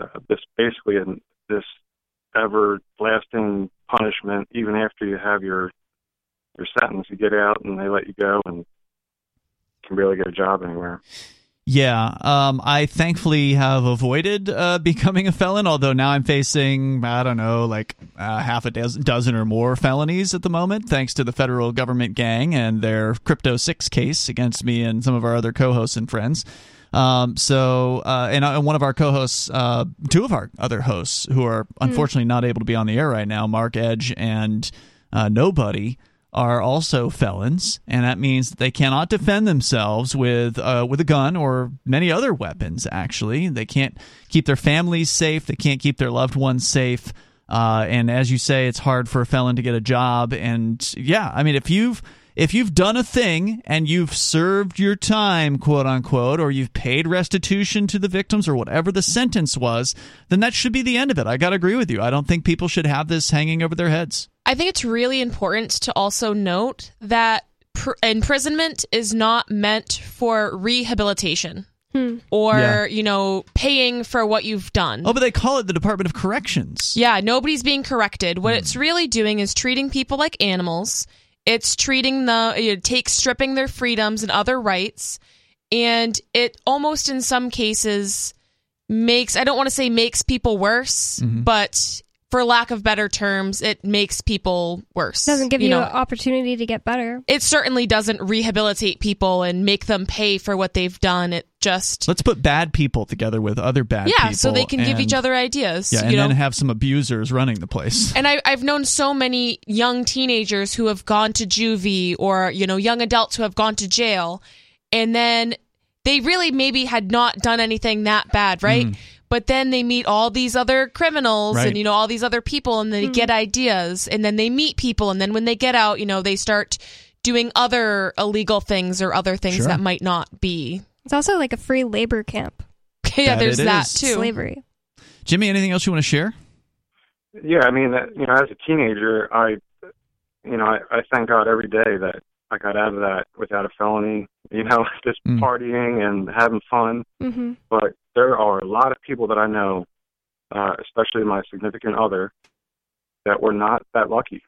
uh, this basically in this everlasting punishment, even after you have your your sentence. You get out and they let you go and can barely get a job anywhere. Yeah, um, I thankfully have avoided uh, becoming a felon, although now I'm facing, I don't know, like uh, half a dozen, dozen or more felonies at the moment, thanks to the federal government gang and their Crypto 6 case against me and some of our other co hosts and friends. Um, so, uh, and, uh, and one of our co hosts, uh, two of our other hosts who are unfortunately not able to be on the air right now, Mark Edge and uh, Nobody, are also felons, and that means that they cannot defend themselves with uh, with a gun or many other weapons. Actually, they can't keep their families safe. They can't keep their loved ones safe. Uh, and as you say, it's hard for a felon to get a job. And yeah, I mean, if you've if you've done a thing and you've served your time, quote unquote, or you've paid restitution to the victims or whatever the sentence was, then that should be the end of it. I got to agree with you. I don't think people should have this hanging over their heads. I think it's really important to also note that pr- imprisonment is not meant for rehabilitation hmm. or, Yeah. you know, paying for what you've done. Oh, but they call it the Department of Corrections. Yeah, nobody's being corrected. What hmm. it's really doing is treating people like animals. It's treating the it takes stripping their freedoms and other rights, and it almost in some cases makes I don't want to say makes people worse, mm-hmm. but for lack of better terms, it makes people worse. Doesn't give you, know, an opportunity to get better. it certainly doesn't rehabilitate people and make them pay for what they've done. It just Let's put bad people together with other bad yeah, people. so they can give each other ideas. Yeah, and you know? then have some abusers running the place. And I, I've known so many young teenagers who have gone to juvie or, you know, young adults who have gone to jail. And then they really maybe had not done anything that bad, right? Mm. But then they meet all these other criminals Right. and, you know, all these other people and they get ideas and then they meet people. And then when they get out, you know, they start doing other illegal things or other things Sure. that might not be. It's also like a free labor camp. yeah, there's That there's that is. too. Slavery. Jimmy, anything else you want to share? Yeah, I mean, you know, as a teenager, I, you know, I, I thank God every day that I got out of that without a felony. You know, just Mm. partying and having fun. hmm But there are a lot of people that I know, uh, especially my significant other, that were not that lucky,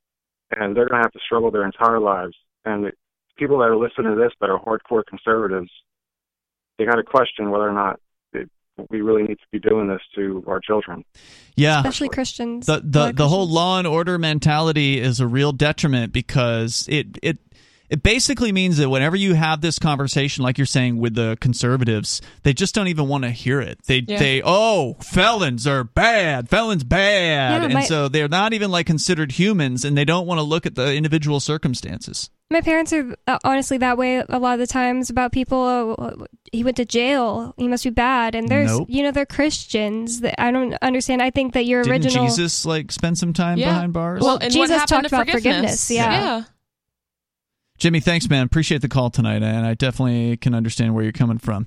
and they're going to have to struggle their entire lives. And the people that are listening to this that are hardcore conservatives, they got to question whether or not we really need to be doing this to our children. Yeah. Especially Christians. the the the whole law and order mentality is a real detriment because it it it basically means that whenever you have this conversation like you're saying with the conservatives they just don't even want to hear it they Yeah. they oh felons are bad felons bad Yeah, and my- so they're not even like considered humans and they don't want to look at the individual circumstances My parents are uh, honestly that way a lot of the times about people. Oh, he went to jail. He must be bad. And there's, Nope. you know, they're Christians. That I don't understand. I think that your didn't original jesus like spend some time Yeah. behind bars Well, and Jesus happened talked to about forgiveness? forgiveness. Yeah. Jimmy, thanks, man. Appreciate the call tonight, and I definitely can understand where you're coming from.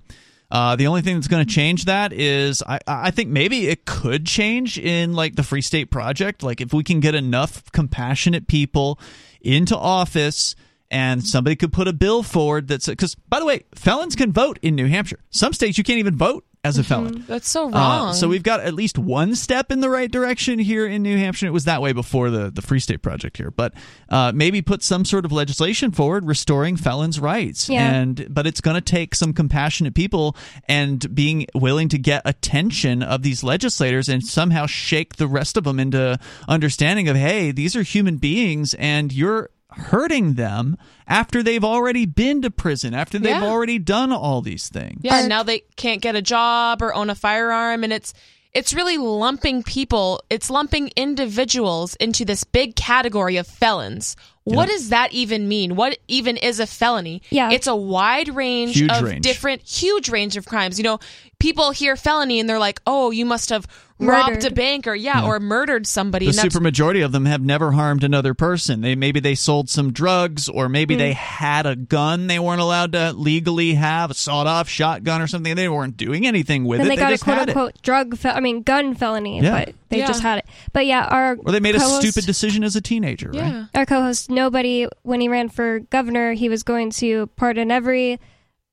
Uh, the only thing that's going to change that is I, I think maybe it could change in like the Free State Project. Like if we can get enough compassionate people into office and somebody could put a bill forward that's because by the way, felons can vote in New Hampshire. Some states you can't even vote as a felon. That's so Uh, wrong. so we've got at least one step in the right direction here in New Hampshire. It was that way before the, the Free State Project here, but uh, maybe put some sort of legislation forward restoring felons' rights. Yeah. And but it's going to take some compassionate people and being willing to get attention of these legislators and somehow shake the rest of them into understanding of hey, these are human beings and you're hurting them after they've already been to prison after they've Yeah. already done all these things Yeah, now they can't get a job or own a firearm and it's it's really lumping people, it's lumping individuals into this big category of felons. What does that even mean? What even is a felony? Yeah. It's a wide range Huge of range. different huge range of crimes. You know, people hear felony and they're like, "Oh, you must have robbed Murdered. a bank or yeah, Yeah. or murdered somebody." the supermajority of them have never harmed another person. They maybe they sold some drugs, or maybe Hmm. they had a gun they weren't allowed to legally have, a sawed-off shotgun or something. They weren't doing anything with then it. they got a quote it. unquote drug, fel- I mean, gun felony, Yeah. but they Yeah. just had it. But yeah, our Or they made a co-host- stupid decision as a teenager, right? Our co-host, nobody, when he ran for governor, he was going to pardon every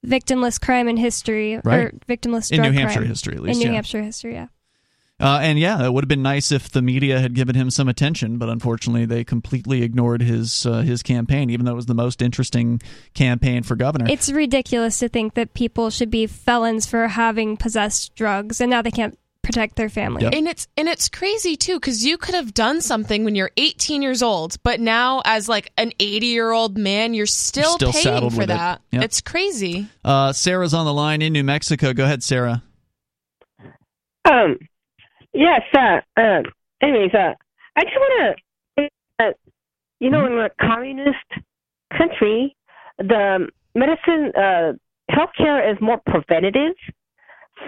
victimless crime in history, Right. or victimless In drug New Hampshire crime. history, at least, In New yeah. Hampshire history, yeah. Uh, and yeah, it would have been nice if the media had given him some attention, but unfortunately, they completely ignored his uh, his campaign, even though it was the most interesting campaign for governor. It's ridiculous to think that people should be felons for having possessed drugs, and now they can't protect their family. Yep. And it's and it's crazy too because you could have done something when you're 18 years old, but now as like an 80 year old man, you're still, still paying for with it. that. Yep. It's crazy. uh, Sarah's on the line in New Mexico. Go ahead, Sarah. Um, yes, uh, um, anyways, uh, I just want to, uh, you know, in a communist country, the medicine, uh, healthcare is more preventative.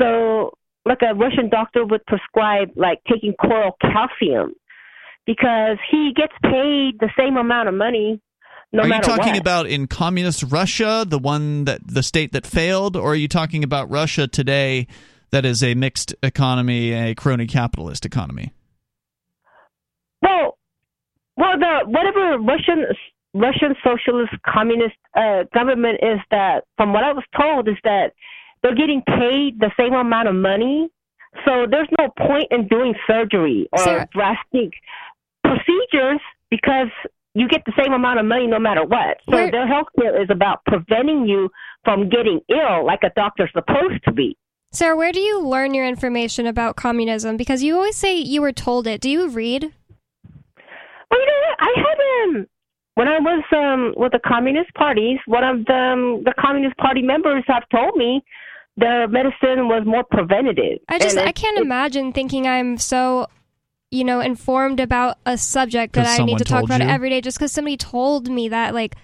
So, like a Russian doctor would prescribe, like taking coral calcium, because he gets paid the same amount of money, no are you talking what. about in communist Russia, the one that the state that failed, or are you talking about Russia today that is a mixed economy, a crony capitalist economy? Well, well, the whatever Russian Russian socialist communist uh, government is that, from what I was told, is that they're getting paid the same amount of money, so there's no point in doing surgery or Sarah- drastic procedures because you get the same amount of money no matter what. So Where- their health care is about preventing you from getting ill, like a doctor's supposed to be. Sarah, where do you learn your information about communism? Because you always say you were told it. Do you read? Well, you know what? I had um when I was um with the communist parties, one of the um, the communist party members have told me the medicine was more preventative. I just I can't imagine thinking I'm so you know informed about a subject that I need to talk about you? every day just because somebody told me that like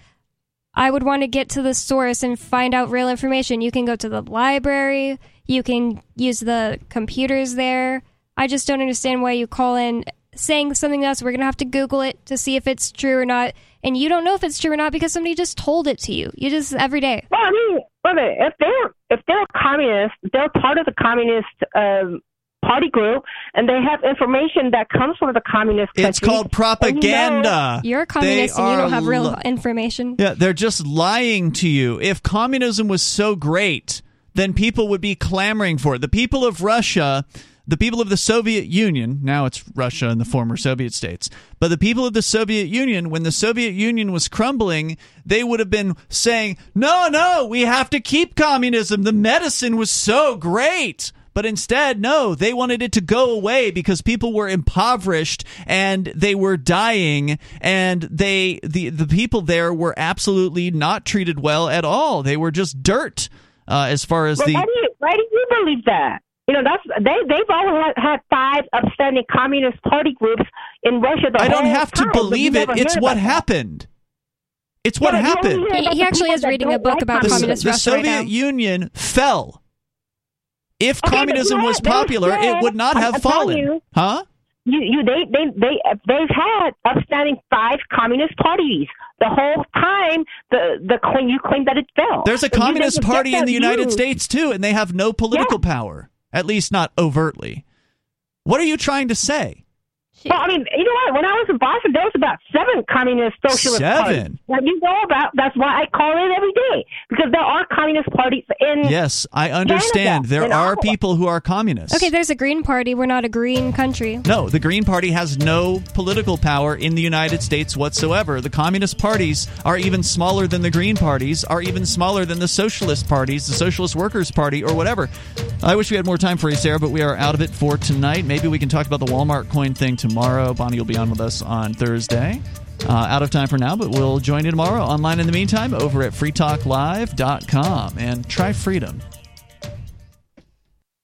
I would want to get to the source and find out real information. You can go to the library, you can use the computers there. I just don't understand why you call in saying something else. We're going to have to Google it to see if it's true or not. And you don't know if it's true or not because somebody just told it to you. You just every day. Well, I mean, wait a minute. If they're if they're a communist, they're part of the communist um, party group, and they have information that comes from the communist. It's countries, called propaganda. You're a communist They and you don't have real li- information. Yeah, they're just lying to you. If communism was so great, then people would be clamoring for it. The people of Russia, the people of the Soviet Union, now it's Russia and the former Soviet states, but the people of the Soviet Union, when the Soviet Union was crumbling, they would have been saying, no, no, we have to keep communism. The medicine was so great. But instead, no, they wanted it to go away because people were impoverished and they were dying and they the the people there were absolutely not treated well at all. They were just dirt uh, as far as But the why do you why do you believe that? You know, that's they they've always had, had five upstanding communist party groups in Russia. The I don't have to time, but you believe it. It's what about that. happened. It's what Yeah, but you only happened. hear about He actually is reading a book like about the, communist the Russia right Soviet now. Union fell. If Okay, communism you was popular, said- it would not have I'm fallen. you, huh? You, you, they, they, they, they've had upstanding five communist parties the whole time. The, the claim you claim that it fell. There's a So communist party in the United view. States too, and they have no political power, at least not overtly. What are you trying to say? Well, I mean, you know what? When I was in Boston, there was about seven communist socialist Seven? parties. Now you know about. That's why I call in every day because there are communist parties in. Yes, I understand. Canada, there are Ottawa. people who are communists. Okay, there's a Green Party. We're not a green country. No, the Green Party has no political power in the United States whatsoever. The communist parties are even smaller than the Green parties, are even smaller than the socialist parties, the Socialist Workers Party, or whatever. I wish we had more time for you, Sarah, but we are out of it for tonight. Maybe we can talk about the Walmart coin thing tomorrow. Bonnie will be on with us on Thursday. Uh, out of time for now, but we'll join you tomorrow online in the meantime over at freetalklive.com and try freedom.